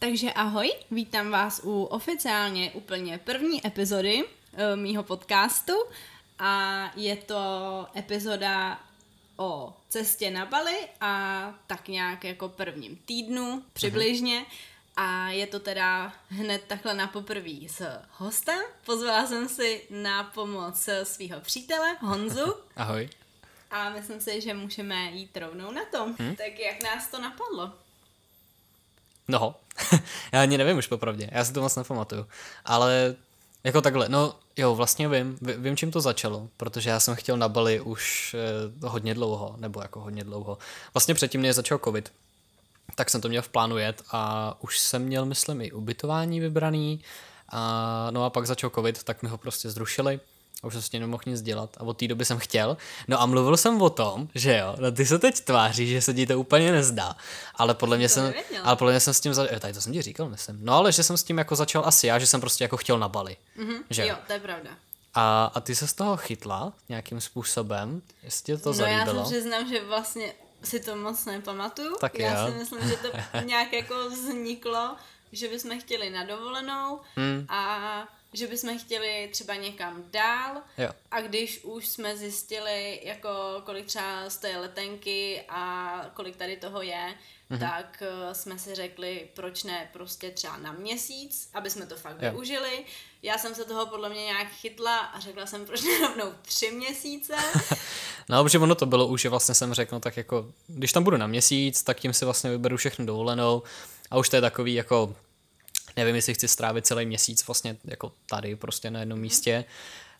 Takže ahoj, vítám vás u oficiálně úplně první epizody uh, mýho podcastu a je to epizoda o cestě na Bali a tak nějak jako prvním týdnu přibližně. A je to teda hned takhle na poprví s hostem. Pozvala jsem si na pomoc svého přítele Honzu. Ahoj. A myslím si, že můžeme jít rovnou na tom. Hmm? Tak jak nás to napadlo? No, já ani nevím už popravdě, já si to moc nepamatuju. Ale jako takhle, no jo, vlastně vím, vím, čím to začalo, protože já jsem chtěl na Bali už eh, hodně dlouho, nebo jako hodně dlouho. Vlastně předtím, než začal covid, tak jsem to měl v plánu jet a už jsem měl, myslím, i ubytování vybraný. A, no a pak začal covid, tak mi ho prostě zrušili a už tím nemohl nic dělat a od té doby jsem chtěl. No a mluvil jsem o tom, že jo, no ty se teď tváří, že se ti to úplně nezdá, ale podle mě jsem, ale podle mě jsem s tím, za... tady to jsem ti říkal, myslím, no ale že jsem s tím jako začal asi já, že jsem prostě jako chtěl na Bali. Mm-hmm, že jo, to je pravda. A, a ty se z toho chytla nějakým způsobem, jestli to no zalíbilo? já se přiznám, že vlastně si to moc nepamatuju. Tak já jo. si myslím, že to nějak jako vzniklo, že bychom chtěli na dovolenou Hmm. a že bychom chtěli třeba někam dál Jo. a když už jsme zjistili, jako kolik třeba stojí letenky a kolik tady toho je, Mhm. tak eh, jsme si řekli, proč ne prostě třeba na měsíc, aby jsme to fakt Jo. využili. Já jsem se toho podle mě nějak chytla a řekla jsem, proč ne rovnou tři měsíce. No, protože ono to bylo už, že vlastně jsem řekl, no tak jako, když tam budu na měsíc, tak tím si vlastně vyberu všechno dovolenou a už to je takový jako, nevím, jestli chci strávit celý měsíc vlastně jako tady prostě na jednom místě,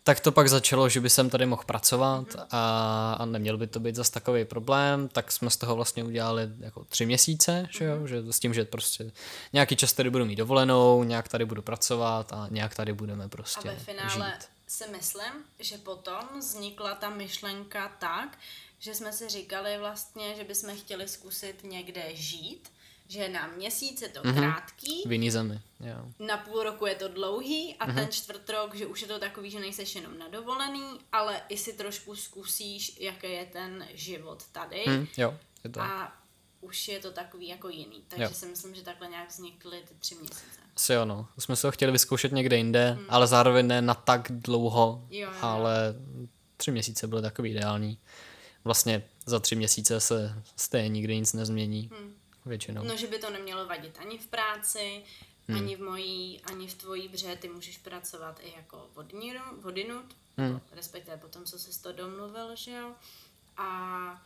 tak to pak začalo, že by jsem tady mohl pracovat a, a neměl by to být zas takový problém, tak jsme z toho vlastně udělali jako tři měsíce, že jo, že s tím, že prostě nějaký čas tady budu mít dovolenou, nějak tady budu pracovat a nějak tady budeme A prostě ve finále žít. si myslím, že potom vznikla ta myšlenka tak, že jsme si říkali vlastně, že bychom chtěli zkusit někde žít, že na měsíc je to Mhm. krátký, V jiný zemi, jo. na půl roku je to dlouhý a ten čtvrt rok, že už je to takový, že nejseš jenom na dovolený, ale i si trošku zkusíš, jaký je ten život tady Hm, jo, je to. a už je to takový jako jiný. Takže Jo. si myslím, že takhle nějak vznikly ty tři měsíce. Asi jo, no. Jsme se ho chtěli vyzkoušet někde jinde, hmm. ale zároveň ne na tak dlouho, Jo, jo, ale tři měsíce byly takový ideální. Vlastně za tři měsíce se stejně nikdy nic nezmění. Hmm. Většinou. No, že by to nemělo vadit ani v práci, hmm. ani v mojí, ani v tvojí, protože ty můžeš pracovat i jako vodinut, hmm. respektive potom, co se to domluvil, že jo. A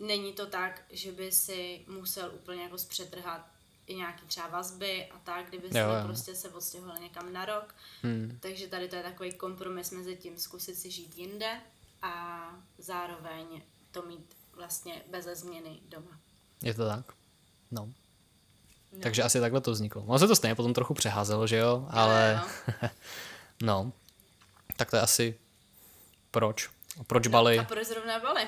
není to tak, že by si musel úplně jako zpřetrhat i nějaký třeba vazby a tak, kdyby si Jo, jo. prostě se odstěhoval někam na rok. Hmm. Takže tady to je takový kompromis mezi tím zkusit si žít jinde a zároveň to mít vlastně beze změny doma. Je to tak? No. no. Takže asi takhle to vzniklo. Ono se to stejně potom trochu přeházelo, že jo? Ale jo. no. Tak to je asi proč. Proč Bali? A proč zrovna Bali?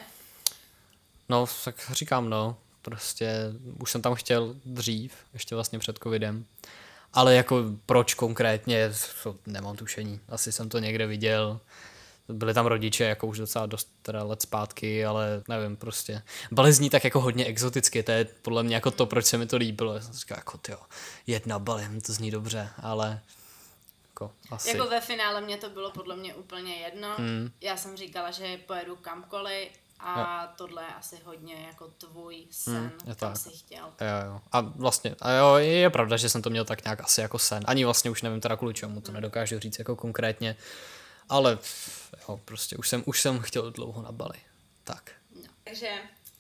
No, tak říkám, no, prostě už jsem tam chtěl dřív, ještě vlastně před covidem. Ale jako proč konkrétně, nemám tušení. Asi jsem to někde viděl. Byli tam rodiče, jako už docela dost teda let zpátky, ale nevím, prostě. Bali zní tak jako hodně exoticky, to je podle mě jako to, proč se mi to líbilo. Já jsem říkal, jako tyjo, jet na Bali, to zní dobře, ale jako asi. Jako ve finále mě to bylo podle mě úplně jedno. Mm. Já jsem říkala, že pojedu kamkoliv a tohle je asi hodně jako tvůj sen, Mm, je kam tak. jsi chtěl. Jo, jo. A vlastně, a jo, je je pravda, že jsem to měl tak nějak asi jako sen. Ani vlastně už nevím teda kvůli čemu, to nedokážu říct jako konkrétně. Ale jo, prostě už jsem, už jsem chtěl dlouho na Bali. Tak. No. Takže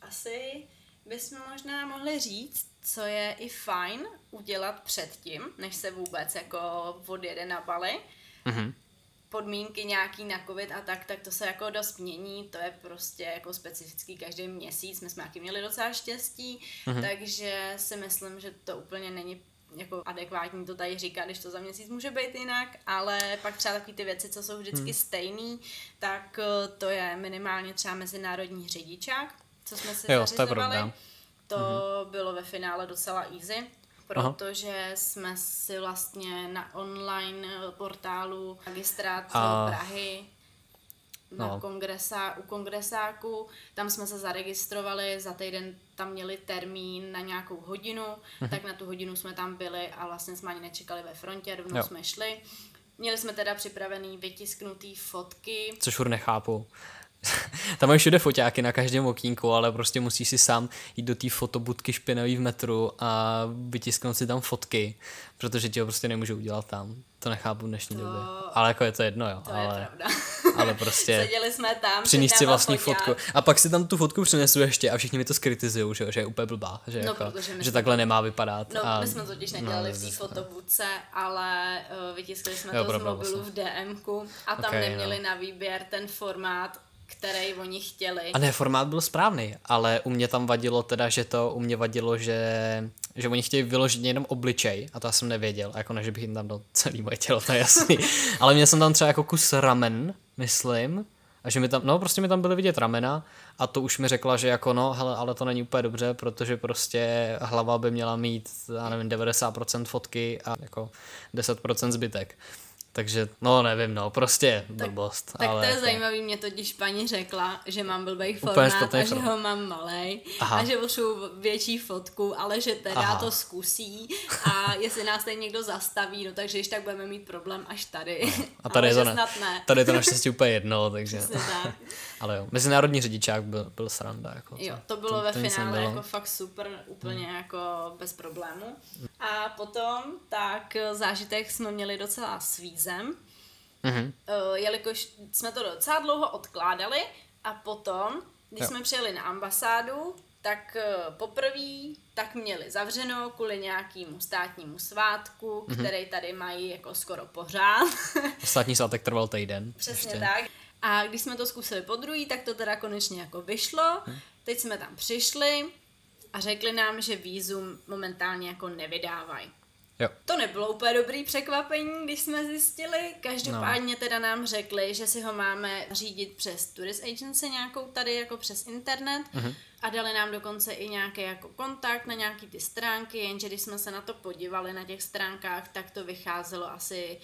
asi bychom možná mohli říct, co je i fajn udělat předtím, než se vůbec jako odjede na Bali. Mhm. podmínky nějaký na covid a tak, tak to se jako dost mění, to je prostě jako specifický každý měsíc, my jsme taky měli docela štěstí, mm-hmm. takže si myslím, že to úplně není jako adekvátní to tady říkat, když to za měsíc může být jinak, ale pak třeba takové ty věci, co jsou vždycky hmm. stejný, tak eh, to je minimálně třeba mezinárodní řidičák, co jsme si Jo, to je zařizovali. pravda. To mm-hmm. bylo ve finále docela easy, protože jsme si vlastně na online portálu Magistrát A- Prahy na No. kongresa, u kongresáku, tam jsme se zaregistrovali, za týden tam měli termín na nějakou hodinu, Mhm. tak na tu hodinu jsme tam byli a vlastně jsme ani nečekali ve frontě, rovnou Jo. jsme šli. Měli jsme teda připravený vytisknutý fotky, Což furt nechápu. Tam mají všude foťáky na každém okýnku, ale prostě musíš si sám jít do té fotobudky špinavý v metru a vytisknout si tam fotky, protože ti ho prostě nemůžu udělat tam. To nechápu v dnešní To- době. Ale jako je to jedno, jo. to je ale, pravda. ale prostě Seděli jsme tam, přinést si vlastní foťák. fotku. A pak si tam tu fotku přinesu ještě a všichni mi to skritizujou, že, že je úplně blbá. Že, No, jako, že jsme- takhle nemá vypadat. No, a, my jsme totiž nedělali v té fotobudce, ale uh, vytiskli jsme Jo, to z mobilu vlastně. v DMku a tam Ok, neměli no. na výběr ten formát, který oni chtěli. A ne, formát byl správný, ale u mě tam vadilo teda, že to, u mě vadilo, že, že oni chtějí vyložit jenom obličej a to já jsem nevěděl, jako ne, že bych jim tam dal celý moje tělo, to je jasný, ale měl jsem tam třeba jako kus ramen, myslím, a že mi tam, no prostě mi tam byly vidět ramena a to už mi řekla, že jako no, hele, ale to není úplně dobře, protože prostě hlava by měla mít, já nevím, 90% fotky a jako 10% zbytek. Takže, no nevím, no, prostě blbost. Tak ale to je jako... zajímavý, mě totiž paní řekla, že mám blbej formát a že ho mám malej Aha. a že potřebuji větší fotku, ale že teda Aha. to zkusí a jestli nás tady někdo zastaví, no takže když tak budeme mít problém až tady. A tady je to ne, snad ne. tady je to naštěstí úplně jedno, takže... Tak. Ale jo, mezinárodní řidičák byl, byl sranda. Jako Jo, to bylo ve nic finále jako fakt super, úplně jako bez problému. A potom, tak zážitek jsme měli docela s vízem, Mhm. eh, jelikož jsme to docela dlouho odkládali a potom, když Jo. jsme přijeli na ambasádu, tak eh, poprvé tak měli zavřeno kvůli nějakému státnímu svátku, Mhm. který tady mají jako skoro pořád. Ostatní svátek trval týden. Přesně ještě. tak. A když jsme to zkusili po druhý, tak to teda konečně jako vyšlo. Teď jsme tam přišli a řekli nám, že výzum momentálně jako nevydávají. Jo. To nebylo úplně dobrý překvapení, když jsme zjistili. No. Každopádně teda nám řekli, že si ho máme řídit přes tourist agency nějakou tady jako přes internet Mhm. a dali nám dokonce i nějaký jako kontakt na nějaký ty stránky, jenže když jsme se na to podívali na těch stránkách, tak to vycházelo asi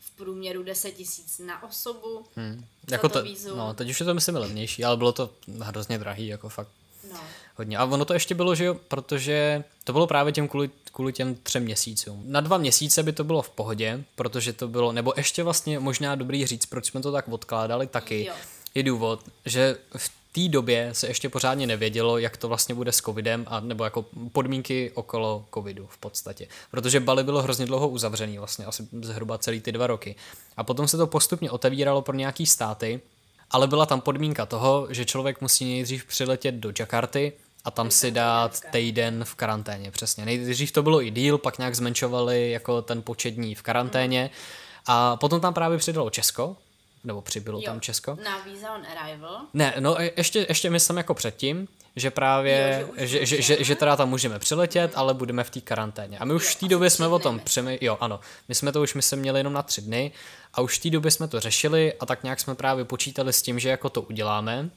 v průměru 10 tisíc na osobu. Hm. za Jako to no, teď už je to myslím levnější, ale bylo to hrozně drahý, jako fakt No. Hodně. A ono to ještě bylo, že jo, protože to bylo právě těm kvůli, kvůli těm třem měsícům. Na dva měsíce by to bylo v pohodě, protože to bylo, nebo ještě vlastně možná dobrý říct, proč jsme to tak odkládali taky, Jo. je důvod, že v té době se ještě pořádně nevědělo, jak to vlastně bude s covidem, a, nebo jako podmínky okolo covidu v podstatě. Protože Bali bylo hrozně dlouho uzavřený, vlastně asi zhruba celý ty dva roky. A potom se to postupně otevíralo pro nějaký státy, ale byla tam podmínka toho, že člověk musí nejdřív přiletět do Jakarty a tam si dát týden v karanténě, přesně. Nejdřív to bylo i díl, pak nějak zmenšovali jako ten počet dní v karanténě a potom tam právě přidalo Česko, nebo přibylo tam Česko. Na Visa on Arrival. Ne, no e- ještě, ještě myslím jako předtím, že právě, Jo, že že, že, že, že teda tam můžeme přiletět, ale budeme v té karanténě. A my už Jo, v té době jsme o tom my. přemy... Jo, ano. My jsme to už, my jsme měli jenom na tři dny a už v té době jsme to řešili a tak nějak jsme právě počítali s tím, že jako to uděláme.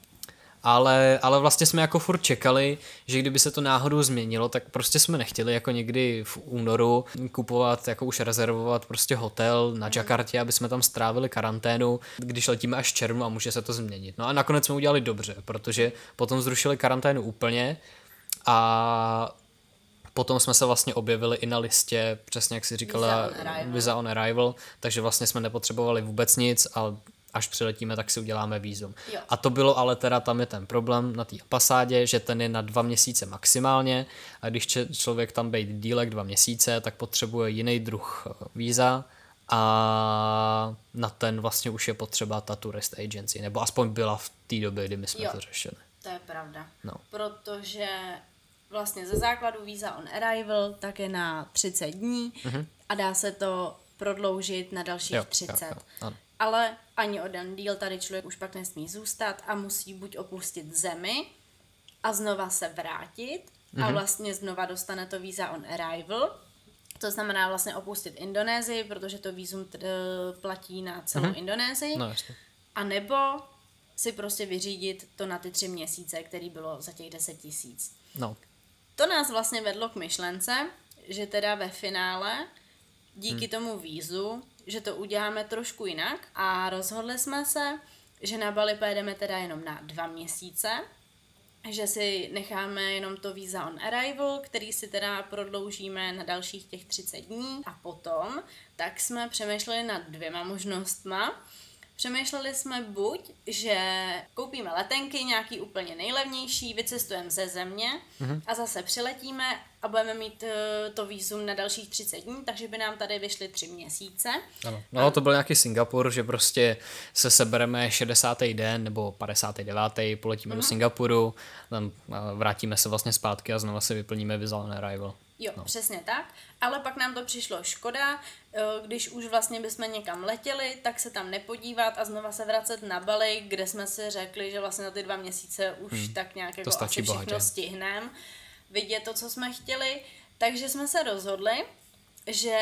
Ale, ale vlastně jsme jako furt čekali, že kdyby se to náhodou změnilo, tak prostě jsme nechtěli jako někdy v únoru kupovat, jako už rezervovat prostě hotel na Jakartě, aby jsme tam strávili karanténu, když letíme až červnu a může se to změnit. No a nakonec jsme udělali dobře, protože potom zrušili karanténu úplně a potom jsme se vlastně objevili i na listě, přesně jak si říkala, Visa on arrival. Visa on Arrival, takže vlastně jsme nepotřebovali vůbec nic a až přiletíme, tak si uděláme vízum. Jo. A to bylo ale teda, tam je ten problém na té ambasádě, že ten je na dva měsíce maximálně a když člověk tam být dílek dva měsíce, tak potřebuje jiný druh eh, víza a na ten vlastně už je potřeba ta tourist agency, nebo aspoň byla v té době, kdy my jsme Jo. to řešili. To je pravda. No. Protože vlastně ze základu Visa on Arrival tak je na 30 dní a dá se to prodloužit na dalších Mhm. Jo, jo, 30. jo, ano. Ale ani o den díl tady člověk už pak nesmí zůstat a musí buď opustit zemi a znova se vrátit Mhm. a vlastně znova dostane to Visa on Arrival. To znamená vlastně opustit Indonésii, protože to vízum t- platí na celou Indonésii. No. A nebo si prostě vyřídit to na ty tři měsíce, který bylo za těch 10 tisíc. No, To nás vlastně vedlo k myšlence, že teda ve finále díky Hmm. tomu vízu, že to uděláme trošku jinak a rozhodli jsme se, že na Bali pojedeme teda jenom na dva měsíce že si necháme jenom to víza on arrival, který si teda prodloužíme na dalších těch 30 dní a potom tak jsme přemýšleli nad dvěma možnostma. Přemýšleli jsme buď, že koupíme letenky nějaký úplně nejlevnější, vycestujeme ze země mm-hmm. a zase přiletíme a budeme mít uh, to výzum na dalších 30 dní, takže by nám tady vyšly tři měsíce. Ano. No a... to byl nějaký Singapur, že prostě se sebereme 60. den nebo 59. poletíme mm-hmm. do mhm. Singapuru, tam vrátíme se vlastně zpátky a znova si vyplníme visa on arrival. Jo, no. přesně tak. Ale pak nám to přišlo škoda, eh, když už vlastně bychom někam letěli, tak se tam nepodívat a znova se vracet na Bali, kde jsme si řekli, že vlastně na ty dva měsíce už hmm. tak nějak jako asi všechno bohatě. stihneme, vidět to, co jsme chtěli. Takže jsme se rozhodli, že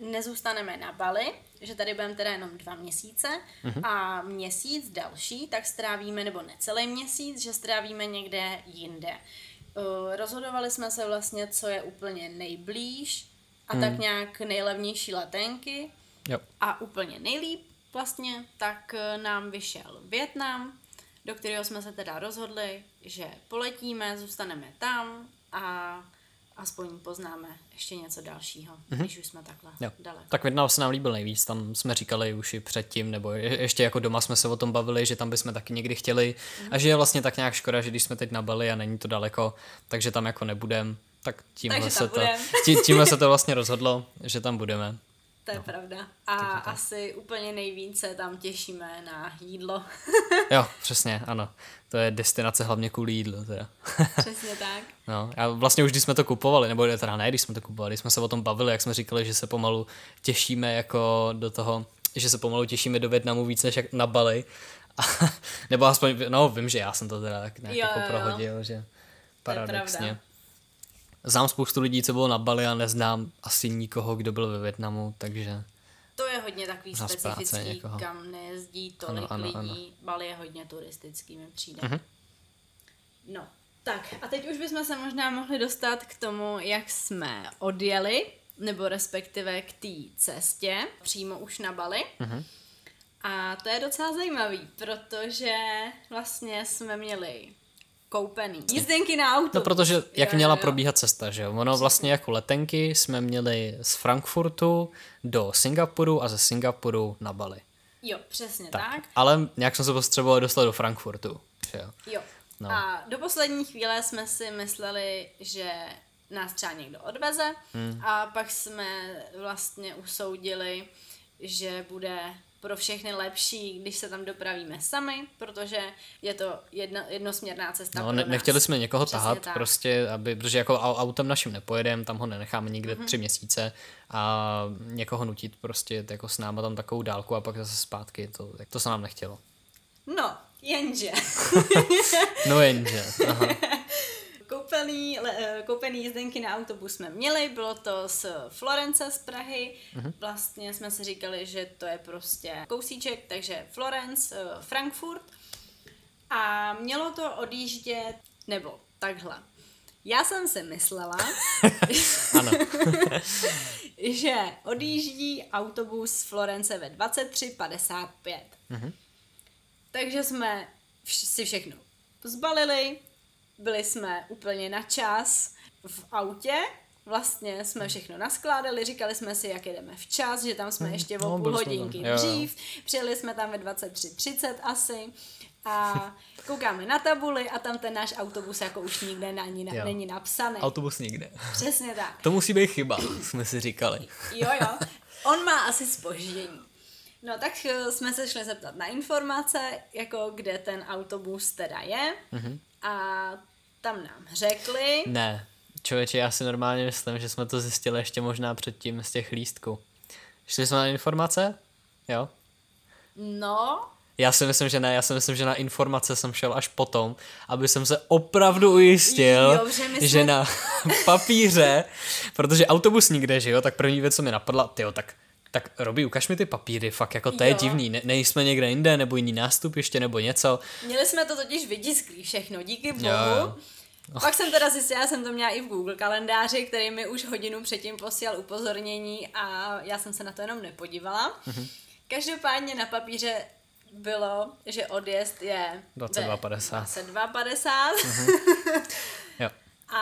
nezůstaneme na Bali, že tady budeme teda jenom dva měsíce mm-hmm. a měsíc další, tak strávíme, nebo necelý měsíc, že strávíme někde jinde. Uh, rozhodovali jsme se vlastně, co je úplně nejblíž a hmm. tak nějak nejlevnější letenky. Jo. A úplně nejlíp vlastně, tak eh, nám vyšel Větnam, do kterého jsme se teda rozhodli, že poletíme, zůstaneme tam a aspoň poznáme ještě něco dalšího, mm-hmm. když už jsme takhle jo. daleko. Tak Větnam se nám líbil nejvíc, tam jsme říkali už i předtím, nebo je, ještě jako doma jsme se o tom bavili, že tam bychom taky někdy chtěli mm-hmm. a že je vlastně tak nějak škoda, že když jsme teď na Bali a není to daleko, takže tam jako nebudem, tak tímhle, se to, tí, tímhle se to vlastně rozhodlo, že tam budeme. To je no. pravda. A asi úplně nejvíce tam těšíme na jídlo. jo, přesně, ano. To je destinace hlavně kvůli jídlu. Teda. Přesně tak. no, a vlastně už když jsme to kupovali, nebo teda ne, když jsme to kupovali, když jsme se o tom bavili, jak jsme říkali, že se pomalu těšíme jako do toho, že se pomalu těšíme do Větnamu víc než na Bali. A, nebo aspoň, no vím, že já jsem to teda tak nějak jo, jako prohodil, jo. že paradoxně. Znám spoustu lidí, co bylo na Bali a neznám asi nikoho, kdo byl ve Větnamu, takže... To je hodně takový specifický, kam nejezdí tolik ano, ano, lidí. Ano. Bali je hodně turistický, mi přijde. Uh-huh. No, tak a teď už bychom se možná mohli dostat k tomu, jak jsme odjeli, nebo respektive k té cestě, přímo už na Bali. Uh-huh. A to je docela zajímavý, protože vlastně jsme měli koupený. Jízdenky na auto. No protože jak jo, měla jo. probíhat cesta, že jo? Ono vlastně jako letenky jsme měli z Frankfurtu do Singapuru a ze Singapuru na Bali. Jo, přesně tak. tak. Ale nějak jsem se potřeboval dostat do Frankfurtu, že jo? Jo. No. A do poslední chvíle jsme si mysleli, že nás třeba někdo odveze hmm. a pak jsme vlastně usoudili, že bude pro všechny lepší, když se tam dopravíme sami, protože je to jedno, jednosměrná cesta. No, ne, nechtěli jsme někoho Přesně tahat, tak. prostě, aby, protože jako autem naším nepojedeme, tam ho nenecháme nikde mm-hmm. tři měsíce a někoho nutit prostě jako s náma tam takovou dálku a pak zase zpátky, to, to se nám nechtělo. No, jenže. no jenže, aha. koupený, eh, koupený jízdenky na autobus jsme měli, bylo to z Florence z Prahy, uh-huh. vlastně jsme si říkali, že to je prostě kousíček, takže Florence, eh, Frankfurt a mělo to odjíždět, nebo takhle. Já jsem si myslela, že odjíždí autobus z Florence ve 23.55. Uh-huh. Takže jsme vš- si všechno zbalili, byli jsme úplně na čas v autě, vlastně jsme všechno naskládali, říkali jsme si, jak jedeme včas, že tam jsme mhm. ještě o no, půl hodinky jsme dřív, přijeli jsme tam ve 23.30 asi a koukáme na tabuli a tam ten náš autobus jako už nikde není, na, není napsaný. Autobus nikde. Přesně tak. To musí být chyba, jsme si říkali. Jo, jo. On má asi spoždění. No tak eh, jsme se šli zeptat na informace, jako kde ten autobus teda je. Mm-hmm. A tam nám řekli... Ne, člověče, já si normálně myslím, že jsme to zjistili ještě možná předtím z těch lístků. Šli jsme na informace? Jo? No. Já si myslím, že ne, já si myslím, že na informace jsem šel až potom, aby jsem se opravdu ujistil, jo, že, jsme... že na papíře, protože autobus nikde, že jo, tak první věc, co mi napadla, tyjo, tak tak Robi, ukaž mi ty papíry, fakt jako to jo. je divný, ne, nejsme někde jinde, nebo jiný nástup ještě, nebo něco. Měli jsme to totiž vytisklý všechno, díky bohu. Jo, jo. Oh. Pak jsem teda zjistila, jsem to měla i v Google kalendáři, který mi už hodinu předtím posílal upozornění a já jsem se na to jenom nepodívala. Mm-hmm. Každopádně na papíře bylo, že odjezd je 22.50. 22.50 Jo. a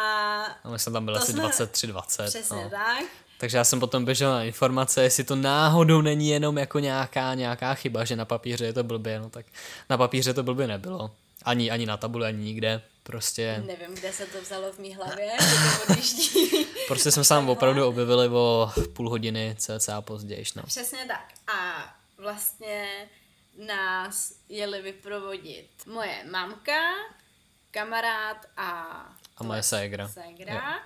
A my jsme tam byli asi jsme- 23.20. přesně no. tak. Takže já jsem potom běžel na informace, jestli to náhodou není jenom jako nějaká, nějaká chyba, že na papíře je to blbě, no tak na papíře to blbě nebylo. Ani, ani na tabuli, ani nikde. Prostě, Nevím, kde se to vzalo v mý hlavě, prostě jsme se tam opravdu objevili o půl hodiny cca později. No. Přesně tak. A vlastně nás jeli vyprovodit moje mamka, kamarád a, A moje ségra. ségra.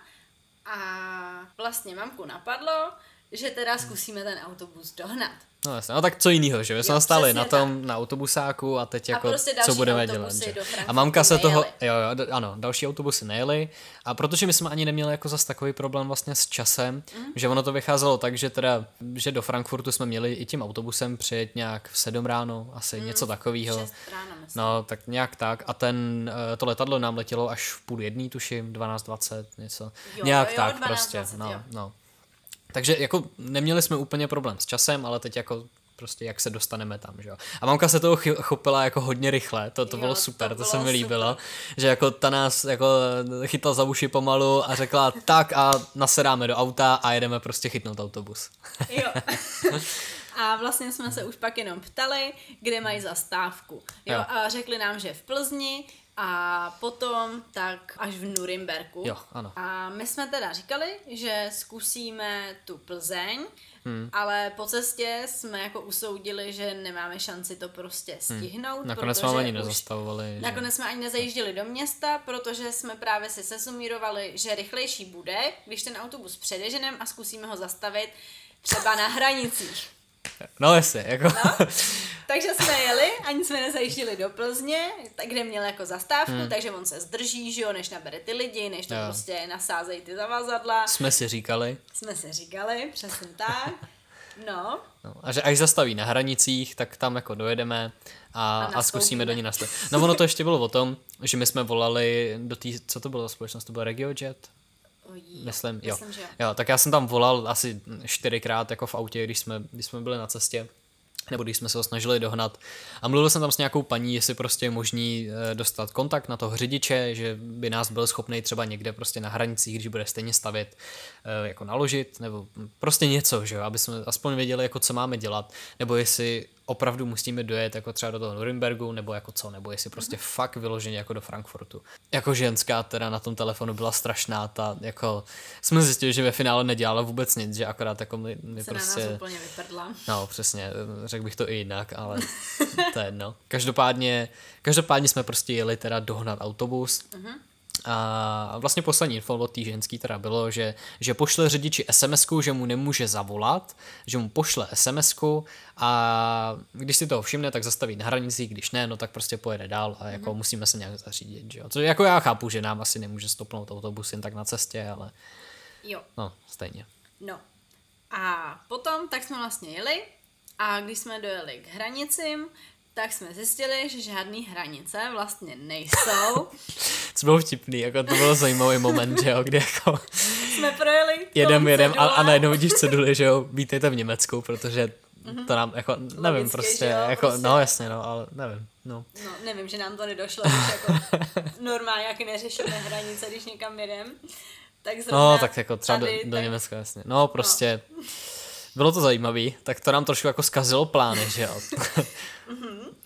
A vlastně mamku napadlo, že teda zkusíme ten autobus dohnat. No jasně, no tak co jiného, že? My jsme Jo, stáli na tom, na autobusáku a teď jako, prostě co budeme dělat, že? A mamka se toho, nejeli. jo, jo, d- ano, další autobusy nejeli a protože my jsme ani neměli jako zas takový problém vlastně s časem, Mhm. že ono to vycházelo tak, že teda, že do Frankfurtu jsme měli i tím autobusem přijet nějak v 7 ráno, asi něco takového. No, tak nějak tak. A ten, eh, to letadlo nám letělo až v půl jedný, tuším, 12.20, něco. Jo, nějak jo, tak 12:20, prostě. jo. No, no. Takže jako neměli jsme úplně problém s časem, ale teď jako prostě jak se dostaneme tam, že jo. A mamka se toho chopila jako hodně rychle, to, to Jo, bylo to super, to, bylo se mi líbilo, super. že jako ta nás jako chytla za uši pomalu a řekla tak a nasedáme do auta a jedeme prostě chytnout autobus. Jo. A vlastně jsme se už pak jenom ptali, kde mají zastávku. Jo, Jo. a řekli nám, že v Plzni a potom tak až v Nurimberku. Jo, ano. A my jsme teda říkali, že zkusíme tu Plzeň, Hmm. ale po cestě jsme jako usoudili, že nemáme šanci to prostě stihnout. Hmm. Nakonec jsme ani nezastavovali. že- Nakonec jsme ani nezajížděli do města, protože jsme právě si sesumírovali, že rychlejší bude, když ten autobus předeženem a zkusíme ho zastavit třeba na hranicích. No jasně, jako... No. Takže jsme jeli, ani jsme nezajížděli do Plzně, tak kde měl jako zastávku, hmm. takže on se zdrží, že jo, než nabere ty lidi, než to Jo. prostě nasázejí ty zavazadla. jsme si říkali, Jsme si říkali, přesně tak. No, No, a že až zastaví na hranicích, tak tam jako dojedeme a, A a, zkusíme do ní nastavit. No ono to ještě bylo o tom, že my jsme volali do té, co to bylo za společnost, to byl RegioJet? Myslím, jo. Myslím, že jo. jo. tak já jsem tam volal asi čtyřikrát jako v autě, když jsme, když jsme byli na cestě nebo když jsme se ho snažili dohnat. A mluvil jsem tam s nějakou paní, jestli prostě je možný eh, dostat kontakt na toho řidiče, že by nás byl schopný třeba někde prostě na hranicích, když bude stejně stavět, eh, jako naložit, nebo prostě něco, že jo, aby jsme aspoň věděli, jako co máme dělat, nebo jestli opravdu musíme dojet jako třeba do toho Norimbergu, nebo jako co, nebo jestli prostě Mhm. fakt vyloženě jako do Frankfurtu. Jako ženská teda na tom telefonu byla strašná, ta jako jsme zjistili, že ve finále nedělala vůbec nic, že akorát jako my, my Se na prostě... nás úplně vyprdla. No, přesně, řekl bych to i jinak, ale to je jedno. Každopádně, každopádně jsme prostě jeli teda dohnat autobus Mhm. A vlastně poslední info od té ženský teda bylo, že, že pošle řidiči sms že mu nemůže zavolat, že mu pošle sms a když si toho všimne, tak zastaví na hranicích, když ne, no tak prostě pojede dál a jako musíme se nějak zařídit, že jo. Co jako já chápu, že nám asi nemůže stopnout autobus jen tak na cestě, ale Jo. no, stejně. No. A potom tak jsme vlastně jeli a když jsme dojeli k hranicím, tak jsme zjistili, že žádný hranice vlastně nejsou. Co bylo vtipný, jako to byl zajímavý moment, že jo, kdy jako jsme projeli jedem, jedem a, a najednou vidíš ceduly, že jo, vítejte v Německu, protože to nám, jako, nevím, Logicky, prostě, jo, jako, prostě. no jasně, no, ale nevím, no. No, nevím, že nám to nedošlo, když jako normálně jak neřešíme hranice, když někam jedem. Tak zrovna No, tak jako třeba do, tady, do tak- Německa, jasně. No, prostě, bylo to zajímavý, tak to nám trošku jako zkazilo plány, že jo.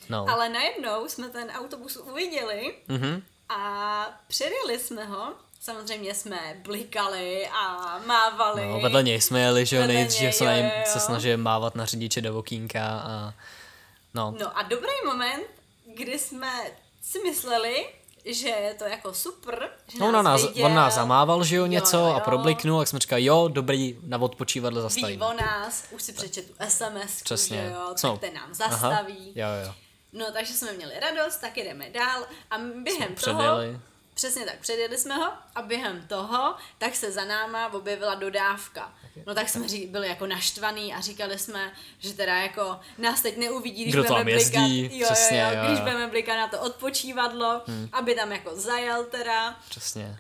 no. Ale najednou jsme ten autobus uviděli Mhm. a předjeli jsme ho. Samozřejmě jsme blikali a mávali. No, vedle něj jsme jeli, že jo, nejdřív se, se snažili mávat na řidiče do okýnka a no, No a dobrý moment, kdy jsme si mysleli, že je to jako super, že No, on, nás, viděl, on nás zamával, že jo, něco jo, a jo. probliknul, jak jsme říkali, jo, dobrý, na odpočívadle ví zastavíme. o nás, už si přečetl SMS, Přesně. že jo, Co? tak ten nám zastaví. Jo, jo. No, takže jsme měli radost, tak jdeme dál a během toho, Předjeli. Přesně tak, předjeli jsme ho a během toho, tak se za náma objevila dodávka. No tak jsme ří, byli jako naštvaný a říkali jsme, že teda jako nás teď neuvidí, když Kdo budeme tam jezdí, blikat, jo, přesně, jo, jo, jo, když budeme blikat na to odpočívadlo, hmm. aby tam jako zajel teda. Přesně.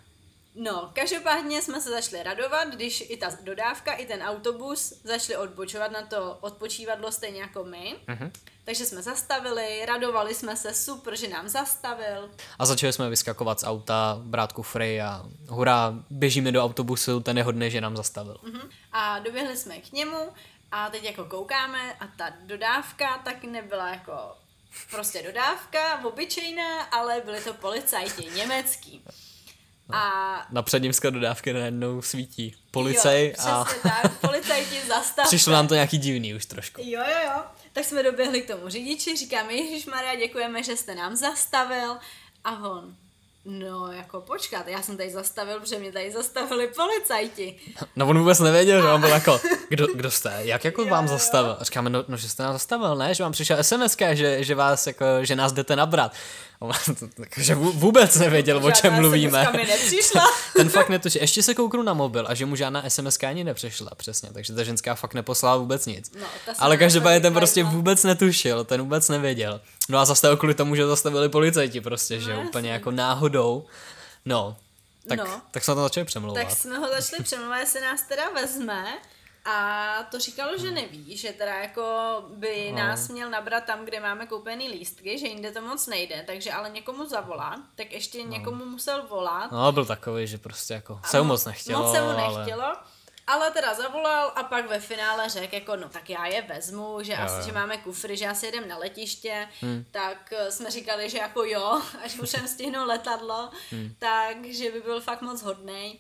No, každopádně jsme se začali radovat, když i ta dodávka, i ten autobus začali odbočovat na to odpočívadlo stejně jako my. Mhm. Takže jsme zastavili, radovali jsme se, super, že nám zastavil. A začali jsme vyskakovat z auta, brát kufry a hurá, běžíme do autobusu, ten je hodný, že nám zastavil. Mhm. A doběhli jsme k němu a teď jako koukáme a ta dodávka tak nebyla jako prostě dodávka, obyčejná, ale byli to policajti, německý. A Na předním skladu dodávky najednou svítí policaj jo, a tak, policajti zastavte. přišlo nám to nějaký divný už trošku. Jo, jo, jo. Tak jsme doběhli k tomu řidiči, říkáme, Ježíš Maria, děkujeme, že jste nám zastavil. A on, no jako počkat, já jsem tady zastavil, protože mě tady zastavili policajti. No on vůbec nevěděl, že on byl jako, kdo, kdo jste, jak jako Jo, vám zastavil? A říkáme, no, no, že jste nás zastavil, ne, že vám přišel SMS, že, že vás jako, že nás jdete nabrat. A on že vů- vůbec nevěděl, o čem mluvíme. Ten fakt netuší. Ještě se kouknu na mobil a že mu žádná SMS ani nepřišla, přesně. Takže ta ženská fakt neposlala vůbec nic. No, Ale každopádně ten prostě vůbec netušil, ten vůbec nevěděl. No a zastavil kvůli tomu, že zastavili policajti prostě, že No, úplně jako náhodou. No, tak, No. tak jsme to začali přemlouvat. Tak jsme ho začali přemlouvat, jestli nás teda vezme. A to říkalo, že neví, že teda jako by No. nás měl nabrat tam, kde máme koupený lístky, že jinde to moc nejde, takže ale někomu zavolá, tak ještě někomu musel volat. No, byl takový, že prostě jako se mu moc nechtělo, Moc se mu nechtělo. Ale teda zavolal a pak ve finále řekl, jako no tak já je vezmu, že asi, že máme kufry, že asi jedem na letiště, hmm. tak eh, jsme říkali, že jako jo, až musím stihnout letadlo, hmm. takže by byl fakt moc hodnej.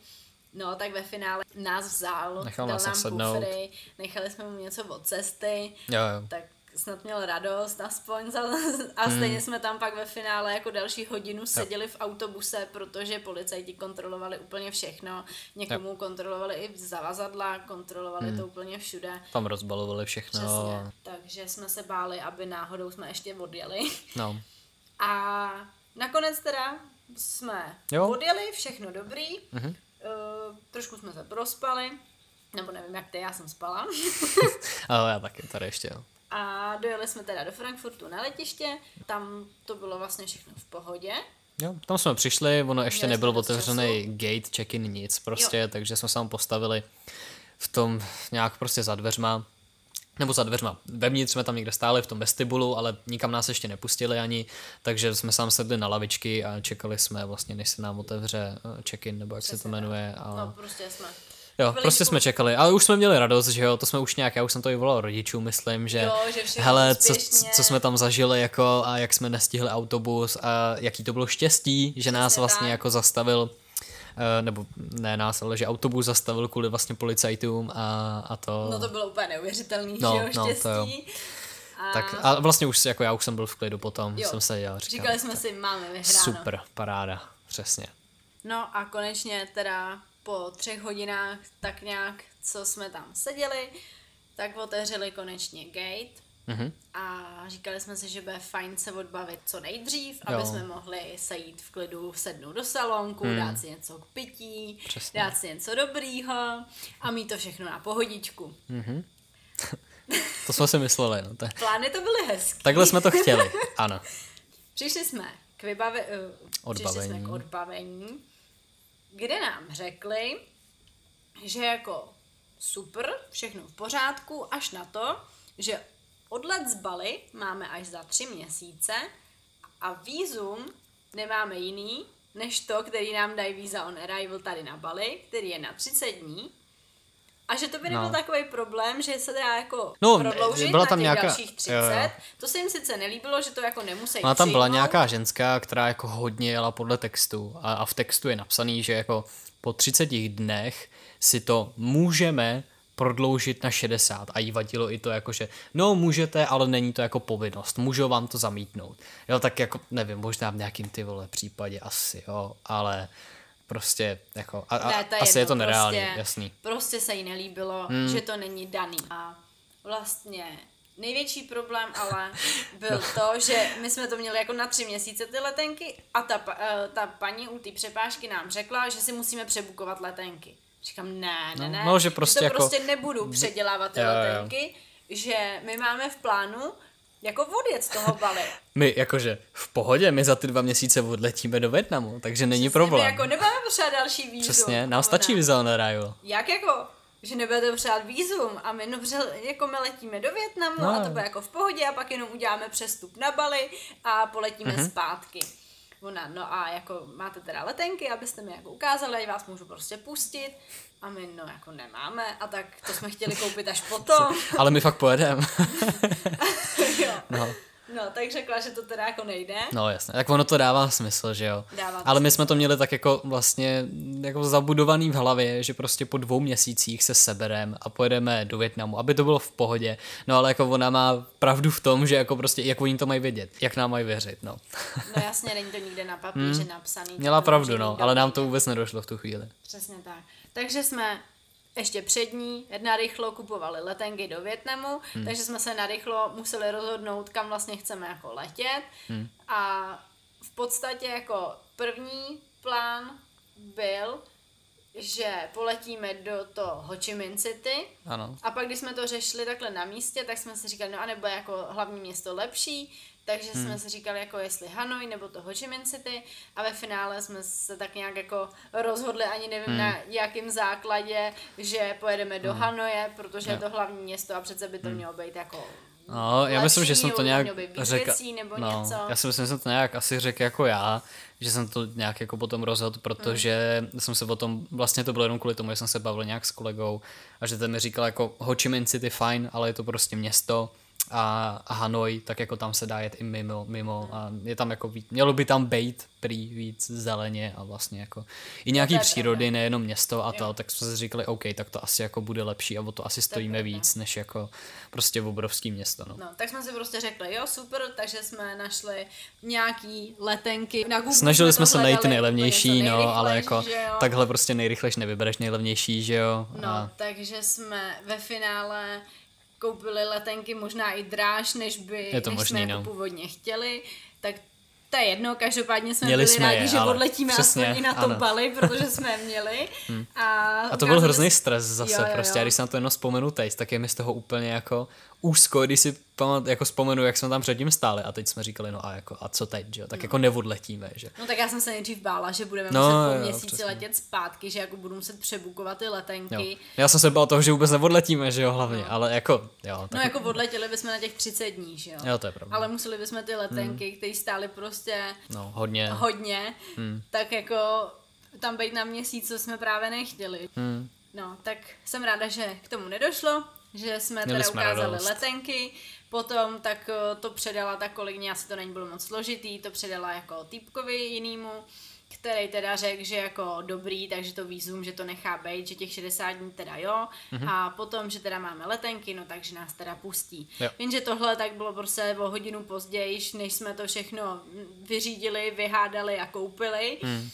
No, tak ve finále nás vzal, Nechal dal nás nám nasednout. kufry, nechali jsme mu něco od cesty, Jo, jo. tak snad měl radost aspoň za, a Hmm. stejně jsme tam pak ve finále jako další hodinu seděli v autobuse, protože policajti kontrolovali úplně všechno, někomu kontrolovali i zavazadla, kontrolovali Hmm. to úplně všude. Tam rozbalovali všechno. Přesně. Takže jsme se báli, aby náhodou jsme ještě odjeli. No, A nakonec teda jsme Jo. odjeli, všechno dobrý. Mhm. Uh, trošku jsme se prospali, nebo nevím jak ty, já jsem spala. ale já taky tady ještě, jo. A dojeli jsme teda do Frankfurtu na letiště, tam to bylo vlastně všechno v pohodě. Jo, tam jsme přišli, ono ještě Měli nebyl otevřený gate, check-in, nic prostě, jo. takže jsme se tam postavili v tom nějak prostě za dveřma, nebo za dveřma. Vevnitř jsme tam někde stáli v tom vestibulu, ale nikam nás ještě nepustili ani, takže jsme tam sedli na lavičky a čekali jsme vlastně, než se nám otevře eh, check-in, nebo jak se to Přesně jmenuje. A... No prostě jsme. Jo, Byli prostě jsme čekali, ale už jsme měli radost, že jo, to jsme už nějak, já už jsem to i volal rodičům, myslím, že, Jo, že hele, co, co jsme tam zažili, jako, a jak jsme nestihli autobus a jaký to bylo štěstí, že nás Přesně vlastně tak. jako zastavil, eh, nebo ne nás, ale že autobus zastavil kvůli vlastně policajtům a, a to. No to bylo úplně neuvěřitelný, No, že jo, no, štěstí. to jo. A Tak a vlastně už jako já už jsem byl v klidu potom, Jo. jsem se dělal, říkal, říkali jsme si, máme vyhráno. super, paráda, přesně. No a konečně teda po třech hodinách tak nějak, co jsme tam seděli, tak otevřeli konečně gate Mhm. a říkali jsme si, že bude fajn se odbavit co nejdřív, aby Jo. jsme mohli sejít v klidu, sednout do salonku, hmm. dát si něco k pití, Přesně. dát si něco dobrýho a mít to všechno na pohodičku. To jsme si mysleli, no, to, Plány to byly hezký. takhle jsme to chtěli, ano. Přišli jsme k vybave, uh, přišli jsme Odbavení. k odbavení, kde nám řekli, že jako super, všechno v pořádku, až na to, že odlet z Bali máme až za tři měsíce a vízum nemáme jiný, než to, který nám dají víza on arrival tady na Bali, který je na 30 dní. A že to by nebyl No. takový problém, že se dá jako No, prodloužit byla na tam těch nějaká- dalších 30. jo, jo. To se jim sice nelíbilo, že to jako nemusí Ona tam byla přijmout. nějaká ženská, která jako hodně jela podle textu a, a v textu je napsaný, že jako po 30 dnech si to můžeme prodloužit na 60 a jí vadilo i to jako, že no můžete, ale není to jako povinnost, můžou vám to zamítnout. Jo, tak jako nevím, možná v nějakým ty vole případě asi, jo, ale prostě jako a, a, Ne, to je asi je to jedno, nereálný, prostě, jasný. Prostě se jí nelíbilo, hmm. že to není daný. A vlastně největší problém ale byl no. to, že my jsme to měli jako na tři měsíce ty letenky a ta, eh, ta paní u té přepážky nám řekla, že si musíme přebukovat letenky. Říkám, ne, ne, No, ne, no, že prostě to jako- prostě nebudu předělávat ty Jo, jo. letenky, že my máme v plánu jako odjet z toho Bali. My jakože v pohodě, my za ty dva měsíce odletíme do Větnamu, takže není problém. My jako nebudeme potřebovat další vízum. Přesně, nám stačí viza na ráju. Jak jako? že nebudete potřebovat vízum a my dobře, jako my letíme do Větnamu no. a to bude jako v pohodě a pak jenom uděláme přestup na Bali a poletíme mm-hmm. zpátky. Ona, no a jako máte teda letenky, abyste mi jako ukázali, ať vás můžu prostě pustit. A my, no jako nemáme, a tak to jsme chtěli koupit až potom. Ale my fakt pojedeme. no. No, tak řekla, že to teda jako nejde. No jasně, tak ono to dává smysl, že jo. Dává Ale my jsme to měli tak jako vlastně jako zabudovaný v hlavě, že prostě po dvou měsících se seberem a pojedeme do Větnamu, aby to bylo v pohodě. No ale jako ona má pravdu v tom, že jako prostě, jak oni to mají vědět, jak nám mají věřit, no. no jasně, není to nikde na papíře hmm. napsaný. Měla pravdu, no, ale nám to vůbec nedošlo v tu chvíli. Přesně tak. Takže jsme ještě přední narychlo kupovali letenky do Větnamu, hmm. takže jsme se narychlo museli rozhodnout, kam vlastně chceme jako letět. Hmm. A v podstatě jako první plán byl, že poletíme do toho Ho Chi Minh City ano. a pak když jsme to řešili takhle na místě, tak jsme si říkali, no a nebo jako hlavní město lepší, takže hmm. jsme si říkali, jako jestli Hanoi nebo to Ho Chi Minh City a ve finále jsme se tak nějak jako rozhodli, ani nevím hmm. na jakém základě, že pojedeme do hmm. Hanoje, protože je to hlavní město a přece by to hmm. mělo být jako No, já myslím, že jsem to nějak řekl. Nebo no, něco. Já si myslím, že jsem to nějak asi řekl jako já, že jsem to nějak jako potom rozhodl, protože mm. jsem se o tom, vlastně to bylo jenom kvůli tomu, že jsem se bavil nějak s kolegou a že ten mi říkal jako Ho Chi Minh City fajn, ale je to prostě město a, a Hanoi, tak jako tam se dá jet i mimo, mimo a je tam jako víc, mělo by tam být prý víc zeleně a vlastně jako i nějaký přírody, nejenom město a to, tak jsme si říkali, OK, tak to asi jako bude lepší a o to asi stojíme víc, než jako prostě v obrovský město. No. no. tak jsme si prostě řekli, jo, super, takže jsme našli nějaký letenky na Google. Snažili jsme, se najít ty nejlevnější, no, ale jako takhle prostě nejrychlejš nevybereš nejlevnější, že jo. No, a... takže jsme ve finále koupili letenky možná i dráž, než, by, je to než možný, jsme jako no. původně chtěli, tak to je jedno, každopádně jsme měli byli jsme rádi, je, že odletíme přesně, aspoň i na tom ano. Bali, protože jsme měli. Hmm. A, a to byl hrozný stres zase, jo, jo, prostě, jo. a když se na to jenom vzpomenu teď, tak je mi z toho úplně jako úzko, když si pamat, jako vzpomenu, jak jsme tam předtím stáli a teď jsme říkali, no a, jako, a co teď, že jo? tak no. jako neodletíme, že? No tak já jsem se nejdřív bála, že budeme no, muset po měsíci jo, letět zpátky, že jako budu muset přebukovat ty letenky. Jo. Já jsem se bál toho, že vůbec neodletíme, že jo, hlavně, no. ale jako, jo. Tak... No jako odletěli bychom na těch 30 dní, že jo? Jo, to je pravda. Ale museli bychom ty letenky, hmm. které stály prostě no, hodně, hodně hmm. tak jako tam být na měsíc, co jsme právě nechtěli. Hmm. No, tak jsem ráda, že k tomu nedošlo, že jsme Měli teda jsme ukázali radost. letenky, potom tak eh, to předala ta kolegyně, asi to není bylo moc složitý, to předala jako týpkovi jinýmu, který teda řekl, že jako dobrý, takže to výzum, že to nechá být, že těch 60 dní teda jo, mm-hmm. a potom, že teda máme letenky, no takže nás teda pustí. Jo. Jenže tohle tak bylo prostě o hodinu později, než jsme to všechno vyřídili, vyhádali a koupili. Mm.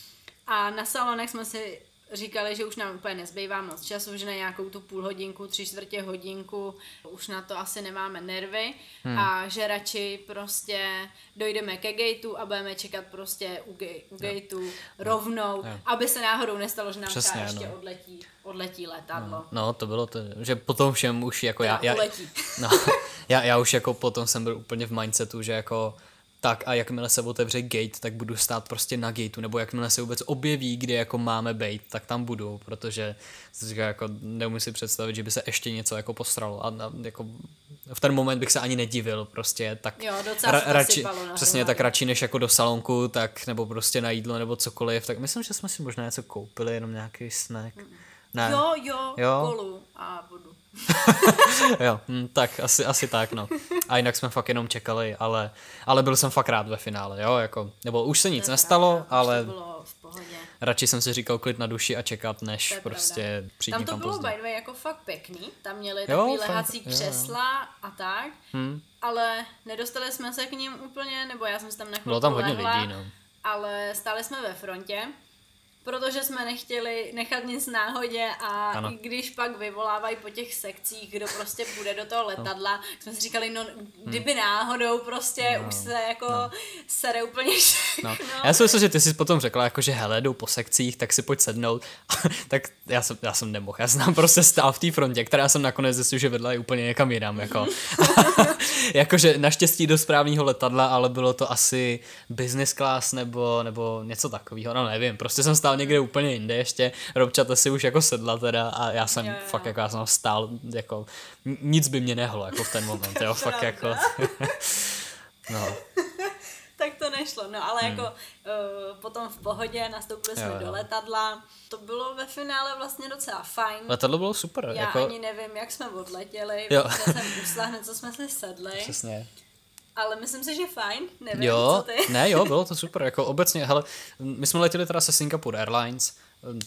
A na salonech jsme si říkali, že už nám úplně nezbývá moc času, že na nějakou tu půl hodinku, tři čtvrtě hodinku už na to asi nemáme nervy hmm. a že radši prostě dojdeme ke gateu a budeme čekat prostě u, ga- u gateu no. rovnou, no. aby se náhodou nestalo, že nám Přesně, ještě no. odletí, odletí letadlo. No, no, to bylo to, že potom všem už jako já, já, no, já, já už jako potom jsem byl úplně v mindsetu, že jako tak a jakmile se otevře gate, tak budu stát prostě na gateu, nebo jakmile se vůbec objeví, kde jako máme být, tak tam budu, protože říká, jako neumím si představit, že by se ještě něco jako postralo a, a jako v ten moment bych se ani nedivil, prostě tak jo, ra, radši, přesně tak radši než jako do salonku, tak nebo prostě na jídlo nebo cokoliv, tak myslím, že jsme si možná něco koupili, jenom nějaký snack. Ne. Jo, jo, jo, kolu a vodu. jo, hm, tak asi, asi tak, no. A jinak jsme fakt jenom čekali, ale, ale byl jsem fakt rád ve finále, jo, jako, nebo už se nic to nestalo, pravda, ale radši jsem si říkal klid na duši a čekat, než prostě přijít Tam to bylo pozdě. by the way jako fakt pěkný, tam měli takový jo, lehací fakt, křesla jo. a tak, hmm. ale nedostali jsme se k ním úplně, nebo já jsem si tam nechal Bylo tam hodně lidí, no. Ale stáli jsme ve frontě protože jsme nechtěli nechat nic náhodě a Ano. i když pak vyvolávají po těch sekcích, kdo prostě půjde do toho letadla, no. jsme si říkali, no kdyby náhodou prostě no. už se jako no. sere úplně všechno. No. Já si myslím, že ty jsi potom řekla, jako, že hele, jdou po sekcích, tak si pojď sednout. tak já jsem, já jsem nemohl. Já jsem tam prostě stál v té frontě, která jsem nakonec zjistil, že vedla je úplně někam jinam. Jako. Jakože naštěstí do správného letadla, ale bylo to asi business class nebo, nebo něco takového. No nevím, prostě jsem stál někde úplně jinde ještě. Robčata si už jako sedla teda a já jsem Jo, jo. fakt jako, já jsem stál, jako nic by mě nehlo jako v ten moment, jo, fakt jako. no. tak to nešlo. No ale jako uh, potom v pohodě nastoupili jsme Hmm. Jo, jo. do letadla. To bylo ve finále vlastně docela fajn. Letadlo bylo super, Já jako, ani nevím, jak jsme odletěli, Jo. protože jsem usla hned, co jsme si sedli. přesně. Ale myslím si, že fajn, nevím, Jo, co ty. ne, jo, bylo to super, jako obecně, hele, my jsme letěli teda se Singapore Airlines,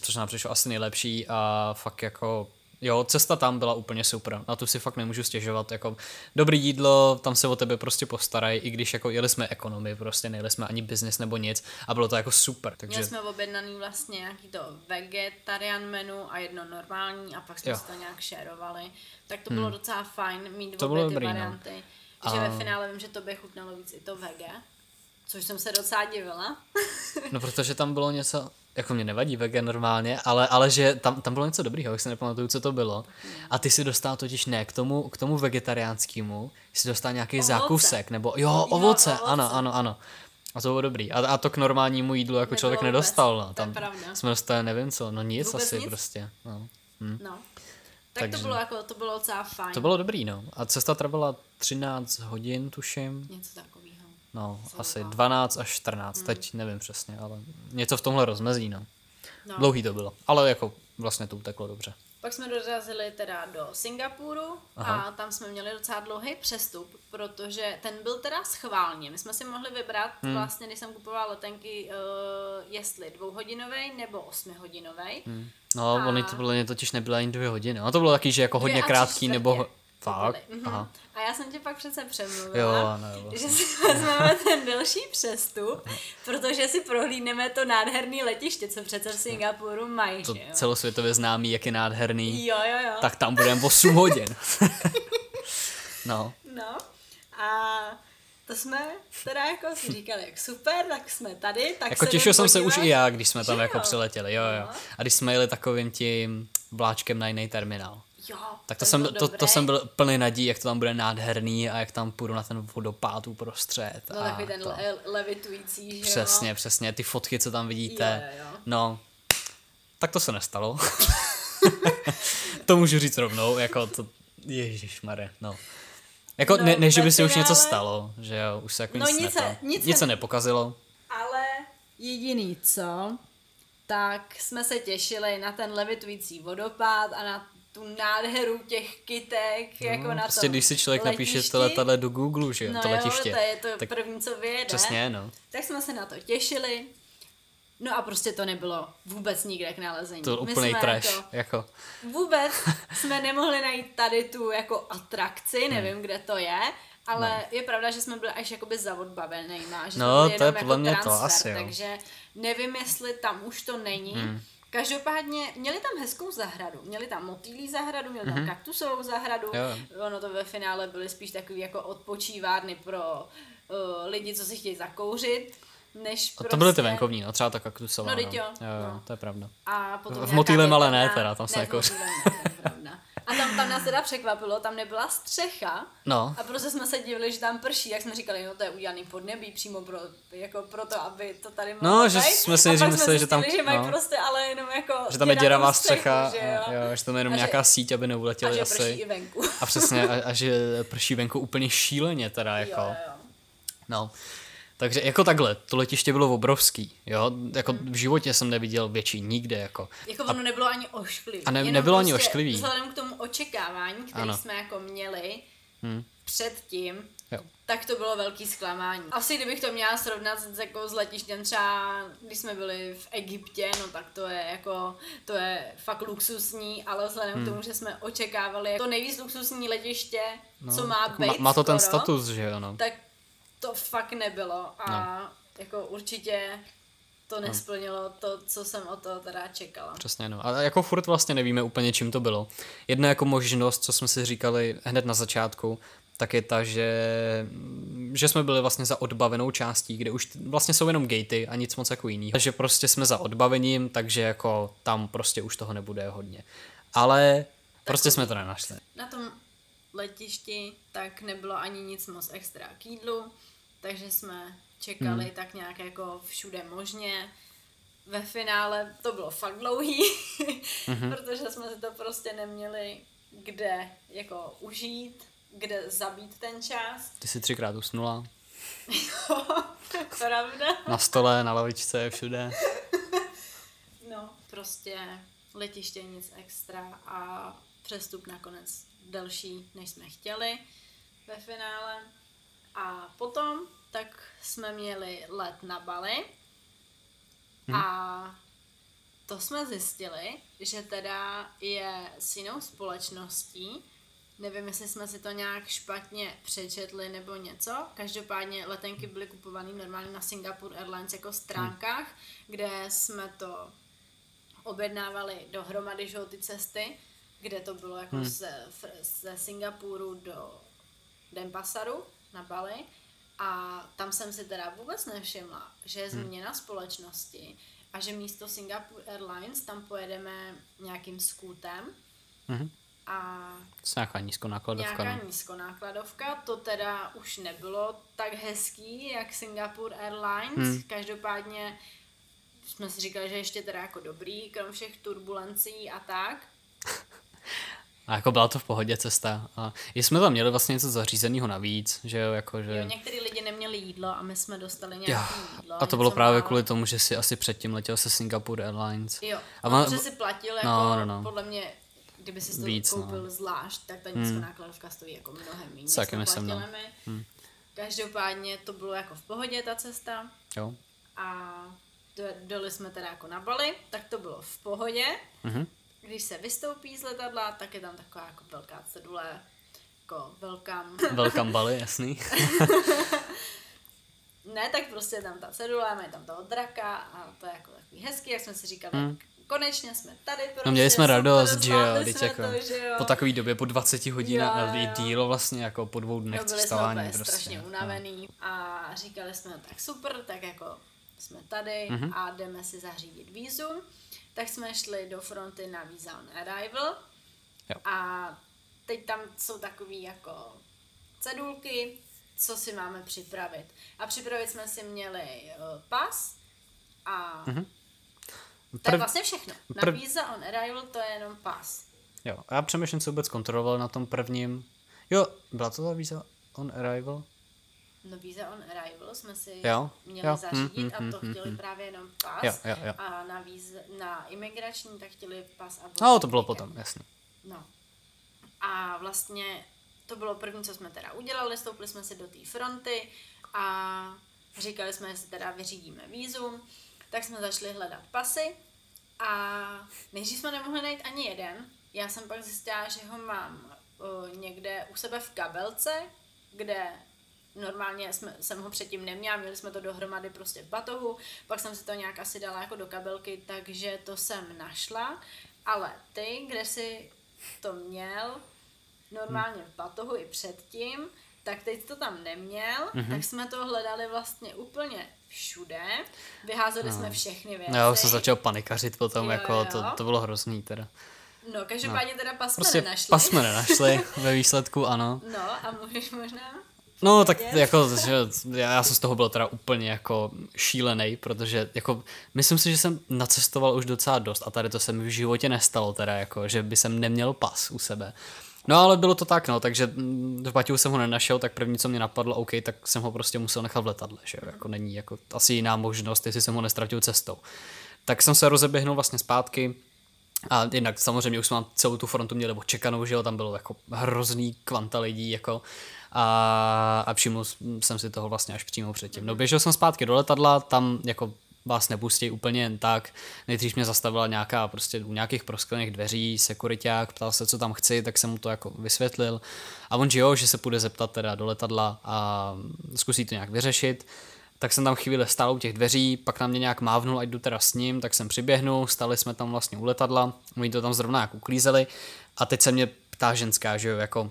což nám přišlo asi nejlepší a fakt jako, jo, cesta tam byla úplně super, na tu si fakt nemůžu stěžovat, jako dobrý jídlo, tam se o tebe prostě postarají, i když jako jeli jsme ekonomy, prostě nejeli jsme ani business nebo nic a bylo to jako super, takže Měli jsme objednaný vlastně nějaký to vegetarian menu a jedno normální a pak jsme Jo. si to nějak šerovali. Tak to bylo docela fajn mít To obě bylo ty dobrý, no. Varianty. Že ve finále vím, že to by chutnalo víc i to vege, což jsem se docela divila. No protože tam bylo něco, jako mě nevadí vege normálně, ale, ale že tam, tam bylo něco dobrýho, jak si nepamatuju, co to bylo. A ty si dostal totiž ne k tomu, k tomu vegetariánskému, si dostal nějaký Ovoce. zákusek, nebo jo, Jo, ovoce, ovoce. ano, ano, ano. A to bylo dobrý. A, a to k normálnímu jídlu jako Nebylo člověk vůbec, nedostal. to No. je Tam pravda. jsme dostali nevím co, no nic Vůbec asi nic? prostě. No. Hm. No. Tak Takže- to bylo jako, to bylo docela fajn. To bylo dobrý, no. A cesta trvala 13 hodin, tuším. Něco takového. No, Zhruba. asi 12 až 14, Hmm. teď nevím přesně, ale něco v tomhle rozmezí, no. No. Dlouhý to bylo, ale jako vlastně to uteklo dobře. Pak jsme dorazili teda do Singapuru Aha. a tam jsme měli docela dlouhý přestup, protože ten byl teda schválně. My jsme si mohli vybrat hmm. vlastně, když jsem kupovala letenky, uh, jestli dvouhodinový nebo osmihodinový. Hmm. No, A- oni to byly, totiž nebyly ani dvě hodiny. No to bylo taky, že jako hodně krátký, nebo... Fakt? Mhm. Aha. A já jsem tě pak přece Jo, přemluvila, jo, vlastně. že si vezmeme ten delší přestup, protože si prohlídneme to nádherné letiště, co přece v Singapuru mají, To že jo? celosvětově známý, jak je nádherný. Jo, jo, jo. Tak tam budeme 8 hodin. no. No a to jsme teda jako si říkali, jak super, tak jsme tady, tak Jako se těšil jsem se už i já, když jsme Že tam jako jo? přiletěli, jo, jo. No. A když jsme jeli takovým tím vláčkem na jiný terminál. Jo, Tak to ten jsem, byl to, to jsem byl plný nadějí, jak to tam bude nádherný a jak tam půjdu na ten vodopád uprostřed. No a takový ten to. le- levitující, že jo? Přesně, přesně, ty fotky, co tam vidíte. Jo, jo, jo. No, tak to se nestalo. to můžu říct rovnou, jako to, ježišmarja, no. Jako No, ne, ne, že by se už něco stalo, že jo, už se jako No nic, nic se- nic nic se nepokazilo. Ale jediný co, tak jsme se těšili na ten levitující vodopád a na tu nádheru těch kytek, no, jako na Prostě tom když si člověk napíše letišti. to letadle do Google, že jo, no to jo, letiště. to je to tak první, co vyjede. přesně, no. Tak jsme se na to těšili. No a prostě to nebylo vůbec nikde k nalezení. To úplný jsme trash, Jako, jako, vůbec jsme nemohli najít tady tu jako atrakci, Hmm. nevím, kde to je, ale no. je pravda, že jsme byli až jakoby zaodbavenejma, že No, byli to je podle jako mě to, transfer, asi jo. takže nevím, jestli tam už to není. Hmm. Každopádně měli tam hezkou zahradu, měli tam motýlí zahradu, měli tam kaktusovou zahradu. Jo. ono to ve finále byly spíš takový jako odpočívárny pro uh, lidi, co si chtějí zakouřit, než A prostě... to byly ty venkovní, no, třeba ta kaktusová, No, no. jo, jo, jo, no. to je pravda. A potom V Motýlem ale ne teda, tam se jako- A tam, tam nás teda překvapilo, tam nebyla střecha. No. A prostě jsme se divili, že tam prší, jak jsme říkali, no to je udělaný podnebí přímo pro, jako proto, aby to tady mohlo No, že jsme si A nejdřív mysleli, že tam- že mají no. prostě ale jenom jako Že tam je děravá střechu, střecha, že a, jo. jo, že tam je jenom A že- nějaká síť, aby A neuletěli že asi. prší i venku. A přesně, a, a že prší venku úplně šíleně teda, jako. Jo, jo. No. Takže jako takhle, to letiště bylo obrovský, jo, jako v životě jsem neviděl větší nikde, jako. Jako ono nebylo ani ošklivý. A ne- nebylo ani prostě ošklivý. Vzhledem k tomu očekávání, který Ano. jsme jako měli Hmm. předtím, Jo. tak to bylo velký zklamání. Asi kdybych to měla srovnat s, jako s letištěm třeba, když jsme byli v Egyptě, no tak to je jako, to je fakt luxusní, ale vzhledem Hmm. k tomu, že jsme očekávali to nejvíc luxusní letiště, no, co má tak být má, má to ten skoro, status, že jo, no. tak to fakt nebylo a jako určitě to nesplnilo to, co jsem od toho teda čekala. Přesně, no. A jako furt vlastně nevíme úplně, čím to bylo. Jedna jako možnost, co jsme si říkali hned na začátku, tak je ta, že, že jsme byli vlastně za odbavenou částí, kde už vlastně jsou jenom gatey a nic moc jako jiný. Takže prostě jsme za odbavením, takže jako tam prostě už toho nebude hodně. Ale tak prostě jsme to nenašli. Na tom letišti tak nebylo ani nic moc extra k jídlu, takže jsme čekali hmm. tak nějak jako všude možně. Ve finále to bylo fakt dlouhý, mm-hmm. protože jsme si to prostě neměli kde jako užít kde zabít ten čas. Ty jsi třikrát usnula. jo, pravda. Na stole, na lavičce, všude. no, prostě letiště nic extra a přestup nakonec delší, než jsme chtěli ve finále. A potom tak jsme měli let na Bali hmm. a to jsme zjistili, že teda je s jinou společností, Nevím, jestli jsme si to nějak špatně přečetli nebo něco. Každopádně letenky byly kupované normálně na Singapore Airlines jako stránkách, hmm. kde jsme to objednávali dohromady, že ty cesty, kde to bylo jako hmm. ze, ze Singapuru do Denpasaru na Bali. A tam jsem si teda vůbec nevšimla, že je hmm. změna hmm. společnosti a že místo Singapore Airlines tam pojedeme nějakým skútem. Hmm a nějaká nízkonákladovka. Nějaká no. nízkonákladovka, to teda už nebylo tak hezký, jak Singapore Airlines. Hmm. Každopádně jsme si říkali, že ještě teda jako dobrý, krom všech turbulencí a tak. A jako byla to v pohodě cesta. A jsme tam měli vlastně něco zařízeného navíc, že jo, jako že... Jo, některý lidi neměli jídlo a my jsme dostali nějaké jo, jídlo. A to bylo právě málo. kvůli tomu, že si asi předtím letěl se Singapore Airlines. Jo, a že si platil no, jako, no, no, no. podle mě kdyby si to Víc, no. koupil no. zvlášť, tak ta hmm. nákladovka stojí jako mnohem méně. Taky myslím, no. Hmm. Každopádně to bylo jako v pohodě ta cesta. Jo. A do, doli jsme teda jako na Bali, tak to bylo v pohodě. Mm-hmm. Když se vystoupí z letadla, tak je tam taková jako velká cedule, jako velkám. Velkám Bali, jasný. ne, tak prostě je tam ta cedule, mají tam toho draka a to je jako takový hezký, jak jsme si říkali, mm konečně jsme tady. Prostě, no měli jsme radost, že jo, teď jako, to, že jo. po takové době, po 20 hodinách, i dílo vlastně, jako po dvou dnech no, cestování. Byli jsme prostě, strašně no. unavený no. a říkali jsme, tak super, tak jako jsme tady mm-hmm. a jdeme si zařídit vízum. Tak jsme šli do fronty na Visa on Arrival jo. a teď tam jsou takový jako cedulky, co si máme připravit. A připravit jsme si měli uh, pas a mm-hmm to je vlastně všechno. Na prv... Visa on Arrival to je jenom pas. Jo, a já přemýšlím, co vůbec kontroloval na tom prvním. Jo, byla to ta Visa on Arrival? No Visa on Arrival jsme si jo? měli jo. zařídit hmm, a to hmm, chtěli hmm. právě jenom pas. Jo, jo, jo. A na, víze, na imigrační tak chtěli pas a No, to bylo potom, jasně. No. A vlastně to bylo první, co jsme teda udělali, stoupili jsme si do té fronty a říkali jsme, že si teda vyřídíme vízum tak jsme začali hledat pasy a nejdřív jsme nemohli najít ani jeden. Já jsem pak zjistila, že ho mám uh, někde u sebe v kabelce, kde normálně jsme, jsem ho předtím neměla, měli jsme to dohromady prostě v batohu, pak jsem si to nějak asi dala jako do kabelky, takže to jsem našla, ale ty, kde si to měl normálně v batohu i předtím, tak teď to tam neměl, mm-hmm. tak jsme to hledali vlastně úplně všude, vyházeli no. jsme všechny věci. Já jsem začal panikařit potom, jo, jako jo. To, to bylo hrozný teda. No, každopádně no. teda pas prostě jsme nenašli. pas jsme nenašli ve výsledku, ano. No, a můžeš možná No, tak jako, že já jsem z toho byl teda úplně jako šílený, protože jako, myslím si, že jsem nacestoval už docela dost a tady to se mi v životě nestalo teda, jako, že by jsem neměl pas u sebe. No ale bylo to tak, no, takže mm, v Baťu jsem ho nenašel, tak první, co mě napadlo, OK, tak jsem ho prostě musel nechat v letadle, že jako není jako asi jiná možnost, jestli jsem ho nestratil cestou. Tak jsem se rozeběhnul vlastně zpátky, a jinak samozřejmě už jsme celou tu frontu měli očekanou, že jo, tam bylo jako hrozný kvanta lidí, jako a, a všiml jsem si toho vlastně až přímo předtím. No běžel jsem zpátky do letadla, tam jako vás nepustí úplně jen tak. Nejdřív mě zastavila nějaká prostě u nějakých prosklených dveří, sekuriták, ptal se, co tam chci, tak jsem mu to jako vysvětlil. A on, že jo, že se půjde zeptat teda do letadla a zkusí to nějak vyřešit. tak jsem tam chvíli stál u těch dveří, pak na mě nějak mávnul, ať jdu teda s ním, tak jsem přiběhnul, stali jsme tam vlastně u letadla, oni to tam zrovna jak uklízeli a teď se mě ptá ženská, že jo, jako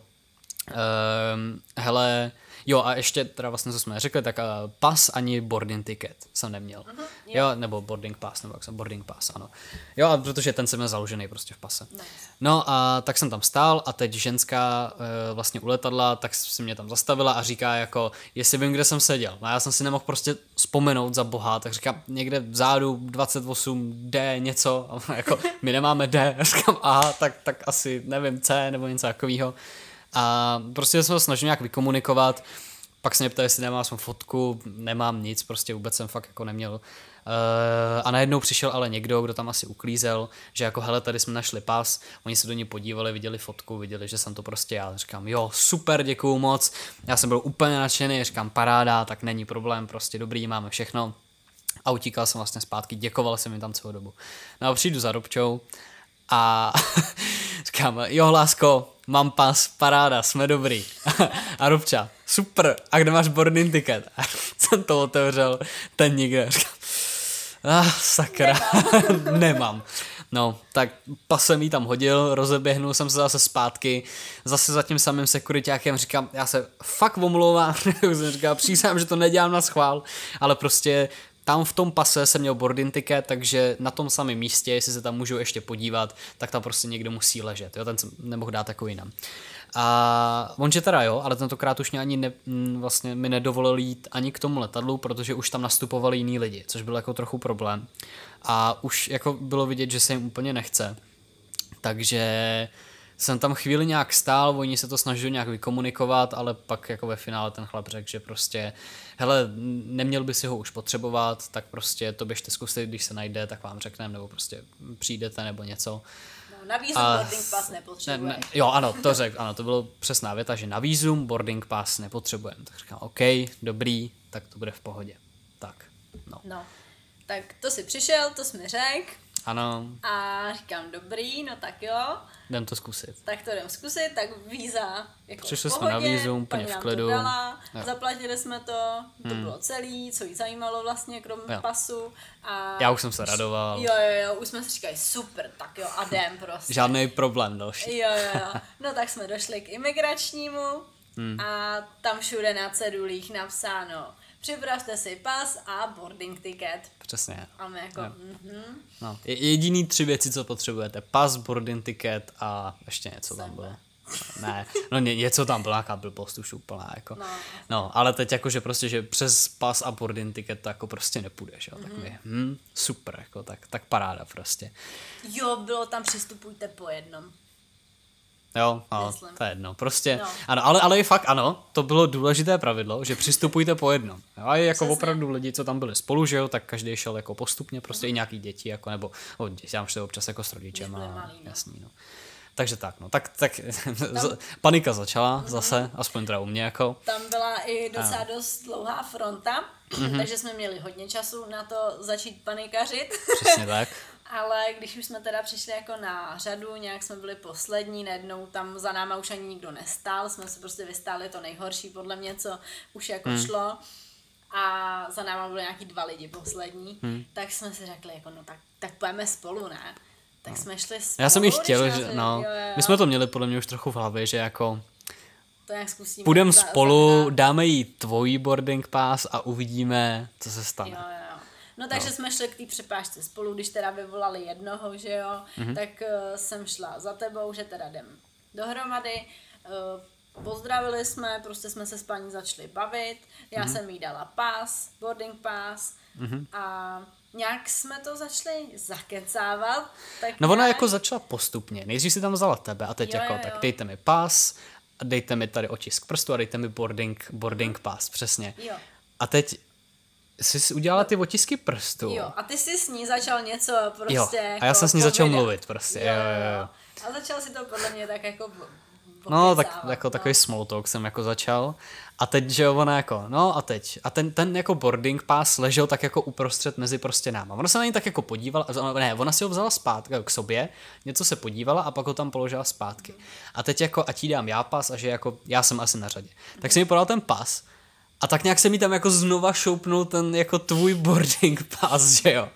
um, hele, Jo a ještě teda vlastně, co jsme řekli, tak uh, pas ani boarding ticket jsem neměl. Uh-huh, jo. jo, nebo boarding pass, nebo jak jsem, boarding pass, ano. Jo, a protože ten jsem měl založený prostě v pase. Nice. No a tak jsem tam stál a teď ženská uh, vlastně u letadla, tak si mě tam zastavila a říká jako, jestli vím, kde jsem seděl. No já jsem si nemohl prostě vzpomenout za boha, tak říkám někde vzadu 28D něco, a jako my nemáme D, a říkám aha, tak, tak asi nevím C nebo něco takového. A prostě se snažil nějak vykomunikovat, pak se mě ptali, jestli nemám svou fotku, nemám nic, prostě vůbec jsem fakt jako neměl. Uh, a najednou přišel ale někdo, kdo tam asi uklízel, že jako hele, tady jsme našli pas, oni se do ní podívali, viděli fotku, viděli, že jsem to prostě já. Říkám, jo, super, děkuju moc. Já jsem byl úplně nadšený, říkám, paráda, tak není problém, prostě dobrý, máme všechno. A utíkal jsem vlastně zpátky, děkoval jsem jim tam celou dobu. No a přijdu za Robčou a říkám, jo, lásko, mám pas, paráda, jsme dobrý. a Robča, super, a kde máš boarding ticket? A jsem to otevřel, ten nikde. Ah, sakra, nemám. nemám. No, tak pas jsem jí tam hodil, rozeběhnul jsem se zase zpátky, zase za tím samým sekuritákem říkám, já se fakt omlouvám, jsem říkal, přísám, že to nedělám na schvál, ale prostě tam v tom pase jsem měl boarding ticket, takže na tom samém místě, jestli se tam můžu ještě podívat, tak tam prostě někdo musí ležet. Jo? Ten jsem nemohl dát jako jinam. A on že teda jo, ale tentokrát už mě ani ne, vlastně mi nedovolil jít ani k tomu letadlu, protože už tam nastupovali jiní lidi, což byl jako trochu problém. A už jako bylo vidět, že se jim úplně nechce. Takže jsem tam chvíli nějak stál, oni se to snažili nějak vykomunikovat, ale pak jako ve finále ten chlap řekl, že prostě, hele, neměl by si ho už potřebovat, tak prostě to běžte zkusit, když se najde, tak vám řekneme, nebo prostě přijdete nebo něco. No, na výzum a, boarding pass nepotřebuješ. Ne, ne, jo, ano, to řekl, ano, to bylo přesná věta, že na výzum boarding pass nepotřebujeme. Tak říkám, OK, dobrý, tak to bude v pohodě. Tak, no. No, tak to si přišel, to jsme řekl. Ano. A říkám, dobrý, no tak jo. Jdem to zkusit. Tak to jdem zkusit, tak víza jako Přišli pohodě, jsme na vízu, úplně v klidu. Dala, zaplatili jsme to, to hmm. bylo celý, co jí zajímalo vlastně, krom jo. pasu. A Já už jsem se radoval. Jo, jo, jo, už jsme si říkali, super, tak jo, a jdem prostě. Žádný problém další. Jo, jo, jo. No tak jsme došli k imigračnímu hmm. a tam všude na cedulích napsáno připravte si pas a boarding ticket. Přesně. A my jako, mm-hmm. no, jediný tři věci, co potřebujete. Pas, boarding ticket a ještě něco tam bylo. Ne, no ně, něco tam byla, nějaká blbost už úplná, jako. No. no. ale teď jako, že prostě, že přes pas a boarding ticket to jako prostě nepůjdeš, jo, mm-hmm. tak mhm. my, hm, super, jako, tak, tak paráda prostě. Jo, bylo tam přistupujte po jednom. Jo, no, Myslím. to je jedno. Prostě, no. ano, ale, ale i fakt ano, to bylo důležité pravidlo, že přistupujte po jednom. Jo, a jako Přesně. opravdu lidi, co tam byli spolu, že jo, tak každý šel jako postupně, prostě mm. i nějaký děti, jako, nebo o, děti, já šel občas jako s rodičem a malý, no. jasný, no. Takže tak, no, tak, tak tam, panika začala mm-hmm. zase, aspoň teda u mě jako. Tam byla i docela dost dlouhá fronta, mm-hmm. takže jsme měli hodně času na to začít panikařit. Přesně tak. ale když už jsme teda přišli jako na řadu, nějak jsme byli poslední, najednou tam za náma už ani nikdo nestál, jsme se prostě vystáli to nejhorší podle mě, co už jako hmm. šlo a za náma byly nějaký dva lidi poslední, hmm. tak jsme si řekli, jako no tak, tak pojeme spolu, ne? Tak no. jsme šli spolu. Já jsem i chtěl, že, no, jo, jo. my jsme to měli podle mě už trochu v hlavě, že jako to nějak zkusíme. Půjdeme spolu, za, dáme jí tvojí boarding pass a uvidíme, co se stane. Jo, jo. No takže no. jsme šli k té přepážce spolu, když teda vyvolali jednoho, že jo, mm-hmm. tak uh, jsem šla za tebou, že teda jdem dohromady. Uh, pozdravili jsme, prostě jsme se s paní začali bavit, já mm-hmm. jsem jí dala pas, boarding pass mm-hmm. a nějak jsme to začali zakecávat. Tak no ona jako začala postupně, nejdřív si tam vzala tebe a teď jo, jako, jo, tak dejte mi pas, dejte mi tady otisk prstu a dejte mi boarding, boarding pass, přesně. Jo. A teď jsi udělala ty otisky prstů. Jo, a ty jsi s ní začal něco prostě Jo, a já jako jsem s ní začal mluvit prostě, jo, jo, jo. A začal si to podle mě tak jako No, tak jako no. takový small talk jsem jako začal. A teď, že ona jako, no a teď. A ten, ten jako boarding pass ležel tak jako uprostřed mezi prostě náma. Ona se na něj tak jako podívala, ne, ona si ho vzala zpátky k sobě, něco se podívala a pak ho tam položila zpátky. A teď jako, ať jí dám já pas a že jako, já jsem asi na řadě. Tak jsem mi podal ten pas A tak nějak se mi tam jako znova šoupnul ten jako tvůj boarding pass, že jo.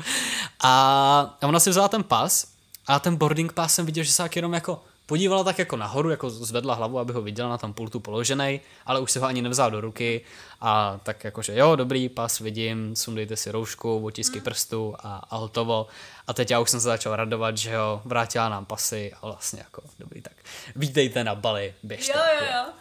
A ona si vzala ten pas a ten boarding pass jsem viděl, že se tak jenom jako podívala tak jako nahoru, jako zvedla hlavu, aby ho viděla na tom pultu položený, ale už se ho ani nevzala do ruky a tak jakože jo, dobrý, pas vidím, sundejte si roušku, otisky prstů a, a hotovo. A teď já už jsem se začal radovat, že jo, vrátila nám pasy a vlastně jako dobrý, tak vítejte na Bali, běžte. Jo, jo, jo.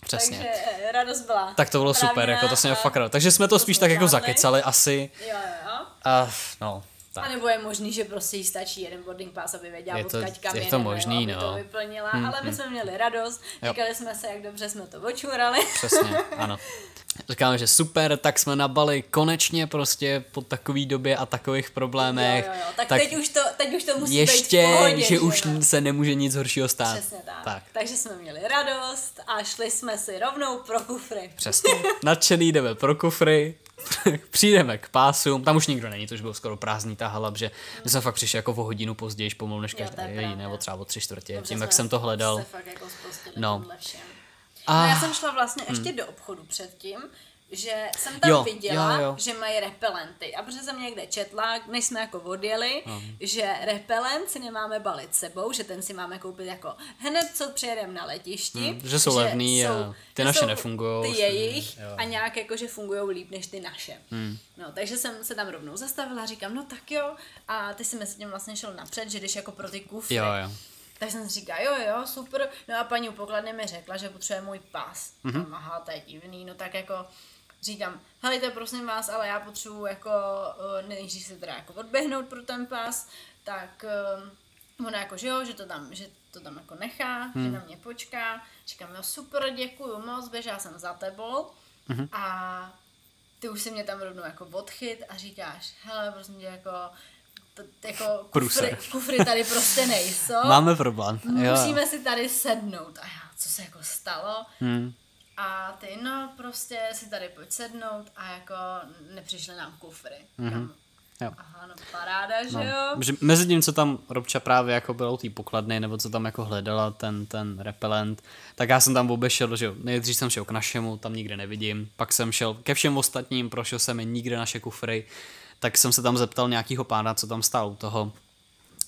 Přesně. Takže eh, radost byla. Tak to bylo super, Právě jako to jsem fakt rád. Takže jsme to to spíš tak jako zakecali asi. Jo, jo, jo. A no, tak. A nebo je možný, že prostě jí stačí jeden boarding pass, aby věděla, Je to- odkaď kam je to možný, aby no. to vyplnila, ale my jsme měli radost, Jo. říkali jsme se, jak dobře jsme to očurali. Přesně, ano. Říkáme, že super, tak jsme na Bali konečně prostě po takové době a takových problémech. Jo, jo, jo. Tak, teď, už to, teď už to musí ještě, být v pohodě, že už jo. se nemůže nic horšího stát. Přesně tak. tak. Takže jsme měli radost a šli jsme si rovnou pro kufry. Přesně. Nadšený jdeme pro kufry, přijdeme k pásům, tam už nikdo není, to už bylo skoro prázdný ta hala, že my jsme fakt přišli jako o hodinu později, pomalu než každý, pravda. nebo třeba o tři čtvrtě, tím, jak jsem to hledal. Se fakt jako No. A- No já jsem šla vlastně ještě do obchodu předtím, že jsem tam Jo, viděla, jo, jo. že mají repelenty. A protože jsem někde četla, než jsme jako odjeli, že repelent si nemáme balit sebou, že ten si máme koupit jako hned, co přijedeme na letišti. Hmm, že jsou levný a ty že naše jsou nefungujou, Ty jsou- jejich jo. a nějak jako, že fungují líp než ty naše. Hmm. No, takže jsem se tam rovnou zastavila a říkám, no tak jo. A ty si mezi tím vlastně šel napřed, že jdeš jako pro ty kufry. Jo, jo. Tak jsem si říkala, jo, jo, super. No a paní u pokladny mi řekla, že potřebuje můj pas. Mhm. Mm-hmm. Aha, to je divný. No tak jako říkám, helejte, prosím vás, ale já potřebuji jako uh, nejdřív si teda jako odběhnout pro ten pas, tak uh, ona jako, že jo, že to tam, že to tam jako nechá, hmm. že na mě počká. Říkám, jo, super, děkuju moc, běžela jsem za tebou. Mm-hmm. A ty už si mě tam rovnou jako odchyt a říkáš, hele, prosím tě, jako, jako kufry, kufry tady prostě nejsou. Máme problém. Jo, Musíme si tady sednout. A já, co se jako stalo? Hmm. A ty, no, prostě si tady pojď sednout a jako nepřišly nám kufry. Mm-hmm. Jo. Aha, no paráda, že No. jo? Že mezi tím, co tam Robča právě jako byla u té pokladny, nebo co tam jako hledala ten, ten repelent, tak já jsem tam obešel, že jo, nejdřív jsem šel k našemu, tam nikde nevidím, pak jsem šel ke všem ostatním, prošel jsem je nikde naše kufry, tak jsem se tam zeptal nějakýho pána, co tam stál u toho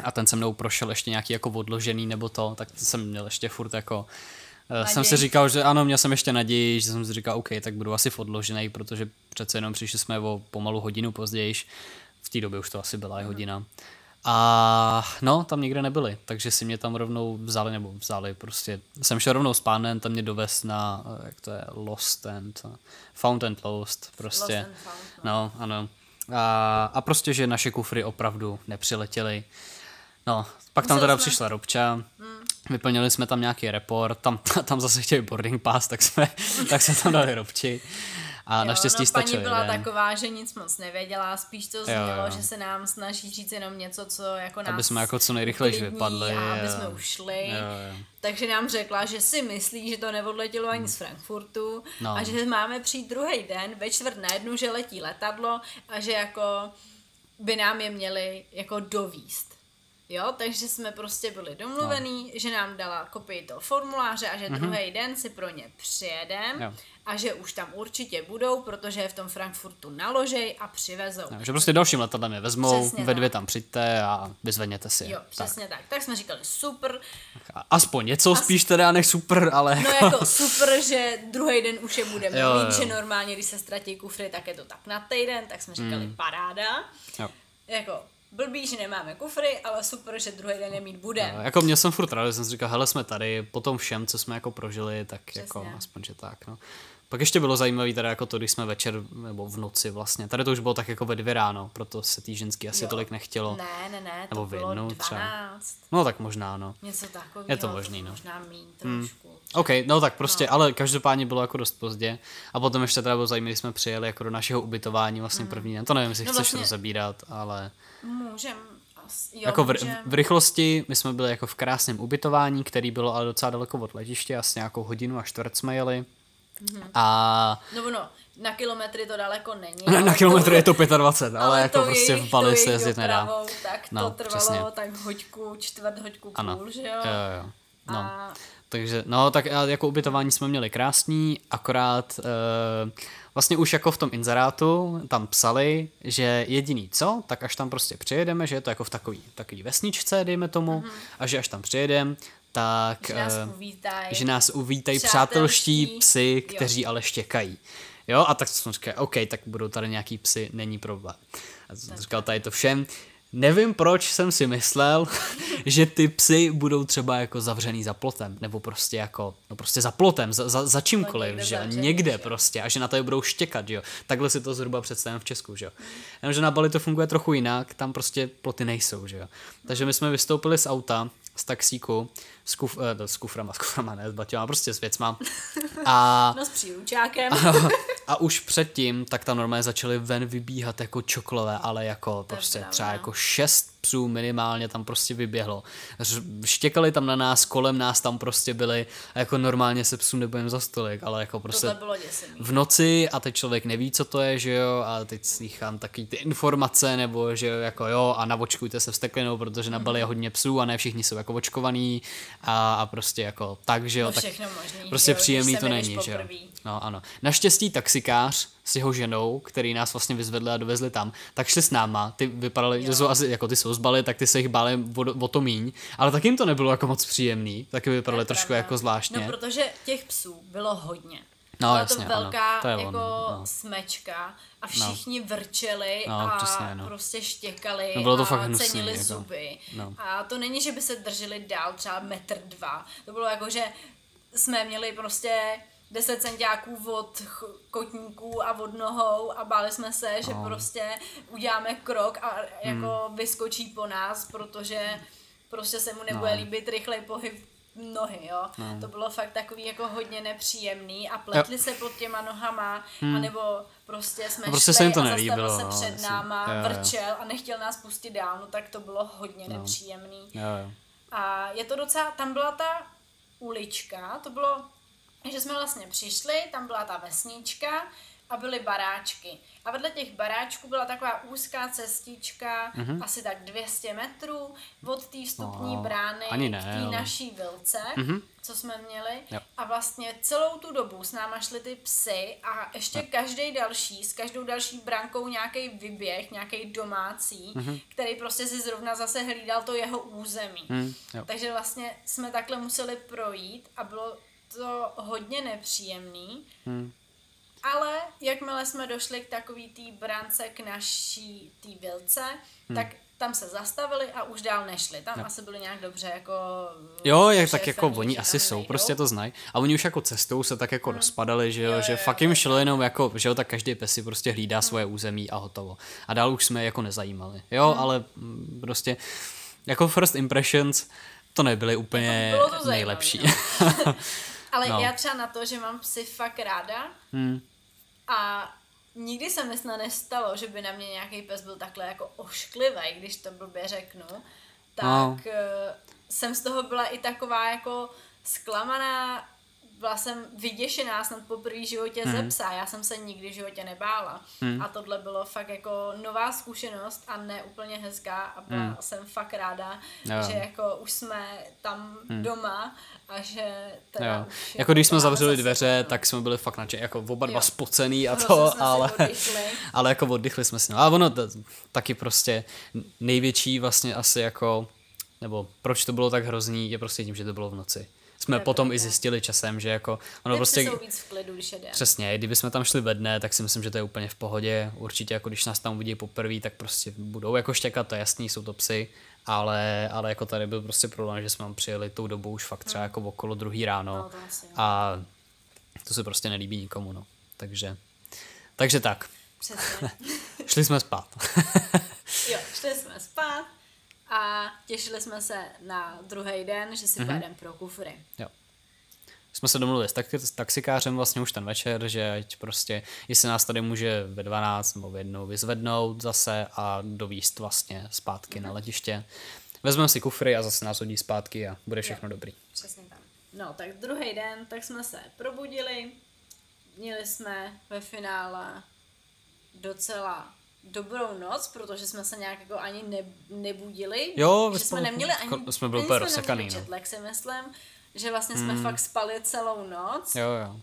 a ten se mnou prošel ještě nějaký jako odložený nebo to, tak jsem měl ještě furt jako eh, jsem si Naději. říkal, že ano, měl jsem ještě naději, že jsem si říkal, OK, tak budu asi v odložený, protože přece jenom přišli jsme o pomalu hodinu později, v té době už to asi byla i hodina. A no, tam nikde nebyli, takže si mě tam rovnou vzali, nebo vzali prostě. Jsem šel rovnou s pánem, tam mě dovez na, eh, jak to je, Lost and, eh, Found and Lost, prostě. Lost and found, no, ano. A, a prostě, že naše kufry opravdu nepřiletěly. No, pak tam Museli teda jsme- přišla Robča, vyplnili jsme tam nějaký report, tam, tam zase chtěli boarding pass, tak jsme, tak jsme tam dali Robči. A naštěstí no, stačil paní byla jeden. taková, že nic moc nevěděla, spíš to znělo, jo. že se nám snaží říct jenom něco, co jako nás Aby jsme jako co nejrychleji vypadli A aby a- jsme ušli. Jo, jo. Takže nám řekla, že si myslí, že to neodletělo ani z Frankfurtu No. a že máme přijít druhý den ve čtvrt na jednu, že letí letadlo a že jako by nám je měli jako dovíst. Jo, takže jsme prostě byli domluvený, no. že nám dala kopii toho formuláře a že mm-hmm. druhý den si pro ně přijedem Jo. a že už tam určitě budou, protože je v tom Frankfurtu naložej a přivezou. No, že prostě dalším letadlem je vezmou, Přesně ve dvě tak. tam přijďte a vyzvedněte si je. Jo, přesně tak. tak. Tak jsme říkali super. Aspoň něco spíš teda než super, ale No jako super, že druhý den už je budeme Jo, mít, jo. že normálně, když se ztratí kufry, tak je to tak na týden, tak jsme říkali Hmm. paráda. jo. Jako blbý, že nemáme kufry, ale super, že druhý den je mít bude. No, Jako měl jsem furt rád, že jsem si říkal, hele, jsme tady, po tom všem, co jsme jako prožili, tak jako aspoň, že tak, no. Pak ještě bylo zajímavé teda jako to, když jsme večer, nebo v noci vlastně, tady to už bylo tak jako ve dvě ráno, proto se tý ženský asi Jo. tolik nechtělo. Ne, ne, ne, to Nebo v bylo jednu třeba. 12. No tak možná, no. Něco takového. Je to možný, no. Možná míň trošku. OK, no tak prostě, no. ale každopádně bylo jako dost pozdě. A potom ještě teda bylo zajímavé, když jsme přijeli jako do našeho ubytování vlastně první den. To nevím, jestli No chceš vlastně- rozebírat, ale Můžem jo, jako v, můžem. v, rychlosti my jsme byli jako v krásném ubytování, který bylo ale docela daleko od letiště, asi nějakou hodinu a čtvrt jsme jeli. A No ono, na kilometry to daleko není. na, na kilometr je to 25, ale, ale jako tou prostě jejich- v Bali se jezdit nedá. Tak to No, trvalo přesně. tak hoďku, čtvrt hoďku Ano, půl, že jo? jo, jo. A No. Takže, no, tak jako ubytování jsme měli krásný, akorát e, vlastně už jako v tom inzerátu tam psali, že jediný co, tak až tam prostě přijedeme, že je to jako v takový, takový vesničce, dejme tomu, a že až tam přijedem, tak... že nás eh, uvítají. že nás uvítají Přátelští, psy, jo. kteří ale štěkají. Jo, a tak jsem říkal, OK, tak budou tady nějaký psy, není problém. A jsem říkal tady to všem. Nevím, proč jsem si myslel, že ty psy budou třeba jako zavřený za plotem, nebo prostě jako, no prostě za plotem, za, za, za čímkoliv, že jo, někde prostě, a že na to je budou štěkat, že jo. Takhle si to zhruba představím v Česku, že jo. Jenomže na Bali to funguje trochu jinak, tam prostě ploty nejsou, že jo. Takže my jsme vystoupili z auta, z taxíku, s, kuf, eh, s kuframa, s kuframa, ne, s baťama, prostě s věcma. A No s příručákem. a už předtím, tak tam normálně začaly ven vybíhat jako čokolové, ale jako To prostě pravda. třeba jako šest psů minimálně tam prostě vyběhlo. Štěkali tam na nás, kolem nás tam prostě byli a jako normálně se psům nebudem za stolik, ale jako prostě v noci a teď člověk neví, co to je, že jo, a teď slychám taky ty informace, nebo že jo, jako jo, a navočkujte se vsteklinou, protože na Bali je hodně psů a ne všichni jsou jako očkovaný a, a prostě jako tak, že jo, No tak možný, prostě jo, příjemný to není, že jo. poprvý. No ano. Naštěstí taxikář s jeho ženou, který nás vlastně vyzvedli a dovezli tam, tak šli s náma, ty vypadaly, že jsou asi, jako ty jsou z Bali, tak ty se jich báli o, o to míň, ale tak jim to nebylo jako moc příjemný, taky vypadaly trošku pravda. jako zvláštně. No, protože těch psů bylo hodně. No, Byla jasně, to ano. velká To je jako ono, no. smečka a všichni vrčeli No, a přesně, no. prostě štěkali No, bylo to a fakt hnusný, cenili jako. zuby. No. A to není, že by se drželi dál třeba metr dva. To bylo jako, že jsme měli prostě 10 centiáků od kotníků a od nohou a báli jsme se, že No. prostě uděláme krok a jako vyskočí po nás, protože prostě se mu nebude No. líbit rychlej pohyb nohy, jo. To bylo fakt takový jako hodně nepříjemný a pletli se pod těma nohama, anebo prostě jsme No, prostě šli se jim to a nelíbilo, zastavil se no, před jasně. náma, Jo, jo. vrčel a nechtěl nás pustit dál, no tak to bylo hodně nepříjemný. Jo, jo. A je to docela, tam byla ta ulička, to bylo, že jsme vlastně přišli, tam byla ta vesnička a byly baráčky. A vedle těch baráčků byla taková úzká cestička, Mhm. asi tak 200 metrů od té vstupní No, brány ani k ne, té ale- naší vilce, Mhm. co jsme měli. Jo. A vlastně celou tu dobu s náma šly ty psy a ještě každý další, s každou další brankou nějaký vyběh, nějaký domácí, který prostě si zrovna zase hlídal to jeho území. Jo. Takže vlastně jsme takhle museli projít a bylo to hodně nepříjemný. Hm. Ale jakmile jsme došli k takový té brance k naší té vilce, tak tam se zastavili a už dál nešli. Tam asi byli nějak dobře jako... Jo, jak, tak jako oni asi jsou, nejdou. prostě to znají. A oni už jako cestou se tak jako rozpadali, že jo, Jo, že jo, fakt jim to šlo jenom jako, že jo, tak každý pes si prostě hlídá svoje území a hotovo. A dál už jsme je jako nezajímali. Jo, ale mm, prostě jako first impressions to nebyly úplně Bylo to zajímavý, nejlepší. no. Ale No. já třeba na to, že mám psy fakt ráda Hm. a nikdy se mi snad nestalo, že by na mě nějaký pes byl takhle jako ošklivý, když to blbě řeknu, tak No. no. jsem z toho byla i taková jako zklamaná, byla jsem vyděšená snad po první životě Mhm. ze psa, já jsem se nikdy v životě nebála. A tohle bylo fakt jako nová zkušenost a ne úplně hezká a byla jsem fakt ráda, Mhm. Jo. Mhm. že jako už jsme tam doma a že teda Jo. už Jako když jsme zavřeli za dveře, no. tak jsme byli fakt nadšení, jako oba dva Jo. spocený a to, jsme ale, oddychli. ale jako oddychli jsme si. No a ono t- taky prostě největší vlastně asi jako, nebo proč to bylo tak hrozný, je prostě tím, že to bylo v noci. Jsme To je potom i pravda. zjistili časem, že jako ono prostě... jsou víc v klidu, když je den. Přesně, kdyby jsme tam šli ve dne, tak si myslím, že to je úplně v pohodě. Určitě jako když nás tam uvidí poprvé, tak prostě budou jako štěkat, to je jasný, jsou to psy, ale, ale jako tady byl prostě problém, že jsme tam přijeli tou dobu už fakt třeba jako okolo druhý ráno No, to asi a to se prostě nelíbí nikomu, no. Takže, takže tak, Přesně. šli jsme spát. Jo, šli jsme spát a těšili jsme se na druhý den, že si Mhm. mm-hmm. pojedeme pro kufry. jo. Jsme se domluvili s, tak, s taxikářem vlastně už ten večer, že ať prostě, jestli nás tady může ve 12 nebo v jednou vyzvednout zase a dovíst vlastně zpátky na letiště. Vezmeme si kufry a zase nás hodí zpátky a bude všechno dobrý. Přesně tam. No, tak druhý den, tak jsme se probudili, měli jsme ve finále docela dobrou noc, protože jsme se nějak jako ani ne, nebudili. Jo, že jsme spolu- neměli ani, ko- jsme byli úplně jsme rozsekaný, no. si myslím. že vlastně jsme Hmm. fakt spali celou noc. Jo, jo.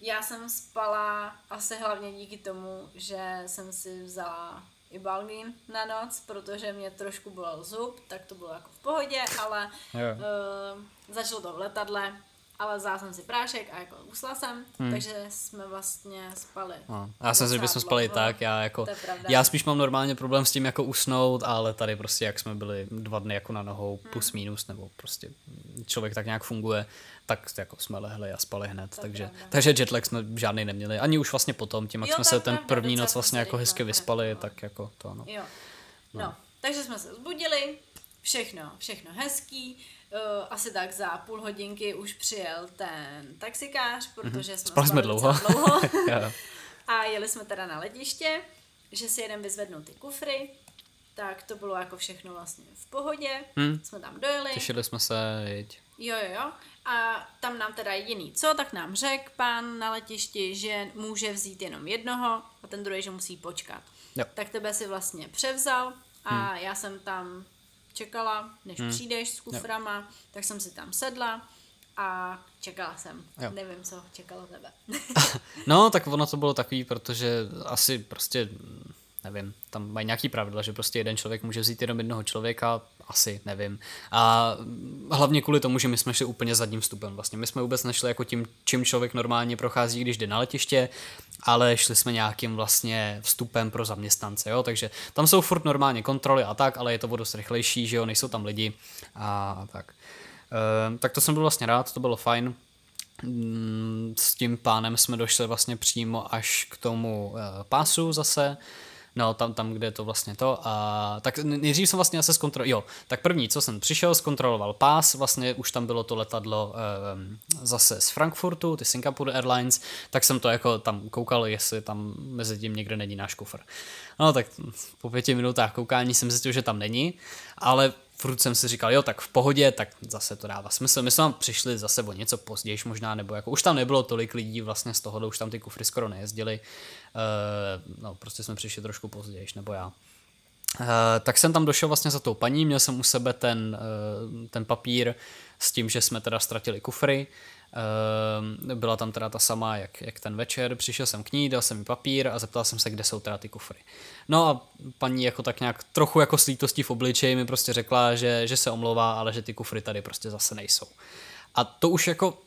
Já jsem spala asi hlavně díky tomu, že jsem si vzala i balgín na noc, protože mě trošku bolel zub, tak to bylo jako v pohodě, ale Jo. uh, začalo to v letadle, ale vzala jsem si prášek a jako usla jsem, hmm. takže jsme vlastně spali. No. Já jsem si, že bychom spali tak, já jako, já spíš mám normálně problém s tím jako usnout, ale tady prostě jak jsme byli dva dny jako na nohou Hmm. plus minus, nebo prostě člověk tak nějak funguje, tak jako jsme lehli a spali hned, je takže, pravda. takže jetlag jsme žádný neměli, ani už vlastně potom, tím jak Jo, jsme se ten první noc vlastně se jako hezky vyspali, no. tak jako to no. Jo. No. no, takže jsme se zbudili, všechno, všechno hezký. Uh, asi tak za půl hodinky už přijel ten taxikář, protože jsme Spali jsme dlouho. dlouho. A jeli jsme teda na letiště, že si jeden vyzvednou ty kufry, tak to bylo jako všechno vlastně v pohodě. Hmm. Jsme tam dojeli. Těšili jsme se, jeď. Jo, jo, jo. A tam nám teda jediný co, tak nám řekl pán na letišti, že může vzít jenom jednoho a ten druhý, že musí počkat. Jo. Tak tebe si vlastně převzal a hmm. já jsem tam čekala, než hmm. přijdeš s kuframa, tak jsem si tam sedla a čekala jsem. Jo. Nevím, co čekalo tebe. No, tak ono to bylo takový, protože asi prostě, nevím, tam mají nějaký pravidla, že prostě jeden člověk může vzít jenom jednoho člověka, asi, nevím. A hlavně kvůli tomu, že my jsme šli úplně zadním vstupem vlastně. My jsme vůbec nešli jako tím, čím člověk normálně prochází, když jde na letiště, ale šli jsme nějakým vlastně vstupem pro zaměstnance, jo, takže tam jsou furt normálně kontroly a tak, ale je to o dost rychlejší, že jo, nejsou tam lidi a tak. Ehm, tak to jsem byl vlastně rád, to bylo fajn. Mm, s tím pánem jsme došli vlastně přímo až k tomu uh, pásu zase, no tam, tam, kde je to vlastně to a tak nejdřív jsem vlastně se zkontroloval, jo, tak první, co jsem přišel, zkontroloval pás, vlastně už tam bylo to letadlo um, zase z Frankfurtu, ty Singapore Airlines, tak jsem to jako tam koukal, jestli tam mezi tím někde není náš kufr. No tak po pěti minutách koukání jsem zjistil, že tam není, ale furt jsem si říkal, jo, tak v pohodě, tak zase to dává smysl. My jsme tam přišli zase o něco později možná, nebo jako už tam nebylo tolik lidí vlastně z toho, už tam ty kufry skoro nejezdili. Uh, no, prostě jsme přišli trošku později, nebo já. Uh, tak jsem tam došel vlastně za tou paní, měl jsem u sebe ten, uh, ten papír s tím, že jsme teda ztratili kufry. Uh, byla tam teda ta sama, jak, jak ten večer, přišel jsem k ní, dal jsem jí papír a zeptal jsem se, kde jsou teda ty kufry. No a paní jako tak nějak trochu jako s lítostí v obličeji mi prostě řekla, že, že se omlouvá, ale že ty kufry tady prostě zase nejsou. A to už jako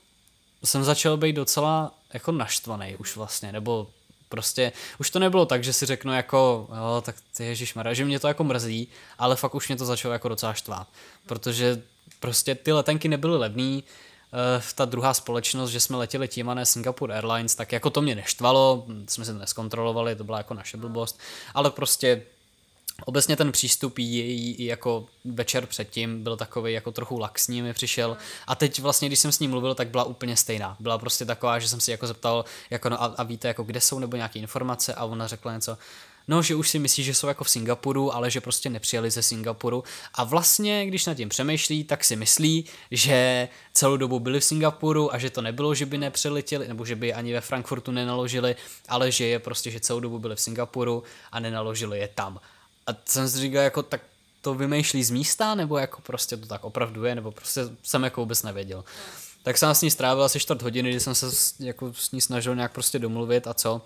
jsem začal být docela jako naštvaný už vlastně, nebo prostě už to nebylo tak, že si řeknu jako, jo, tak ty ježišmarja, že mě to jako mrzí, ale fakt už mě to začalo jako docela štvát, protože prostě ty letenky nebyly levný, ta druhá společnost, že jsme letěli tím a ne Singapore Airlines, tak jako to mě neštvalo, jsme se to neskontrolovali, to byla jako naše blbost, ale prostě obecně ten přístup jí, jí jako večer předtím byl takový jako trochu laxní mi přišel a teď vlastně, když jsem s ní mluvil, tak byla úplně stejná. Byla prostě taková, že jsem si jako zeptal, jako no a, a víte, jako kde jsou nebo nějaké informace a ona řekla něco, No, že už si myslí, že jsou jako v Singapuru, ale že prostě nepřijeli ze Singapuru. A vlastně, když nad tím přemýšlí, tak si myslí, že celou dobu byli v Singapuru a že to nebylo, že by nepřiletěli, nebo že by ani ve Frankfurtu nenaložili, ale že je prostě, že celou dobu byli v Singapuru a nenaložili je tam. A jsem si říkal, jako tak to vymýšlí z místa, nebo jako prostě to tak opravdu je, nebo prostě jsem jako vůbec nevěděl. Tak jsem s ní strávil asi čtvrt hodiny, kdy jsem se jako s ní snažil nějak prostě domluvit a co.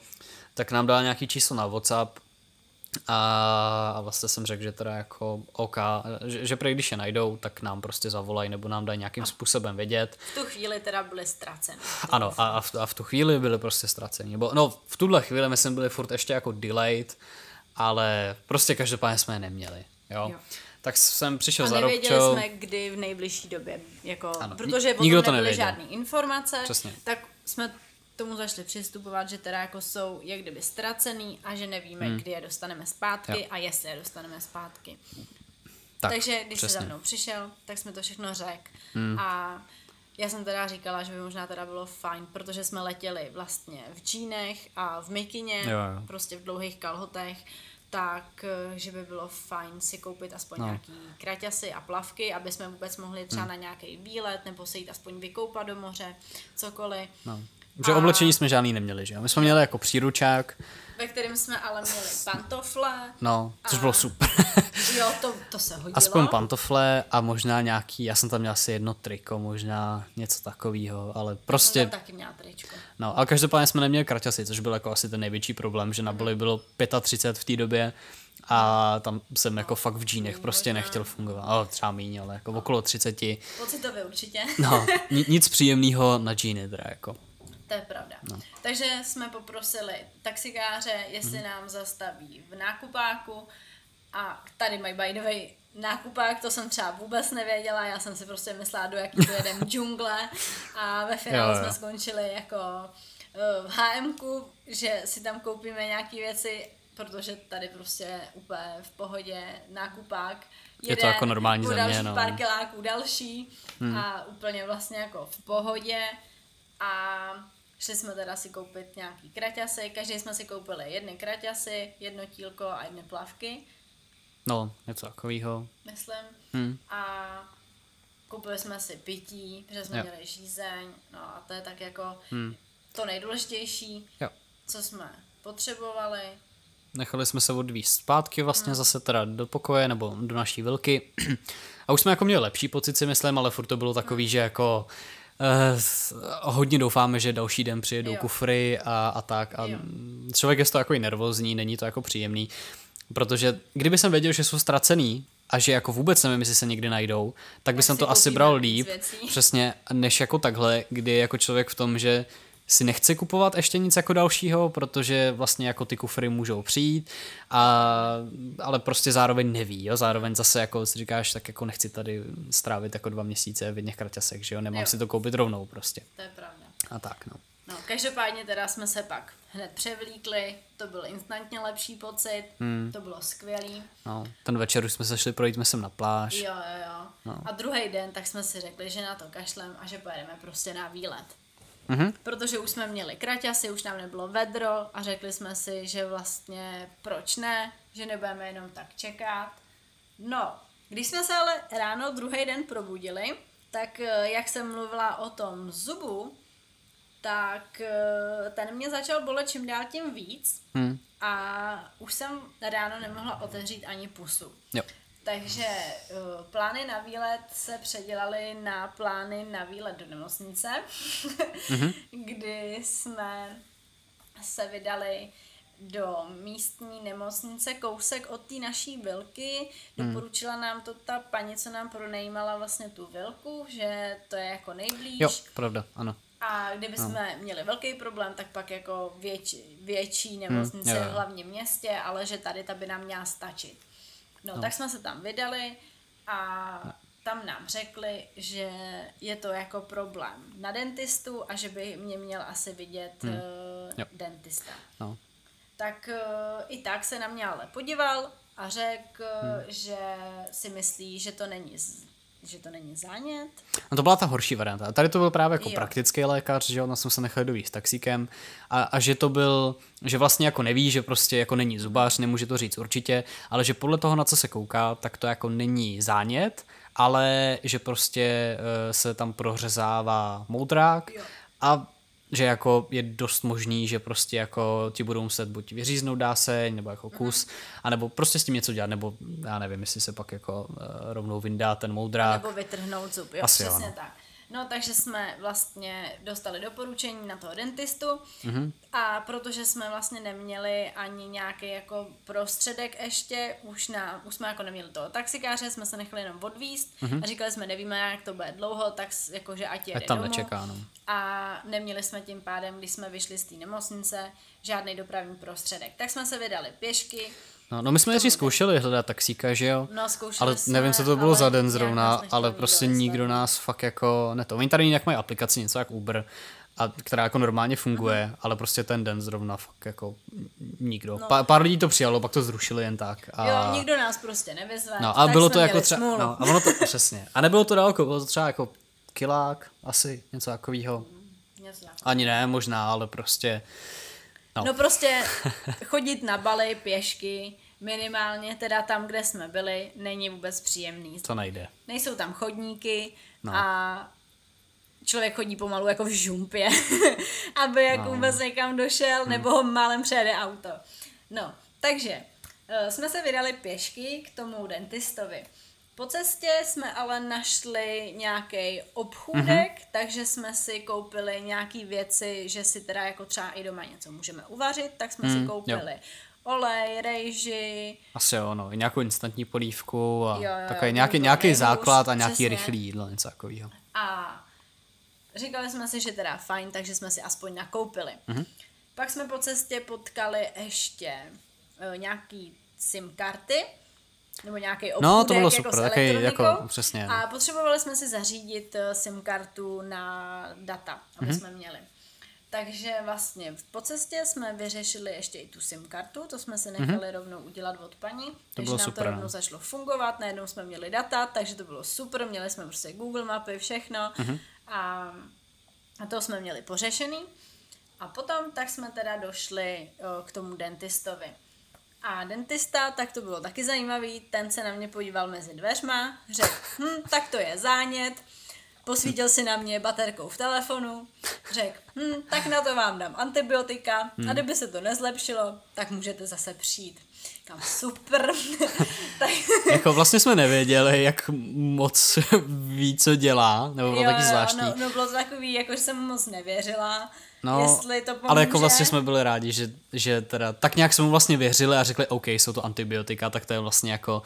Tak nám dal nějaký číslo na WhatsApp, a, vlastně jsem řekl, že teda jako OK, že, že prý když je najdou, tak nám prostě zavolají nebo nám dají nějakým způsobem vědět. V tu chvíli teda byli ztraceni. Ano, a, a, v, a v tu chvíli byli prostě ztraceni. Nebo, no, v tuhle chvíli my jsme byli furt ještě jako delayed, ale prostě každopádně jsme je neměli. Jo? Jo. Tak jsem přišel A za nevěděli Robčou. jsme, kdy v nejbližší době, jako, Ano, protože nikdo to nebyly nevěděl. žádné informace, Přesně. tak jsme tomu začali přistupovat, že teda jako jsou jak kdyby ztracený a že nevíme, hmm. kdy je dostaneme zpátky Jo. a jestli je dostaneme zpátky. Tak, Takže když přesně. se za mnou přišel, tak jsme to všechno řekl. Hmm. A já jsem teda říkala, že by možná teda bylo fajn, protože jsme letěli vlastně v džínech a v mikině, Jo, jo. prostě v dlouhých kalhotech, tak eh, že by bylo fajn si koupit aspoň no. nějaký kraťasy a plavky, aby jsme vůbec mohli třeba Hmm. na nějaký výlet nebo se jít aspoň vykoupat do moře, cokoliv. No. Že oblečení jsme žádný neměli, že jo? My jsme měli jako příručák, ve kterém jsme ale měli pantofle. no, což bylo super. Jo, to, to se hodilo. Aspoň pantofle a možná nějaký, já jsem tam měl asi jedno triko, možná něco takového, ale prostě, tam taky měla tričko. no, ale každopádně jsme neměli kraťasy, což byl jako asi ten největší problém, že na boli bylo 35 v té době a tam jsem jako fakt v džínech prostě nechtěl fungovat, ale třeba míň, ale jako okolo 30, Pocitově určitě. no, ni- nic příjemného na džíny teda jako. To je pravda. No. Takže jsme poprosili taxikáře, jestli Mhm. nám zastaví v nákupáku a tady mají by the way nákupák, to jsem třeba vůbec nevěděla, já jsem si prostě myslela, do jaký pojedem džungle a ve finále Jo, jo. jsme skončili jako eh, v HMku, že si tam koupíme nějaké věci, protože tady prostě úplně v pohodě nákupák. Je to jako normální země, dalších no. pár kiláků další a úplně vlastně jako v pohodě a šli jsme teda si koupit nějaký kraťasy, každý jsme si koupili jedny kraťasy, jedno tílko a jedny plavky, No, něco takového. myslím. Hm. A koupili jsme si pití, protože jsme Jo. měli žízeň, no a to je tak jako Hm. to nejdůležitější, Jo. co jsme potřebovali. Nechali jsme se odvízt zpátky vlastně zase teda do pokoje nebo do naší vilky. A už jsme jako měli lepší pocit si myslím, ale furt to bylo takový, že jako eh, hodně doufáme, že další den přijedou Jo. kufry a, a tak. A Jo. člověk je z toho jako i nervózní, není to jako příjemný. Protože kdyby jsem věděl, že jsou ztracený a že jako vůbec nevím, jestli se někdy najdou, tak by Tak jsem to asi bral líp, věcí. přesně, než jako takhle, kdy je jako člověk v tom, že si nechce kupovat ještě nic jako dalšího, protože vlastně jako ty kufry můžou přijít, a, ale prostě zároveň neví, jo, zároveň zase jako si říkáš, tak jako nechci tady strávit jako dva měsíce v jedných kraťasech, že jo, nemám Jo. si to koupit rovnou prostě. To je pravda. A tak, no. No, každopádně teda jsme se pak hned převlíkli, to byl instantně lepší pocit, Hmm. to bylo skvělý. no. Ten večer už jsme se šli projít sem na pláž. Jo, jo, jo. No. A druhý den tak jsme si řekli, že na to kašlem a že pojedeme prostě na výlet. Mhm. Protože už jsme měli kraťasy, už nám nebylo vedro a řekli jsme si, že vlastně proč ne, že nebudeme jenom tak čekat. No, když jsme se ale ráno druhý den probudili, tak eh, jak jsem mluvila o tom zubu, tak eh, ten mě začal bolet čím dál tím víc Hm. a už jsem ráno nemohla otevřít ani pusu. Jo. Takže uh, plány na výlet se předělaly na plány na výlet do nemocnice, Mhm. kdy jsme se vydali do místní nemocnice kousek od té naší vilky. Mhm. Doporučila nám to ta paní, co nám pronajímala vlastně tu vilku, že to je jako nejblíž. Jo, pravda, ano. A kdyby jsme měli velký problém, tak pak jako větší, větší nemocnice jo, jo. v hlavním městě, ale že tady ta by nám měla stačit. No, no. tak jsme se tam vydali a tam nám řekli, že je to jako problém na dentistu a že by mě měl asi vidět hmm. Uh, dentista. No. Tak uh, i tak se na mě ale podíval a řekl, Hmm. že si myslí, že to není z- že to není zánět. No to byla ta horší varianta. A tady to byl právě jako Jo. praktický lékař, že jo, na jsme se nechali dovíst taxíkem a, a, že to byl, že vlastně jako neví, že prostě jako není zubář, nemůže to říct určitě, ale že podle toho, na co se kouká, tak to jako není zánět, ale že prostě uh, se tam prořezává moudrák Jo. a že jako je dost možný, že prostě jako ti budou muset buď vyříznout dá se, nebo jako kus, Mhm. anebo prostě s tím něco dělat, nebo já nevím, jestli se pak jako uh, rovnou vyndá ten moudrák. Nebo vytrhnout zub, jo, Asi přesně no. tak. No, takže jsme vlastně dostali doporučení na toho dentistu Mhm. mm-hmm. a protože jsme vlastně neměli ani nějaký jako prostředek ještě, už, na, už jsme jako neměli toho taxikáře, jsme se nechali jenom odvíst Mhm. mm-hmm. a říkali jsme, nevíme, jak to bude dlouho, tak s- jakože ať jede Ať tam domů. nečeká, no. A neměli jsme tím pádem, když jsme vyšli z té nemocnice, žádný dopravní prostředek. Tak jsme se vydali pěšky, No, no my jsme nejdřív zkoušeli hledat taxíka, že jo? No, zkoušeli ale jsme, nevím, co to bylo za den nějak zrovna, ale nikdo prostě vyzvat. nikdo nás fakt jako, ne to, oni tady jinak mají aplikaci, něco jak Uber, a, která jako normálně funguje, Mhm. ale prostě ten den zrovna fakt jako nikdo. No. Pa, pár lidí to přijalo, pak to zrušili jen tak. A... Jo, nikdo nás prostě nevyzve. No, a tak bylo to jako třeba, smůlu. no, a ono to, přesně. A nebylo to daleko, bylo to třeba jako kilák, asi něco takového. Tak. Ani ne, možná, ale prostě, no. No prostě chodit na Bali pěšky, minimálně teda tam, kde jsme byli, není vůbec příjemný. to nejde. Nejsou tam chodníky No. a člověk chodí pomalu jako v žumpě, aby jako no. vůbec někam došel, hmm. nebo ho málem přejede auto. No, takže uh, jsme se vydali pěšky k tomu dentistovi. Po cestě jsme ale našli nějaký obchůdek, mm-hmm. takže jsme si koupili nějaký věci, že si teda jako třeba i doma něco můžeme uvařit, tak jsme mm, si koupili jo. olej, rejži. Asi jo, no, i nějakou instantní polívku a jo, jo, takový jo, nějaký, nějaký základ a nějaký přesně. rychlý jídlo, něco takového. A říkali jsme si, že teda fajn, takže jsme si aspoň nakoupili. Mm-hmm. Pak jsme po cestě potkali ještě uh, nějaký SIM karty, nebo nějaký obchůdek no, to bylo jako super, s taky, jako, přesně. No. A potřebovali jsme si zařídit eh, SIM kartu na data, aby mm-hmm. jsme měli. Takže vlastně po cestě jsme vyřešili ještě i tu SIM kartu, to jsme si nechali mm-hmm. rovnou udělat od paní, to takže nám super, to rovnou no. zašlo fungovat, najednou jsme měli data, takže to bylo super, měli jsme prostě Google mapy, všechno mm-hmm. a, a to jsme měli pořešený. A potom tak jsme teda došli o, k tomu dentistovi. A dentista, tak to bylo taky zajímavý, ten se na mě podíval mezi dveřma, řekl, hm, tak to je zánět, posvítil si na mě baterkou v telefonu, řekl, hm, tak na to vám dám antibiotika a hmm. kdyby se to nezlepšilo, tak můžete zase přijít. Kam super. tak... jako vlastně jsme nevěděli, jak moc ví, co dělá, nebo bylo jo, taky zvláštní. No, no bylo to takový, jako že jsem moc nevěřila. No, jestli to pomůže. ale jako vlastně jsme byli rádi, že, že teda tak nějak jsme mu vlastně věřili a řekli, OK, jsou to antibiotika, tak to je vlastně jako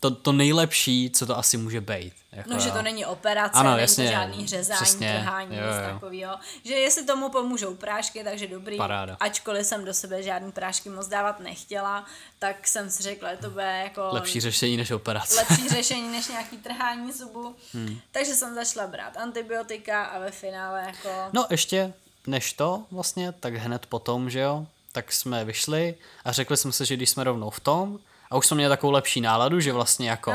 to, to nejlepší, co to asi může být. Jako, no, že to není operace, ano, není jasně, to žádný řezání, přesně, trhání, jo, jo. nic takového. Že jestli tomu pomůžou prášky, takže dobrý. Paráda. Ačkoliv jsem do sebe žádný prášky moc dávat nechtěla, tak jsem si řekla, že to bude jako... Lepší řešení než operace. Lepší řešení než nějaký trhání zubu. Hmm. Takže jsem začala brát antibiotika a ve finále jako... No ještě než to vlastně, tak hned potom, že jo, tak jsme vyšli a řekli jsme si, že když jsme rovnou v tom, a už jsme měli takovou lepší náladu, že vlastně jako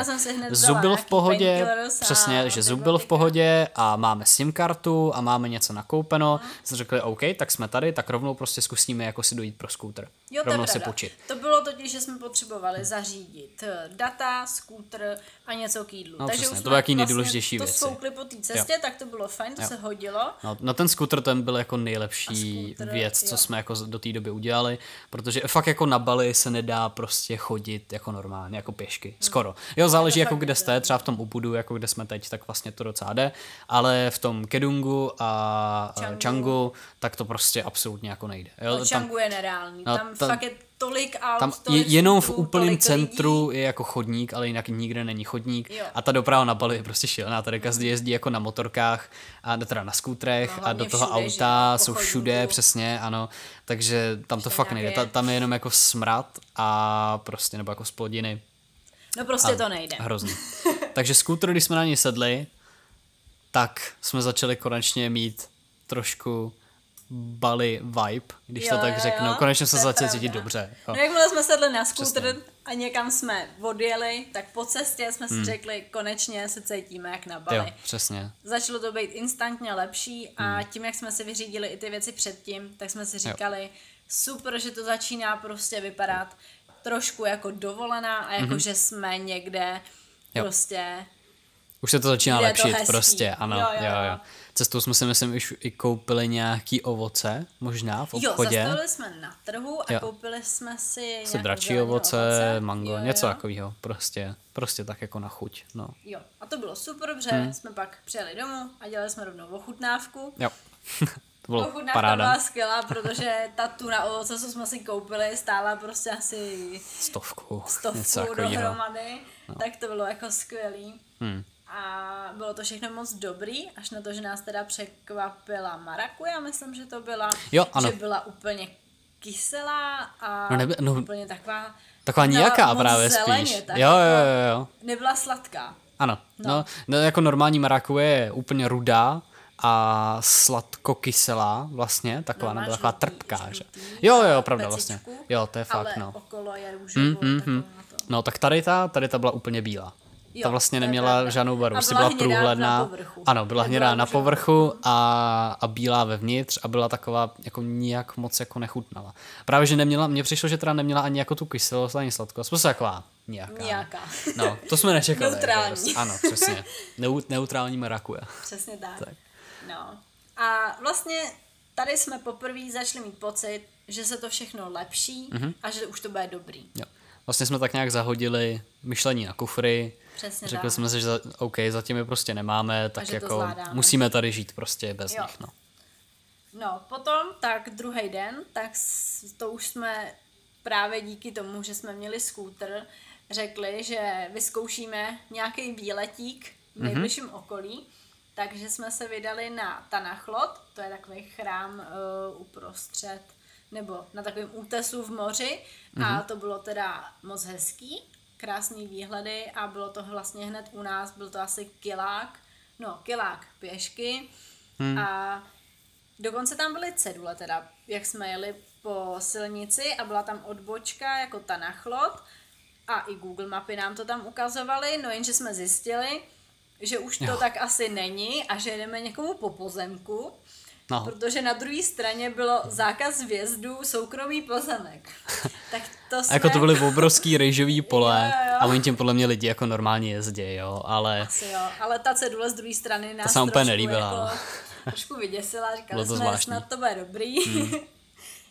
zub byl v pohodě, přesně, že zub byl v pohodě a máme SIM kartu a máme něco nakoupeno, jsme řekli OK, tak jsme tady, tak rovnou prostě zkusíme jako si dojít pro skútr. Jo, to rovnou si počít. To bylo totiž, že jsme potřebovali zařídit eh, data, skútr a něco k jídlu. No, Takže přesně, už to bylo jaký vlastně nejdůležitější věci. To po té cestě, jo. tak to bylo fajn, to jo. se hodilo. No, na ten skútr ten byl jako nejlepší scooter, věc, co jo. jsme jako do té doby udělali, protože fakt jako na Bali se nedá prostě chodit jako normálně, jako pěšky, hmm. skoro. Jo, záleží jako kde jste, třeba v tom Ubudu, jako kde jsme teď, tak vlastně to docela jde, ale v tom Kedungu a Changu, Changu tak to prostě absolutně jako nejde. Jo, no, Changu je nereálný, no, tam, tam fakt je tolik aut, tam tolik je, jenom v úplném centru lidí. je jako chodník, ale jinak nikde není chodník jo. a ta doprava na Bali je prostě šílená, tady každý jezdí jako na motorkách a teda na skútrech no, a do toho všude, auta jsou všude, přesně, ano, takže tam to fakt nejde, ta, tam je jenom jako smrad a prostě, nebo jako splodiny. No prostě a to nejde. Hrozný. takže skútr, když jsme na něj sedli, tak jsme začali konečně mít trošku Bali vibe, když jo, to tak jo, řeknu. Jo, Konečně se začali cítit dobře. Jo. No jakmile jsme sedli na skútr a někam jsme odjeli, tak po cestě jsme si hmm. řekli, konečně se cítíme jak na Bali. Jo, přesně. Začalo to být instantně lepší a hmm. tím, jak jsme si vyřídili i ty věci předtím, tak jsme si říkali, jo. super, že to začíná prostě vypadat trošku jako dovolená a jako, mm-hmm. že jsme někde jo. prostě... Už se to začíná lepšit to prostě, ano, jo, jo, jo. jo. Cestou jsme si myslím už i koupili nějaký ovoce, možná v obchodě. Jo, zastavili jsme na trhu a jo. koupili jsme si Se dračí ovoce, ovoce, mango, jo, něco takového, prostě, prostě tak jako na chuť, no. Jo, a to bylo super, dobře, hmm. jsme pak přijeli domů a dělali jsme rovnou ochutnávku. Jo. to bylo Ochutnávka paráda. byla skvělá, protože ta tuna ovoce, co jsme si koupili, stála prostě asi stovku, stovku dohromady, no. tak to bylo jako skvělý. Hmm a bylo to všechno moc dobrý, až na to, že nás teda překvapila marakuja, myslím, že to byla, jo, ano. že byla úplně kyselá a no nebe, no, úplně taková... Taková nějaká no, právě zeleně, spíš. Tak jo, jo, jo, jo. Nebyla sladká. Ano, no. no, no jako normální marakuje je úplně rudá, a sladko-kyselá vlastně, taková no, nebyla taková trpká, že? Jo, jo, pravda vlastně. Jo, to je fakt, ale no. okolo je růžovo, mm, mm, mm. No, tak tady ta, tady ta byla úplně bílá. Jo, ta vlastně neměla žádnou barvu, byla, byla průhledná. Na povrchu. Ano, byla hnědá na povrchu a, a bílá vevnitř a byla taková jako nijak moc jako nechutnala. Právě, že neměla, mně přišlo, že teda neměla ani jako tu kyselost, ani sladkost, prostě taková nějaká. Nějaká. No, to jsme nečekali. Neutrální. Jako, ano, přesně. Neu, neutrální marakuje. Přesně tak. tak. No. A vlastně tady jsme poprvé začali mít pocit, že se to všechno lepší Mhm. mm-hmm. a že už to bude dobrý. Jo. Vlastně jsme tak nějak zahodili myšlení na kufry. Přesně Řekli tak. jsme si, že za, OK, zatím je prostě nemáme, tak jako musíme tady žít prostě bez Jo. nich. No. No, potom, tak druhý den, tak to už jsme právě díky tomu, že jsme měli skútr, řekli, že vyzkoušíme nějaký výletík v nejbližším okolí, takže jsme se vydali na Tanachlot, to je takový chrám uh, uprostřed, nebo na takovém útesu v moři a to bylo teda moc hezký, krásný výhledy a bylo to vlastně hned u nás, byl to asi kilák, no kilák pěšky. A Dokonce tam byly cedule teda, jak jsme jeli po silnici a byla tam odbočka jako ta nachlot a i Google mapy nám to tam ukazovaly, no jenže jsme zjistili, že už to Jo. tak asi není a že jdeme někomu po pozemku, No. protože na druhé straně bylo zákaz vjezdu soukromý pozemek. tak to jsme... A jako to byly obrovský rejžový pole Jo, jo. a oni tím podle mě lidi jako normálně jezdí, jo, ale Asi jo, ale ta cedule z druhé strany nás se nám úplně trošku nelíbila. Jako, trošku vyděsila, Bylo říkali to jsme, zvláštní. Hmm. snad to bude dobrý.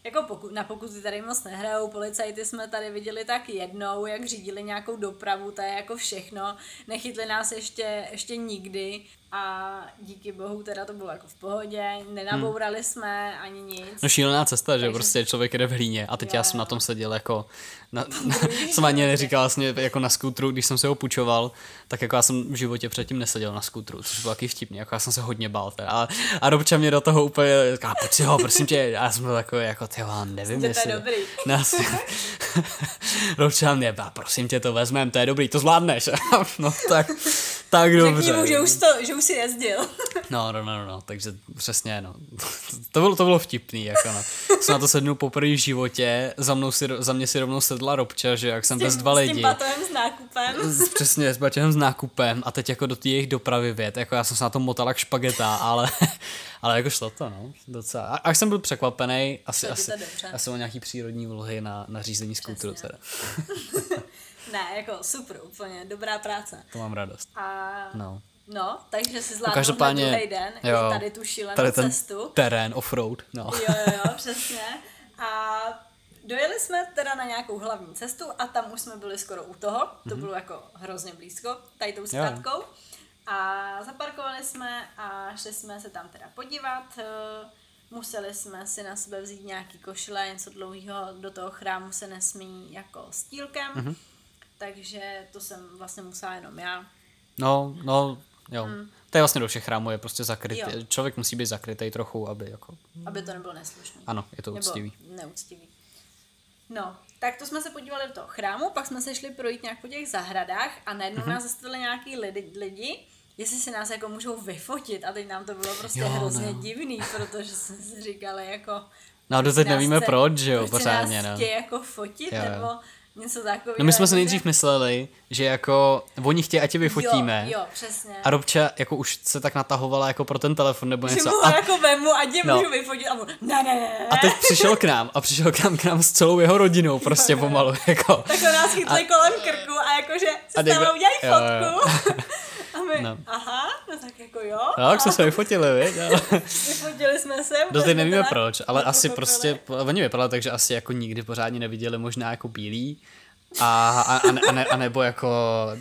jako poku, na pokuty tady moc nehrajou, policajty jsme tady viděli tak jednou, jak řídili nějakou dopravu, to je jako všechno. Nechytli nás ještě, ještě nikdy a díky bohu teda to bylo jako v pohodě, nenabourali jsme ani nic. no šílená cesta, že Takže- prostě člověk jede v hlíně a teď Jo, já jsem na tom seděl jako, na, na, jsem ani neříkal vlastně jako na skútru, když jsem se ho půjčoval, tak jako já jsem v životě předtím neseděl na skútru, což bylo taky vtipný, jako já jsem se hodně bál teda. A, a Robča mě do toho úplně říká, pojď si ho, prosím tě, a já jsem byl takový jako, ty nevím, Že to je jestli... dobrý. Nás... Robča mě, "A prosím tě, to vezmem, to je dobrý, to zvládneš. no tak, tak dobře. Řekni mu, že už, to, že už si jezdil. No, no, no, no, no, takže přesně, no. To bylo, to bylo vtipný, jako no. Jsem na to sednul poprvé v životě, za, mnou si, za mě si rovnou sedla Robča, že jak jsem bez dva s lidi. tím batohem s nákupem. S- Přesně, s bačehem s nákupem a teď jako do té jejich dopravy věd, jako já jsem se na tom motal jak špageta, ale, ale jako šlo to, no, docela. A, až jsem byl překvapený, asi, asi, asi o nějaký přírodní vlohy na, na řízení skútru teda. Ne, jako super, úplně, dobrá práce. To mám radost. A No. No, takže si zvládnul Každopádně, druhý den, jo, i tady tu šílenou tady ten cestu. terén offroad, no. Jo, jo, jo, přesně. A dojeli jsme teda na nějakou hlavní cestu a tam už jsme byli skoro u toho. Mhm. To bylo jako hrozně blízko, tady tou zkratkou. A zaparkovali jsme a šli jsme se tam teda podívat. Eh, Museli jsme si na sebe vzít nějaký košile, něco dlouhého, do toho chrámu se nesmí jako stílkem. Mhm. Takže to jsem vlastně musela jenom já. No, no, jo. To je vlastně do všech chrámů, je prostě zakrytý. Hmm. Jo. Člověk musí být zakrytý trochu, aby jako... aby to nebylo neslušný. Ano, je to Nebo úctivý. neúctivý. No, tak to jsme se podívali do toho chrámu, pak jsme se šli projít nějak po těch zahradách a najednou Mhm. mm-hmm. nás zastavili nějaký lidi, lidi, jestli si nás jako můžou vyfotit a teď nám to bylo prostě Jo, no hrozně jo. divný, protože jsme si říkali jako... No a doteď nevíme chce- proč, že jo, pořádně, nás no. jako fotit, Jo, jo. nebo něco takového. No my jsme si jakože- nejdřív mysleli, že jako oni chtějí, ať tě vyfotíme. Jo, jo, přesně. A Robča jako už se tak natahovala jako pro ten telefon nebo že něco. mu ho A, jako vemu a tě No. můžu vyfotit a mu, ne, ne, ne, a teď přišel k nám a přišel k nám, k nám s celou jeho rodinou prostě pomalu. Jako. Tak to nás chytli kolem krku a jakože se A s někdo- náma udělají jo, jo. fotku. A my, no. aha, no tak jako jo. No, jak jsme se vyfotili? Ale Vyfotili jsme se. Doteď jsme nevíme teda proč, ale asi prostě, oni vypadali tak, že asi jako nikdy pořádně neviděli možná jako bílý. A, a, a, ne, a, ne, a nebo jako,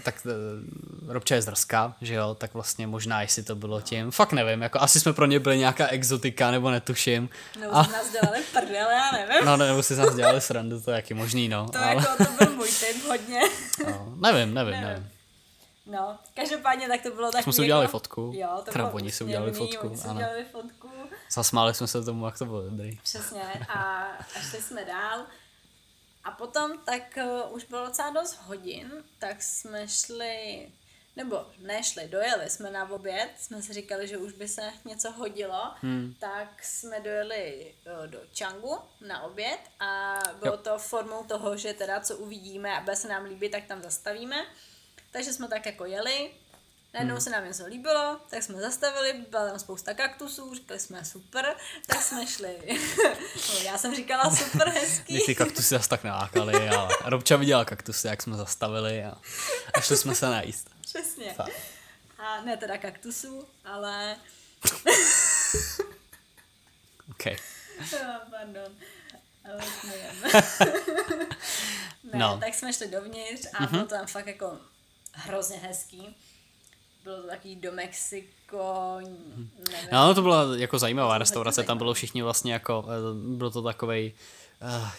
tak eh, Robča je z že jo, tak vlastně možná, jestli to bylo tím, fakt nevím, jako asi jsme pro ně byli nějaká exotika, nebo netuším. Nebo A, jsme nás dělali prdel, já nevím. no, nebo si nás dělali srandu, to je jaký možný, no. to, ale, jako, to byl můj typ hodně. no, nevím, nevím, Nevím. nevím. No, každopádně tak to bylo tak Jsme si udělali fotku. Jo, to Teda bylo oni si udělali fotku, Oni si udělali fotku. Zasmáli jsme se tomu, jak to bylo dobrý. Přesně. A, a šli jsme dál. A potom tak uh, už bylo docela dost hodin, tak jsme šli, nebo nešli, dojeli jsme na oběd, jsme si říkali, že už by se něco hodilo, hmm. tak jsme dojeli uh, do Changu na oběd a bylo Jo. to formou toho, že teda co uvidíme a bude se nám líbit, tak tam zastavíme. Takže jsme tak jako jeli, Najednou se nám něco líbilo, tak jsme zastavili, byla tam spousta kaktusů, říkali jsme super, tak jsme šli. no, já jsem říkala super hezký. Ty kaktusy zase tak nalákaly, ale Robča viděla kaktusy, jak jsme zastavili a, a šli jsme se najíst. Přesně. Fakt. A ne teda kaktusů, ale OK. Oh, pardon. Ale ne, No. tak jsme šli dovnitř a bylo to tam fakt jako hrozně hezký. Bylo to takový do Mexiko, nevím. No, to byla jako zajímavá bylo restaurace, tam bylo všichni vlastně jako, eh, byl to takovej, uh,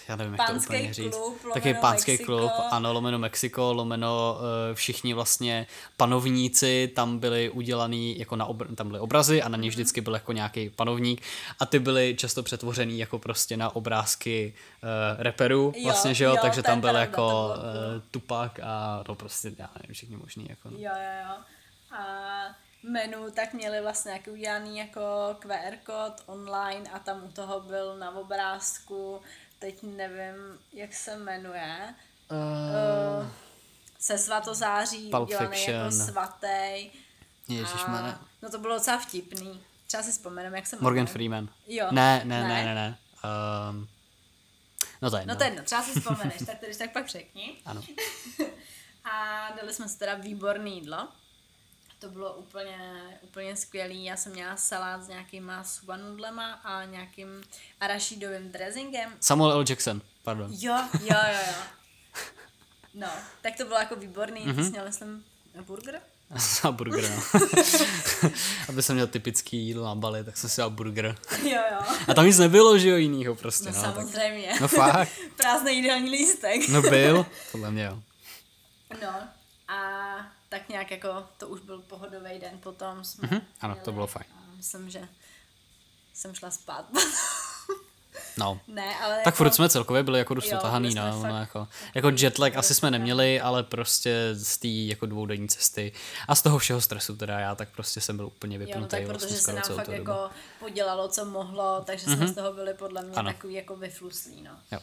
já nevím, jak to Pánský úplně říct. klub, Taky pánský Mexiko. klub, ano, lomeno Mexiko, lomeno uh, všichni vlastně panovníci, tam byli udělaný, jako na obr- tam byly obrazy a na Mhm. ně vždycky byl jako nějaký panovník a ty byly často přetvořený jako prostě na obrázky uh, reperů, Jo, vlastně, že jo, jo, takže tam byl pravda, jako bylo uh. Tupac a to prostě, já nevím, všichni možný, jako no. Jo, jo, jo. A menu tak měli vlastně nějaký udělaný jako QR kód online a tam u toho byl na obrázku, teď nevím, jak se jmenuje, uh, se svatozáří Pulp udělaný jako Fiction. svatý. Ježišmarja. A, no to bylo docela vtipný. Třeba si vzpomenem, jak se Morgan jmenuje. Freeman. Jo. Ne, ne, ne, Ne? ne, ne. Um, no to je No to je jedno, třeba si vzpomeneš, tak to když tak pak řekni. Ano. A dali jsme si teda výborné jídlo. To bylo úplně, úplně skvělý. Já jsem měla salát s nějakýma suba nudlema a nějakým arašídovým dressingem. Samuel L. Jackson, pardon. Jo, jo, jo, jo. No, tak to bylo jako výborný. Mhm. Mm-hmm. Měl, myslím, burger? A burger, no. Aby jsem měl typický jídlo na Bali, tak jsem si dal burger. Jo, jo. A tam nic nebylo, že jo, jinýho prostě, No, no. tak, samozřejmě. no fakt. Prázdný jídelní lístek. No byl, podle mě jo. No a tak nějak jako to už byl pohodový den potom jsme Mhm, ano, to měli bylo fajn. myslím, že jsem šla spát. No. ne, ale Tak jako, furt jsme celkově byli jako dost otahaný, no, fakt no, jako, jako jetlag asi jsme neměli, ale prostě z té jako dvoudenní cesty a z toho všeho stresu teda já tak prostě jsem byl úplně Jo, no vypnutý tak vlastně protože se skoro nám fakt dobu. jako podělalo, co mohlo, takže jsme z toho byli podle mě Ano. takový jako vyfluslí, no. Jo.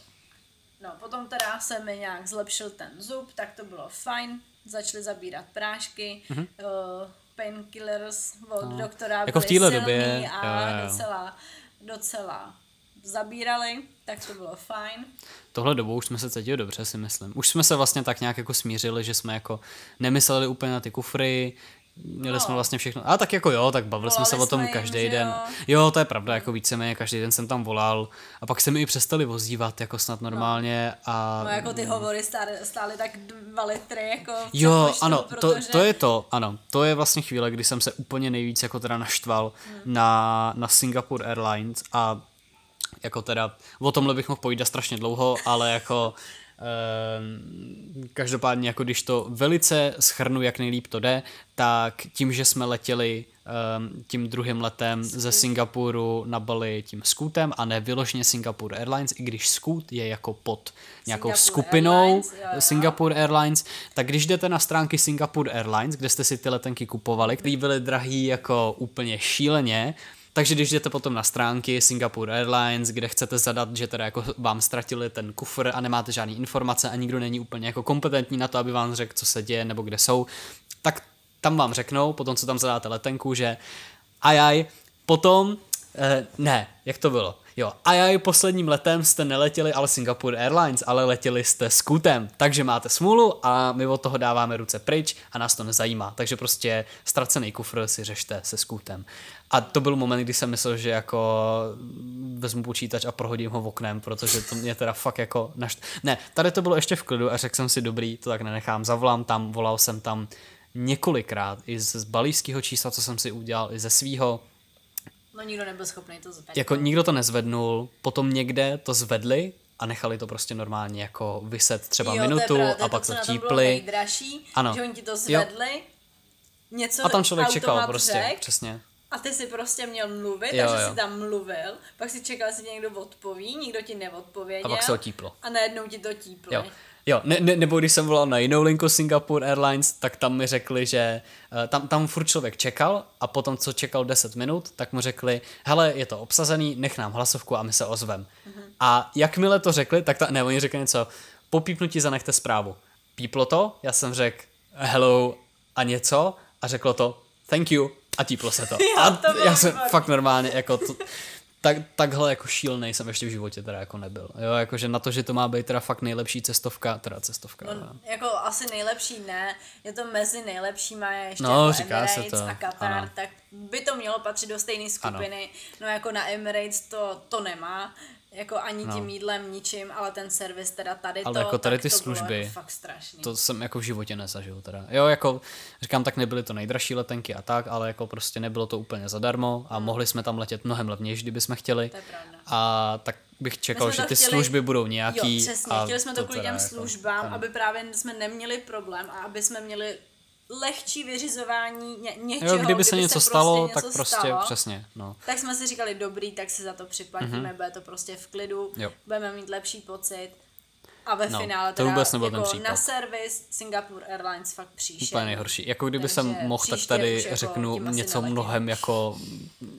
No, potom teda se mi nějak zlepšil ten zub, tak to bylo fajn. Začali zabírat prášky, mm-hmm. uh, painkillers od No. doktora Jako v téhle silný době, a jo, jo. docela, docela zabírali, tak to bylo fajn. Tohle dobou už jsme se cítili dobře, si myslím. Už jsme se vlastně tak nějak jako smířili, že jsme jako nemysleli úplně na ty kufry, měli No. jsme vlastně všechno. A tak jako jo, tak bavili jsme Volali se o tom jsme jim, každý den. jo. Jo, to je pravda, jako víceméně každý den jsem tam volal a pak se mi i přestali ozývat jako snad normálně a No jako ty hovory stály, stály tak dva litry jako Jo, přepočtu, ano, to, protože... to je to, ano. To je vlastně chvíle, kdy jsem se úplně nejvíc jako teda naštval Hmm. na, na Singapore Airlines a jako teda, o tomhle bych mohl povídat strašně dlouho, ale jako každopádně, jako když to velice schrnu, jak nejlíp to jde, tak tím, že jsme letěli um, tím druhým letem ze Singapuru na Bali tím Scootem a ne vyloženě Singapore Airlines, i když Scoot je jako pod nějakou Singapore skupinou Airlines, jo, jo. Singapore Airlines, tak když jdete na stránky Singapore Airlines, kde jste si ty letenky kupovali, které byly drahý jako úplně šíleně, takže když jdete potom na stránky Singapore Airlines, kde chcete zadat, že teda jako vám ztratili ten kufr a nemáte žádné informace a nikdo není úplně jako kompetentní na to, aby vám řekl, co se děje nebo kde jsou, tak tam vám řeknou, potom co tam zadáte letenku, že ajaj, potom, eh, ne, jak to bylo? Jo, ajaj, posledním letem jste neletěli ale Singapore Airlines, ale letěli jste Scootem, takže máte smůlu a my od toho dáváme ruce pryč a nás to nezajímá, takže prostě ztracený kufr si řešte se Scootem. A to byl moment, kdy jsem myslel, že jako vezmu počítač a prohodím ho v oknem, protože to mě teda fakt jako našt... Ne, tady to bylo ještě v klidu a řekl jsem si dobrý, to tak nenechám, zavolám tam, volal jsem tam několikrát i z, balíského čísla, co jsem si udělal, i ze svýho, No nikdo nebyl schopný to zvednout. jako nikdo to nezvednul, potom někde to zvedli a nechali to prostě normálně jako vyset třeba jo, minutu to je pravda, a pak to bylo típli. nejdražší, Ano. že oni ti to zvedli, něco A tam člověk čekal prostě, řek, přesně. A ty si prostě měl mluvit, Jo, takže jo. si tam mluvil, pak si čekal, jestli někdo odpoví, nikdo ti neodpověděl. A pak se ho típlo. A najednou ti to típlo. Jo. Jo, ne, ne, nebo když jsem volal na jinou linku Singapore Airlines, tak tam mi řekli, že uh, tam, tam furt člověk čekal a potom, co čekal 10 minut, tak mu řekli, hele, je to obsazený, nech nám hlasovku a my se ozvem. Mm-hmm. A jakmile to řekli, tak ta, ne, oni řekli něco, po pípnutí zanechte zprávu. Píplo to, já jsem řekl hello a něco a řeklo to thank you a típlo se to. A to já jsem výborný. fakt normálně jako to, tak, takhle jako šílený jsem ještě v životě teda jako nebyl. Jo, jakože na to, že to má být teda fakt nejlepší cestovka, teda cestovka. No, No, jako asi nejlepší ne, je to mezi nejlepšíma je ještě No, jako říká se Emirates to, a Qatar, ano. tak by to mělo patřit do stejné skupiny, ano. no jako na Emirates to, to nemá, jako ani no. tím jídlem, ničím, ale ten servis teda tady ale to, jako tady ty to služby, jako fakt strašný. to jsem jako v životě nezažil teda. Jo, jako říkám, tak nebyly to nejdražší letenky a tak, ale jako prostě nebylo to úplně zadarmo a hmm. mohli jsme tam letět mnohem levněji, kdyby jsme chtěli. To je pravda. A tak bych čekal, že ty chtěli, služby budou nějaký. Jo, přesně, a chtěli jsme to, to kvůli těm jako, službám, ano. aby právě jsme neměli problém a aby jsme měli lehčí vyřizování ně, něčeho, Jo, kdyby se něco se stalo, prostě tak něco prostě stalo, přesně, no. Tak jsme si říkali, dobrý, tak si za to připlatíme, mm-hmm. bude to prostě v klidu, Jo. budeme mít lepší pocit. A ve No, finále to vůbec nebyl ten jako případ. na servis Singapore Airlines fakt příšerný. Úplně nejhorší. Jako kdyby jsem Takže mohl, tak příště tady jako řeknu něco neletím. mnohem jako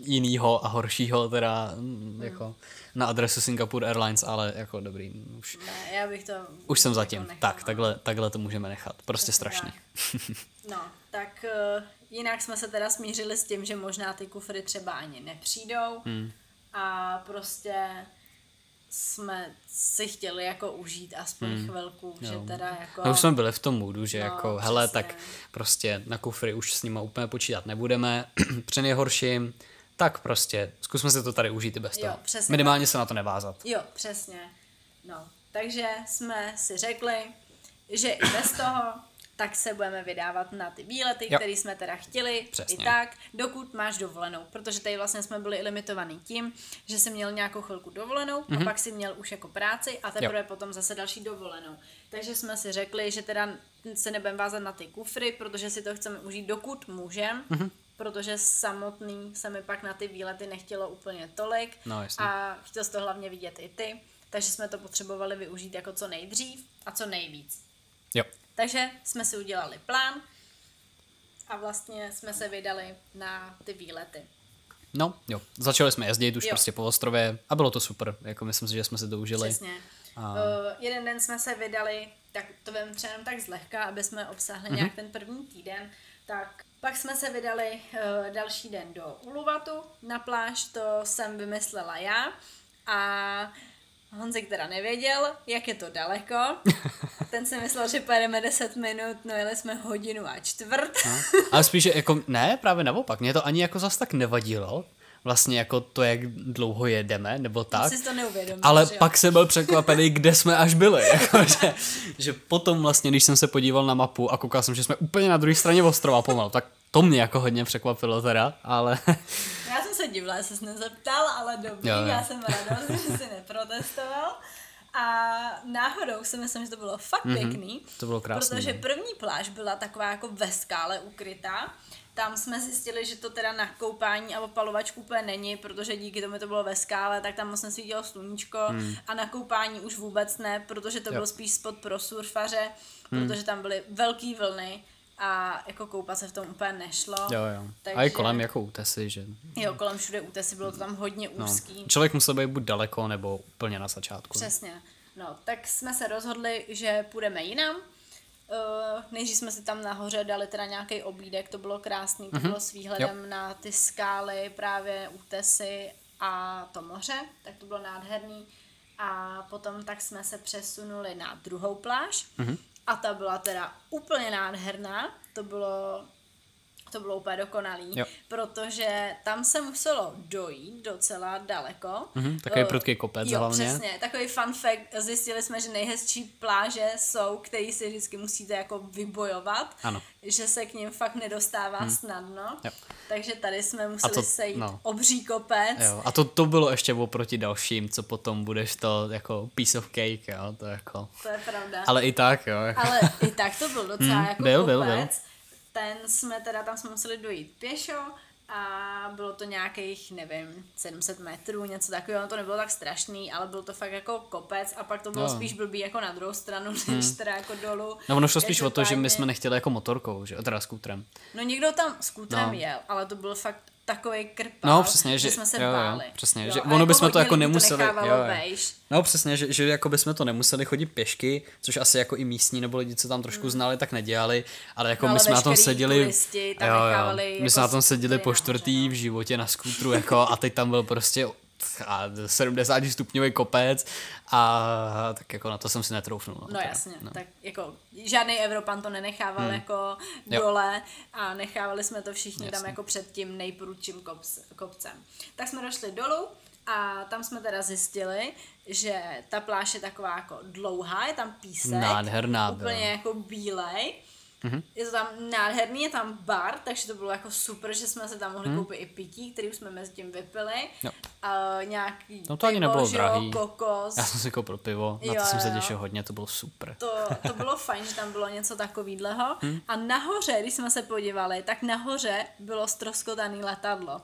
jinýho a horšího, teda mm, jako na adresu Singapore Airlines, ale jako dobrý, už, Ne, já bych to už jsem jako zatím. nechala. Tak, takhle, takhle to můžeme nechat. Prostě Tak strašný. No, tak uh, jinak jsme se teda smířili s tím, že možná ty kufry třeba ani nepřijdou Hmm. a prostě jsme si chtěli jako užít aspoň hmm. chvilku, že teda jako... No už jsme byli v tom moodu, že No, jako, hele, přesně. tak prostě na kufry už s nima úplně počítat nebudeme, při nejhorším, tak prostě zkusme si to tady užít i bez Jo, toho. přesně Minimálně se na to nevázat. Jo, přesně. No, takže jsme si řekli, že i bez toho tak se budeme vydávat na ty výlety, Jo. které jsme teda chtěli, Přesně. i tak, dokud máš dovolenou. Protože tady vlastně jsme byli limitovaný tím, že jsi měl nějakou chvilku dovolenou mm-hmm. a pak si měl už jako práci a teprve jo. potom zase další dovolenou. Takže jsme si řekli, že teda se nebudeme vázat na ty kufry, protože si to chceme užít dokud můžem, mm-hmm. protože samotný se mi pak na ty výlety nechtělo úplně tolik No, a chtěl jsi to hlavně vidět i ty, takže jsme to potřebovali využít jako co nejdřív a co nejvíc. Jo. Takže jsme si udělali plán a vlastně jsme se vydali na ty výlety. No, jo. Začali jsme jezdit už Jo. prostě po ostrově a bylo to super. Jako myslím si, že jsme si to užili. Přesně. A- Uh, jeden den jsme se vydali, tak to vem třeba tak zlehka, aby jsme obsáhli Mhm. mm-hmm. nějak ten první týden, tak pak jsme se vydali uh, další den do Uluvatu na pláž, to jsem vymyslela já a Honzik teda nevěděl, jak je to daleko. Ten si myslel, že pojedeme 10 minut, no jeli jsme hodinu a čtvrt. No. Ale spíš, že jako ne, právě naopak. Mě to ani jako zas tak nevadilo. Vlastně jako to, jak dlouho jedeme, nebo tak. Jsi to neuvědomil, Ale že pak jsem byl překvapený, kde jsme až byli. Jako, že, že potom vlastně, když jsem se podíval na mapu a koukal jsem, že jsme úplně na druhé straně ostrova pomalu, tak to mě jako hodně překvapilo teda, ale Já jsem se divila, že jsi nezeptal, ale dobrý, Jo, jo. já jsem ráda, že jsi neprotestoval. A náhodou si myslím, že to bylo fakt mm-hmm. pěkný. To bylo krásný, Protože no. první pláž byla taková jako ve skále ukrytá. Tam jsme zjistili, že to teda na koupání a opalovačku úplně není, protože díky tomu to bylo ve skále, tak tam moc nesvítilo sluníčko Hmm. a na koupání už vůbec ne, protože to Jo. byl spíš spot pro surfaře, Hmm. protože tam byly velké vlny a jako koupat se v tom úplně nešlo. jo, jo. Takže... A i kolem jako útesy, že Jo, kolem všude útesy, bylo to tam hodně no. úzký. Člověk musel být buď daleko, nebo úplně na začátku. Přesně. No, tak jsme se rozhodli, že půjdeme jinam. Uh, nejdřív jsme si tam nahoře dali teda nějaký obídek, to bylo krásný, to bylo s výhledem na ty skály, právě útesy a to moře, tak to bylo nádherný. A potom tak jsme se přesunuli na druhou pláž a ta byla teda úplně nádherná, to bylo to bylo úplně dokonalý, Jo. protože tam se muselo dojít docela daleko. Mhm, takový Eh, prudký kopec jo, hlavně. přesně. Takový fun fact, zjistili jsme, že nejhezčí pláže jsou, které si vždycky musíte jako vybojovat, Ano. že se k ním fakt nedostává hmm. snadno. Jo. Takže tady jsme museli to- sejít no. obří kopec. Jo, a to, to bylo ještě oproti dalším, co potom budeš to jako piece of cake, jo, to jako. To je pravda. Ale i tak, jo. Ale i tak to byl docela Hmm, jako byl, byl, kopec. byl. Ten jsme teda, tam jsme museli dojít pěšo a bylo to nějakých, nevím, 700 metrů, něco takového, to nebylo tak strašný, ale byl to fakt jako kopec a pak to bylo Jo. spíš blbý jako na druhou stranu, než teda jako dolů. No ono šlo spíš o to, že my jsme nechtěli jako motorkou, že? teda skútrem. No někdo tam skútrem No. jel, ale to byl fakt takový krpal, No přesně, že, jsme se jo, báli. jo, přesně, Jo, že ono bychom to jako nemuseli, To jo, jo. No přesně, že, že jako bychom to nemuseli chodit pěšky, což asi jako i místní nebo lidi, co tam trošku znali, tak nedělali, ale jako Hmm. No, my jsme na tom seděli, turisti tam nechávali my jako jsme na tom seděli po čtvrtý v životě na skútru, jako a teď tam byl prostě a 70 stupňový kopec a tak jako na to jsem si netroufnul. No teda, jasně, no. tak jako žádný Evropan to nenechával hmm. jako Jo. dole a nechávali jsme to všichni tam Jasně. jako před tím nejprudším kopc, kopcem. Tak jsme došli dolů a tam jsme teda zjistili, že ta pláž je taková jako dlouhá, je tam písek. Nádherná Úplně byla. Jako bílej. Mm-hmm. Je to tam nádherný, je tam bar, takže to bylo jako super, že jsme se tam mohli mm. koupit i pití, který jsme mezi tím vypili. Jo. A nějaký No to ani pivo, nebylo drahý. kokos. Já jsem si koupil pivo, na Jo, to jsem se těšil hodně, to bylo super. To, to bylo fajn, že tam bylo něco takového. Hm? A nahoře, když jsme se podívali, tak nahoře bylo stroskotaný letadlo.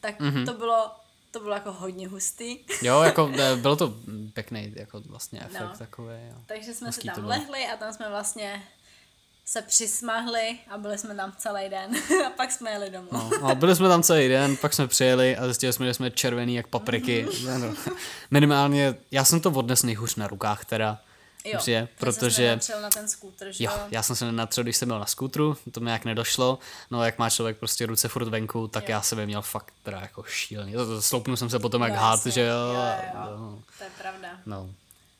Tak Mhm. to bylo to bylo jako hodně hustý. Jo, jako bylo to pěkný jako vlastně efekt No. takový. Jo. Takže jsme si to tam lehli a tam jsme vlastně se přismahli a byli jsme tam celý den. a pak jsme jeli domů. No, a byli jsme tam celý den, pak jsme přijeli a zjistili jsme, že jsme červený jak papriky. Mhm. No, Minimálně, já jsem to odnes nejhůř na rukách teda. Jo, že protože na ten skútr, že Jo, jo? já jsem se nenatřel, když jsem byl na skútru, to mi jak nedošlo, no jak má člověk prostě ruce furt venku, tak Jo. já jsem je měl fakt teda jako šílený. Sloupnul jsem se potom jak No, hád, že jo. jo, jo. no. To je pravda. No.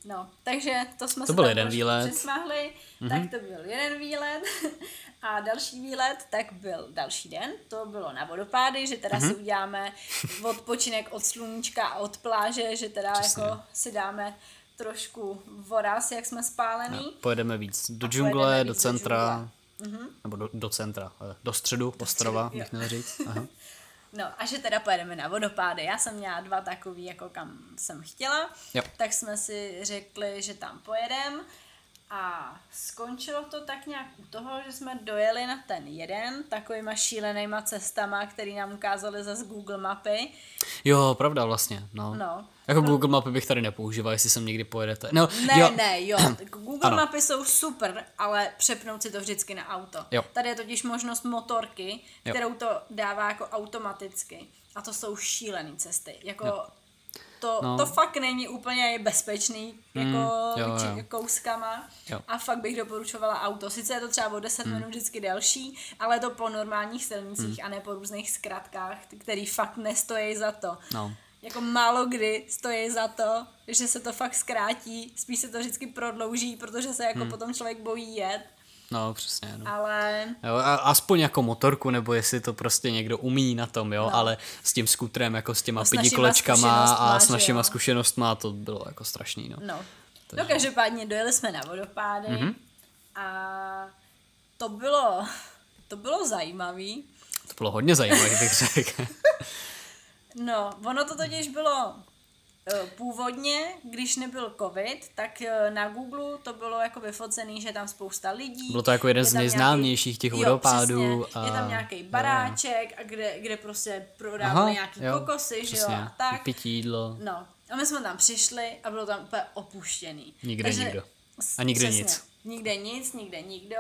No, takže to jsme To se byl jeden výlet. Přismahli, mm-hmm. tak to byl jeden výlet a další výlet, tak byl další den, to bylo na vodopády, že teda mm-hmm. si Mhm. uděláme odpočinek od sluníčka a od pláže, že teda Přesně. jako si dáme trošku voraz, jak jsme spálený. No, pojedeme víc do džungle, do víc do centra, nebo do, do centra, do středu ostrova, jo. bych měl říct. Aha. No a že teda pojedeme na vodopády. Já jsem měla dva takový, jako kam jsem chtěla. Jo. Tak jsme si řekli, že tam pojedem. A skončilo to tak nějak u toho, že jsme dojeli na ten jeden takovýma šílenýma cestama, který nám ukázali zase Google mapy. Jo, pravda vlastně, no. No. Jako Google mapy bych tady nepoužíval, jestli sem někdy pojedete. No, Ne, jo. ne, jo. Google Ano. mapy jsou super, ale přepnout si to vždycky na auto. Jo. Tady je totiž možnost motorky, Jo. kterou to dává jako automaticky. A to jsou šílený cesty. Jako Jo. To, No. to fakt není úplně bezpečný, jako jo, či- jo. kouskama. Jo. A fakt bych doporučovala auto. Sice je to třeba o 10 minut vždycky delší, ale to po normálních silnicích a ne po různých zkratkách, který fakt nestojí za to. No. Jako málo kdy stojí za to, že se to fakt zkrátí, spíš se to vždycky prodlouží, protože se jako potom člověk bojí jet, No, přesně, no. ale Jo, a aspoň jako motorku, nebo jestli to prostě někdo umí na tom, jo, No. ale s tím skutrem, jako s těma No, pětikolečkama a s našima jo. zkušenostma, to bylo jako strašný, no. no. No každopádně dojeli jsme na vodopády Mhm. a to bylo, to bylo zajímavý. To bylo hodně zajímavé, bych řekl. No, ono to totiž bylo původně, když nebyl covid, tak eh, na Google to bylo jako vyfocený, že je tam spousta lidí. Bylo to jako jeden je z nejznámějších těch vodopádů přesně. a- Je tam nějaký jo. baráček, a kde, kde prostě prodávali nějaký jo, kokosy, že jo, přesně. a tak. Pití jídlo. No, a my jsme tam přišli a bylo tam úplně opuštěný. Nikde nikdo. s- A nikde přesně, nic. Nikde nic, nikde nikdo.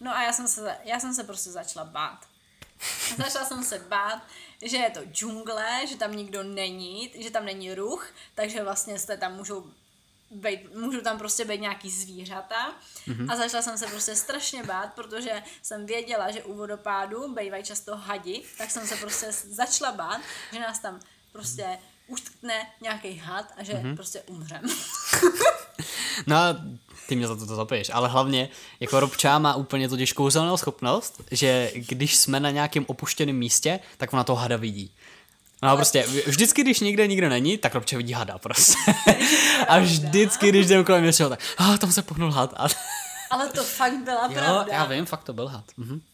No a já jsem se, já jsem se prostě začala bát. Začala jsem se bát, že je to džungle, že tam nikdo není, že tam není ruch, takže vlastně jste tam můžou být, můžou tam prostě být nějaký zvířata mm-hmm. a začala jsem se prostě strašně bát, protože jsem věděla, že u vodopádu bývají často hadi, tak jsem se prostě začala bát, že nás tam prostě uštkne nějaký had a že mm-hmm. prostě umřem. No a ty mě za to, to zapiješ, ale hlavně jako Robčá má úplně totiž kouzelnou schopnost, že když jsme na nějakém opuštěném místě, tak ona toho hada vidí. No a prostě vždycky, když někde nikdo není, tak Robča vidí hada prostě. A vždycky, když jdem kolem něčeho, tak ah, tam se pohnul had. A... Ale to fakt byla Jo, pravda. já vím, fakt to byl had. Mhm.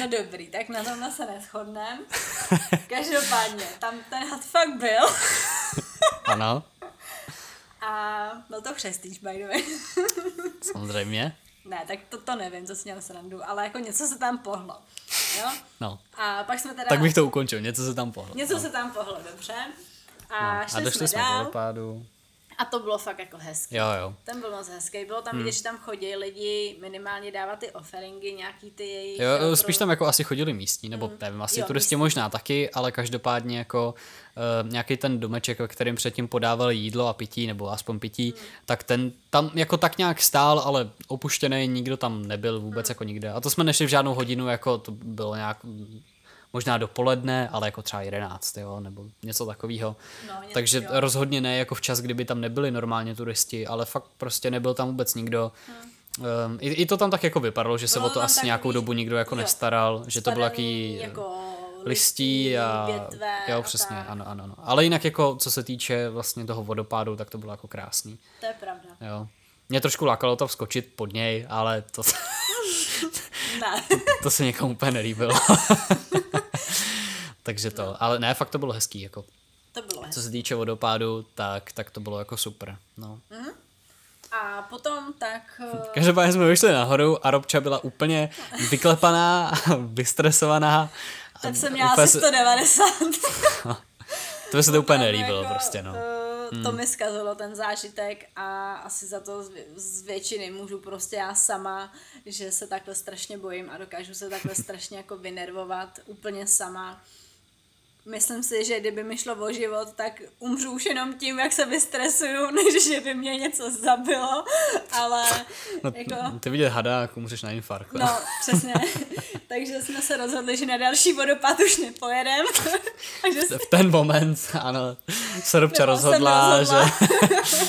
No dobrý, tak na tomhle se neschodneme. Každopádně, tam ten had fakt byl. Ano, A byl to chřestíš, by the way. samozřejmě. ne, tak to, to nevím, co si měl srandu, ale jako něco se tam pohlo. Jo? No, A pak jsme teda... tak bych to ukončil, něco se tam pohlo. Něco se tam pohlo, dobře. A, No. šli A došli jsme jsme k dál vodopádu. A to bylo fakt jako hezké. Jo, jo. Ten byl moc hezký. Bylo tam vidět, že tam chodí lidi minimálně dávat ty offeringy, nějaký ty jejich... Jo, eh, spíš tam jako asi chodili místní, nebo nevím, asi Jo, turisti místní. možná taky, ale každopádně jako uh, nějaký ten domeček, ve kterým předtím podávali jídlo a pití, nebo aspoň pití, Hmm. tak ten tam jako tak nějak stál, ale opuštěný, nikdo tam nebyl vůbec Hmm. jako nikde. A to jsme nešli v žádnou hodinu, jako to bylo nějak možná dopoledne, ale jako třeba 11, jo, nebo něco takového. No, něco, Takže jo. rozhodně ne jako včas, kdyby tam nebyli normálně turisti, ale fakt prostě nebyl tam vůbec nikdo. Um, i, I to tam tak jako vypadalo, že se Bylo o to asi takový- nějakou dobu nikdo jako jo, nestaral, že to bylo Spadaný jaký jako listí a větve jo, přesně, tak. ano, ano, ano. Ale jinak jako, co se týče vlastně toho vodopádu, tak to bylo jako krásný, To je pravda. jo. Mě trošku lákalo to vskočit pod něj, ale to, Ne. to se někomu úplně nelíbilo. Takže to, ale ne, fakt to bylo hezký, jako to bylo hezké. co se týče vodopádu, tak, tak to bylo jako super, no. A potom tak... eh, Každopádně jsme vyšli nahoru a Robča byla úplně vyklepaná, vystresovaná. Tak jsem měla asi se- 190. To by se to úplně nelíbilo jako, prostě, no. eh, To mi zkazilo ten zážitek a asi za to z, z většiny můžu prostě já sama, že se takhle strašně bojím a dokážu se takhle strašně jako vynervovat úplně sama. Myslím si, že kdyby mi šlo o život, tak umřu už jenom tím, jak se vystresuju, než že by mě něco zabilo, ale no jako... ty vidět hada, jako můžeš na infarkt. No, přesně. Takže jsme se rozhodli, že na další vodopád už nepojedem. si V ten moment, ano, se rozhodla, rozhodla. že,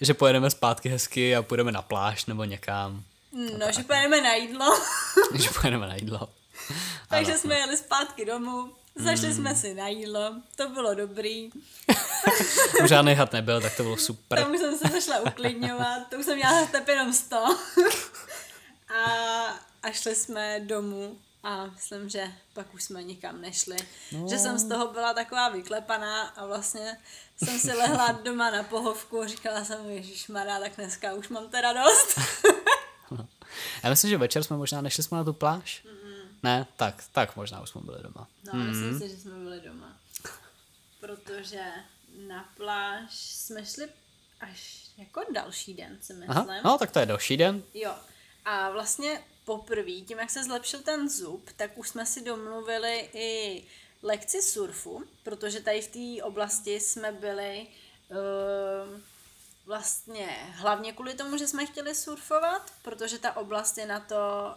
že pojedeme zpátky hezky a půjdeme na pláž nebo někam. No, že pojedeme na jídlo, že pojedeme na jídlo. takže Ano. jsme jeli zpátky domů, zašli jsme si na jídlo, to bylo dobrý. Už žádný had nebyl, tak to bylo super. Tam už jsem se zašla uklidňovat, to už jsem měla tep jenom 100. a, a šli jsme domů a myslím, že pak už jsme nikam nešli. No. Že jsem z toho byla taková vyklepaná a vlastně jsem si lehla doma na pohovku a říkala jsem, Ježíš tak dneska už mám teda dost. Já myslím, že večer jsme možná nešli jsme na tu pláž. Ne, tak, tak možná už jsme byli doma. No, myslím si, že jsme byli doma. Protože na pláž jsme šli až jako další den, si myslím. Aha, no tak to je další den. Jo. A vlastně poprvé, tím jak se zlepšil ten zub, tak už jsme si domluvili i lekci surfu, protože tady v té oblasti jsme byli uh, vlastně hlavně kvůli tomu, že jsme chtěli surfovat, protože ta oblast je na to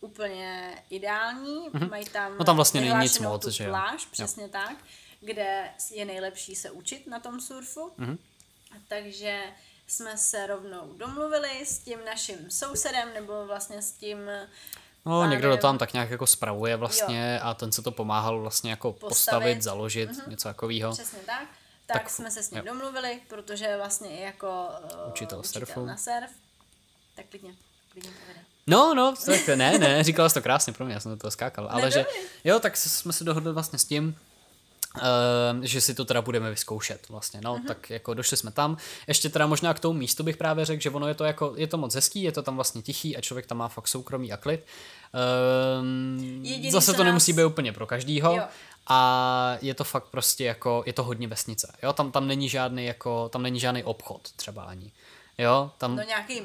úplně ideální. Mm-hmm. Mají tam, No tam vlastně není nic moc, že jo. pláž, přesně tak, kde je nejlepší se učit na tom surfu. Mhm. Takže jsme se rovnou domluvili s tím naším sousedem, nebo vlastně s tím No, pánem. někdo to tam tak nějak jako spravuje vlastně a ten se to pomáhal vlastně jako postavit, Postavit. založit, něco takového. Přesně tak. Tak, Tak, jsme se s ním jo. domluvili, protože vlastně i jako uh, Učitel surfu. na surf. Tak klidně, klidně povede. No, no, tak ne, ne, říkala jsi to krásně pro mě, já jsem do toho skákal. Ale že, jo, tak jsme se dohodli vlastně s tím, Uh, že si to teda budeme vyzkoušet vlastně, no, Mhm. tak jako došli jsme tam, ještě teda možná k tomu místu bych právě řekl, že ono je to jako, je to moc hezký, je to tam vlastně tichý a člověk tam má fakt soukromí a klid. Um, Jediný, zase to nás- nemusí být úplně pro každýho Jo. a je to fakt prostě jako, je to hodně vesnice, jo, tam, tam není žádný jako, tam není žádný obchod třeba ani, jo, tam, No nějaký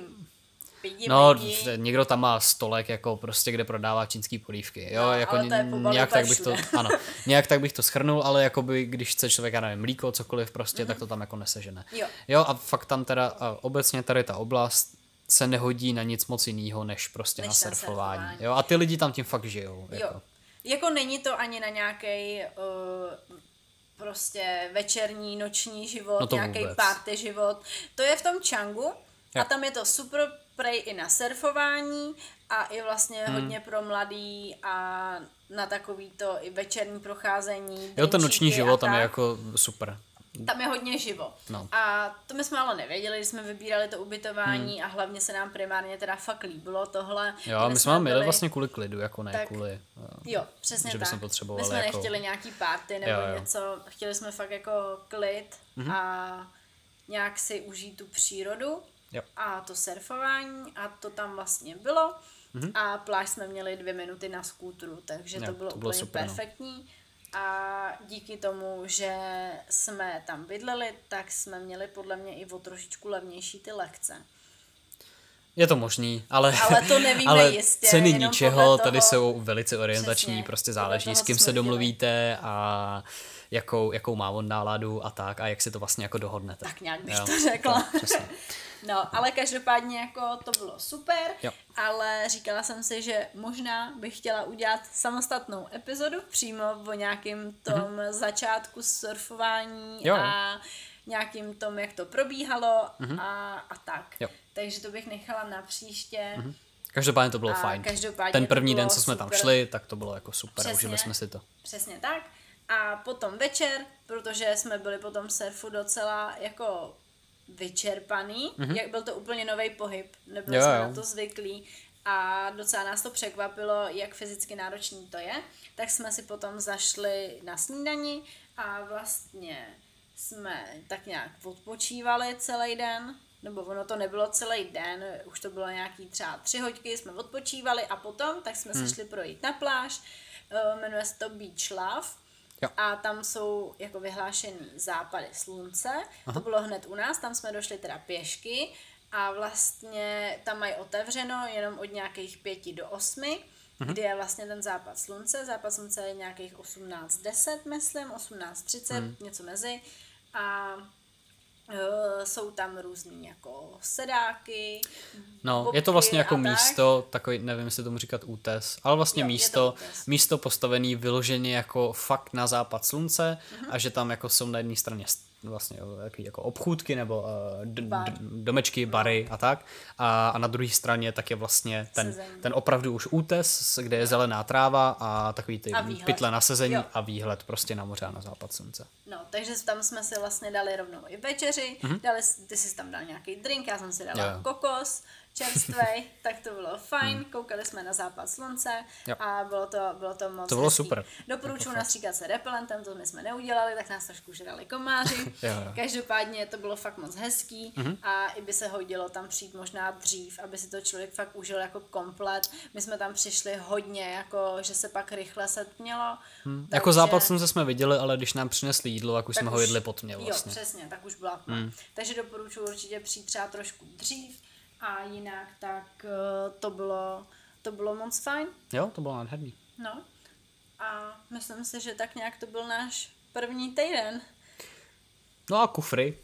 pidi, No, pidi. někdo tam má stolek, jako prostě, kde prodává čínský polívky, jo, No, jako nějak tak bych to, ano, nějak tak bych to schrnul, ale jako by, když chce člověk, já nevím, mlíko, cokoliv prostě, tak to tam jako nesežene. Mhm. Jo. jo, a fakt tam teda, obecně tady ta oblast se nehodí na nic moc jiného, než prostě Než na na surfování, surfování. jo, a ty lidi tam tím fakt žijou, Jo. jako. Jako není to ani na nějaký uh, prostě večerní, noční život, No nějaký party život. To je v tom Changu a tam je to super prej i na surfování a i vlastně Hmm. hodně pro mladý a na takový to i večerní procházení. Jo, ten noční život tam je jako super. Tam je hodně živo. No. A to my jsme ale nevěděli, když jsme vybírali to ubytování hmm. a hlavně se nám primárně teda fakt líbilo tohle. Jo, my jsme jeli byli- vlastně kvůli klidu, jako ne Tak- kvůli, jo. Přesně že tak. potřebovali My jsme jako- nechtěli nějaký party nebo Jo, jo. něco, chtěli jsme fakt jako klid Mhm. a nějak si užít tu přírodu Jo. a to surfování a to tam vlastně bylo. Mhm. A pláž jsme měli dvě minuty na skútru, takže Jo, to bylo to bylo úplně super, no. perfektní. A díky tomu, že jsme tam bydleli, tak jsme měli podle mě i o trošičku levnější ty lekce. Je to možný, ale, Ale to nevíme ale jistě, ceny ničeho toho- tady jsou velice orientační, Přesně, prostě záleží, s kým se domluvíte a jakou, jakou má on náladu a tak a jak si to vlastně jako dohodnete. Tak nějak bych Jo, to řekla. přesně. No, ale každopádně jako to bylo super, Jo. ale říkala jsem si, že možná bych chtěla udělat samostatnou epizodu přímo o nějakým tom začátku surfování Jo. a nějakým tom, jak to probíhalo a, a tak. Jo. Takže to bych nechala na příště. Každopádně to bylo A fajn. každopádně Ten to první den, co jsme tam super. šli, tak to bylo jako super, Přesně. užili jsme si to. Přesně tak. A potom večer, protože jsme byli po tom surfu docela jako vyčerpaný, mm-hmm. jak byl to úplně nový pohyb, nebyli Jo, jsme jo. na to zvyklí a docela nás to překvapilo, jak fyzicky náročný to je, tak jsme si potom zašli na snídani a vlastně jsme tak nějak odpočívali celý den, nebo ono to nebylo celý den, už to bylo nějaký třeba tři hoďky, jsme odpočívali a potom tak jsme Hmm. se šli projít na pláž, eh, jmenuje se to Beach Love Jo. a tam jsou jako vyhlášený západy slunce, Aha. to bylo hned u nás, tam jsme došli teda pěšky a vlastně tam mají otevřeno jenom od nějakých pěti do osmi, Mhm. kdy je vlastně ten západ slunce. Západ slunce je nějakých 18.10, myslím, 18.30, Mhm. něco mezi. A jsou tam různý jako sedáky. No, je to vlastně jako tak. místo, takový, nevím, jestli tomu říkat útes, ale vlastně Jo, místo, místo postavený vyloženě jako fakt na západ slunce Mhm. a že tam jako jsou na jedné straně st- vlastně jo, takový jako obchůdky nebo uh, d- d- domečky, bary a tak a, a na druhé straně tak je vlastně ten, Sezení. ten opravdu už útes, kde je zelená tráva a takový ty A výhled. pytle na sezení Jo. a výhled prostě na moře a na západ slunce. No, takže tam jsme si vlastně dali rovnou i večeři, mm-hmm. dali, ty jsi tam dal nějaký drink, já jsem si dala jo. kokos, čerstvej, tak to bylo fajn, koukali jsme na západ slunce Hmm. Jo. a bylo to, bylo to moc To bylo hezký. super. Doporučuji Jako nastříkat se repelentem, to my jsme neudělali, tak nás trošku žrali komáři. Jo, jo. Každopádně to bylo fakt moc hezký Mhm. a i by se hodilo tam přijít možná dřív, aby si to člověk fakt užil jako komplet. My jsme tam přišli hodně, jako že se pak rychle setmělo. Hm. Jako západ slunce jsme viděli, ale když nám přinesli jídlo, tak už tak jsme ho už- jedli pod mě vlastně. Jo, přesně, tak už byla tma. Hmm. Takže doporučuji určitě přijít třeba trošku dřív a jinak tak eh, to bylo, to bylo moc fajn. Jo, to bylo nádherný. No a myslím si, že tak nějak to byl náš první týden. No a kufry.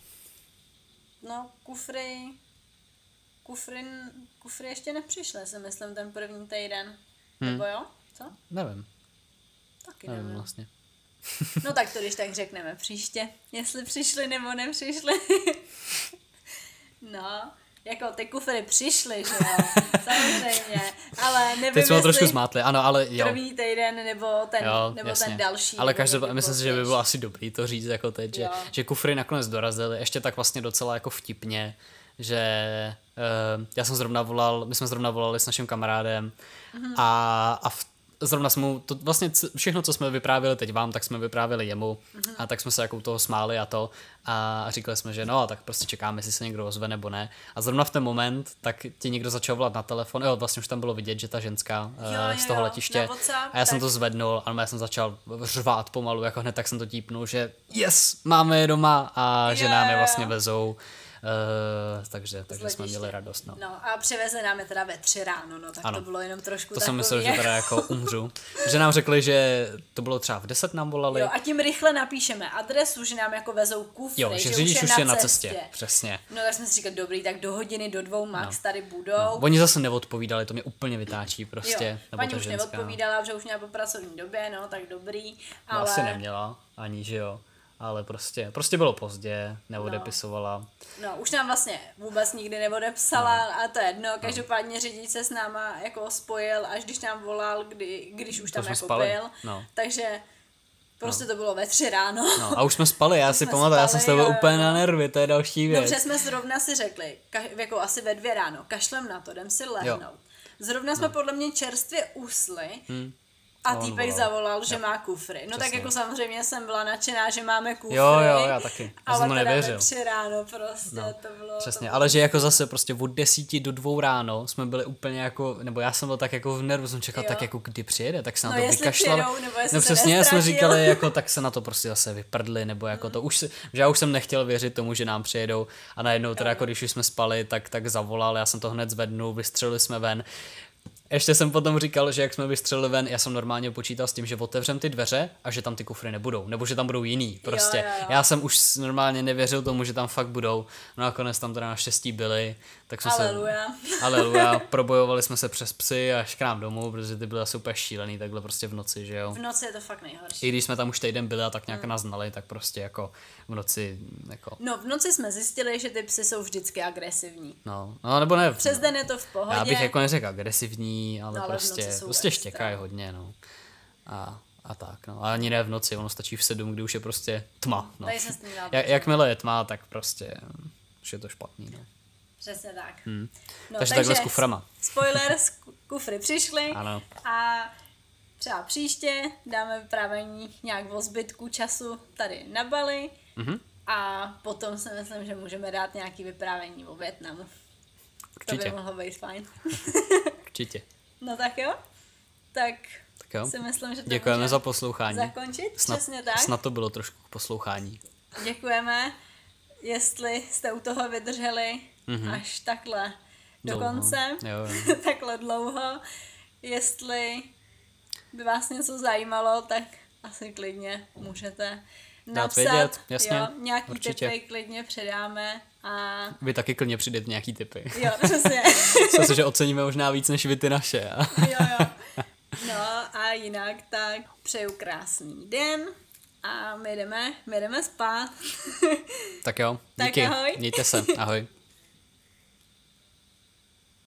No, kufry, kufry, kufry ještě nepřišly, si myslím, ten první týden. Hmm. Nebo jo? Co? Nevím, Taky nevím nevím. vlastně. No tak to když tak řekneme příště, jestli přišli nebo nepřišli. no, jako ty kufry přišly, že jo, samozřejmě, ale nevím, Teď jsme ho trošku zmátli, ano, ale jo. první týden nebo ten, Jo, nebo jasně. ten další. Ale každopádně myslím si, že by bylo asi dobrý to říct jako teď, že, Jo. že kufry nakonec dorazily, ještě tak vlastně docela jako vtipně, že uh, já jsem zrovna volal, my jsme zrovna volali s naším kamarádem Mhm. a, a v, zrovna jsme mu, to vlastně všechno, co jsme vyprávěli teď vám, tak jsme vyprávěli jemu Mhm. a tak jsme se jako u toho smáli a to a říkali jsme, že no, tak prostě čekáme, jestli se někdo ozve nebo ne. A zrovna v ten moment, tak ti někdo začal volat na telefon, jo, vlastně už tam bylo vidět, že ta ženská Jo, uh, jo, z toho jo, letiště WhatsApp, a já jsem tak- to zvednul a já jsem začal řvát pomalu, jako hned tak jsem to típnul, že yes, máme je doma a že nám je vlastně vezou. Uh, takže takže jsme měli radost. No. No a přivezli nám je teda ve tři ráno, no tak Ano. to bylo jenom trošku To jsem myslel, že teda jako umřu. Že nám řekli, že to bylo třeba v 10 nám volali. Jo, a tím rychle napíšeme adresu, že nám jako vezou kufry, Jo, že že řidič už je na cestě. Přesně. No tak jsme si říkali, dobrý, tak do hodiny, do dvou max no. tady budou. No. Oni zase neodpovídali, to mě úplně vytáčí prostě. jo, nebo paní už ženská. neodpovídala, že už měla po pracovní době, no tak dobrý, No, ale... asi neměla, ani že jo. Ale prostě, prostě bylo pozdě, neodepisovala. No, už nám vlastně vůbec nikdy neodepsala no. a to je jedno, každopádně řidič se s náma jako spojil, až když nám volal, kdy, když už tam jsme jako spali, byl, no. takže prostě to bylo ve tři ráno. No a už jsme spali, já si pamatuju, já jsem z toho jo, jo, úplně jo. na nervy, to je další věc. Dobře jsme zrovna si řekli, ka- jako asi ve dvě ráno, kašlem na to, jdem si lehnout. Zrovna jsme podle mě čerstvě usli Hmm. A On týpek volal. zavolal, že má kufry. No tak Přesně. jako samozřejmě jsem byla nadšená, že máme kufry. Jo, jo, já taky. Já ale jsem teda nevěřil. ve tři ráno prostě, No, to bylo... Přesně, to bylo... ale že jako zase prostě od desíti do dvou ráno jsme byli úplně jako, nebo já jsem byl tak jako v nervu, jsem čekal Jo. tak jako kdy přijede, tak se na No, to vykašlal. přijedou, nebo jestli no přesně, jsme říkali, jako tak se na to prostě zase vyprdli, nebo jako to už, že já už jsem nechtěl věřit tomu, že nám přijedou a najednou teda jako když už jsme spali, tak, tak zavolal, já jsem to hned zvednul, vystřelili jsme ven. Ještě jsem potom říkal, že jak jsme vystřelili ven, já jsem normálně počítal s tím, že otevřem ty dveře a že tam ty kufry nebudou, nebo že tam budou jiný. Prostě jo, jo. já jsem už normálně nevěřil tomu, že tam fakt budou. No a nakonec tam teda naštěstí byli, tak jsme Aleluja. se... Aleluja. Probojovali jsme se přes psy až k nám domů, protože ty byly asi úplně šílený takhle prostě v noci, že jo. V noci je to fakt nejhorší. I když jsme tam už týden byli a tak nějak nás znali, tak prostě jako v noci, jako, No, v noci jsme zjistili, že ty psy jsou vždycky agresivní. no, no nebo ne. Přes den je to v pohodě. Já bych jako neřekl agresivní, ale No, ale prostě, prostě štěkají hodně, no. A, a tak, no. A ani ne v noci, ono stačí v sedm, kdy už je prostě tma, no. Jak, jakmile je tma, tak prostě už je to špatný, no. Přesně tak. Hmm. No, Takže takhle s kuframa. Spoiler, s ku- kufry přišly Ano. a třeba příště dáme vyprávění nějak o zbytku času tady na Bali Mhm. a potom si myslím, že můžeme dát nějaký vyprávění o Větnamu. To Určitě, by mohlo být fajn. určitě. no tak jo, tak Tak jo. si myslím, že to Děkujeme za poslouchání. zakončit. Snad, Přesně tak. snad to bylo trošku poslouchání. Děkujeme, jestli jste u toho vydrželi Mhm. až takhle do konce, takhle dlouho. Jestli by vás něco zajímalo, tak asi klidně můžete napsat. vědět, jasně, jo, nějaký určitě. tipy klidně předáme a Vy taky klidně přidejte nějaký typy. jo, přesně. Myslím že oceníme možná víc než vy ty naše. jo, jo. No a jinak tak přeju krásný den a my jdeme, my jdeme spát. tak jo, Tak díky. ahoj. Mějte se, ahoj.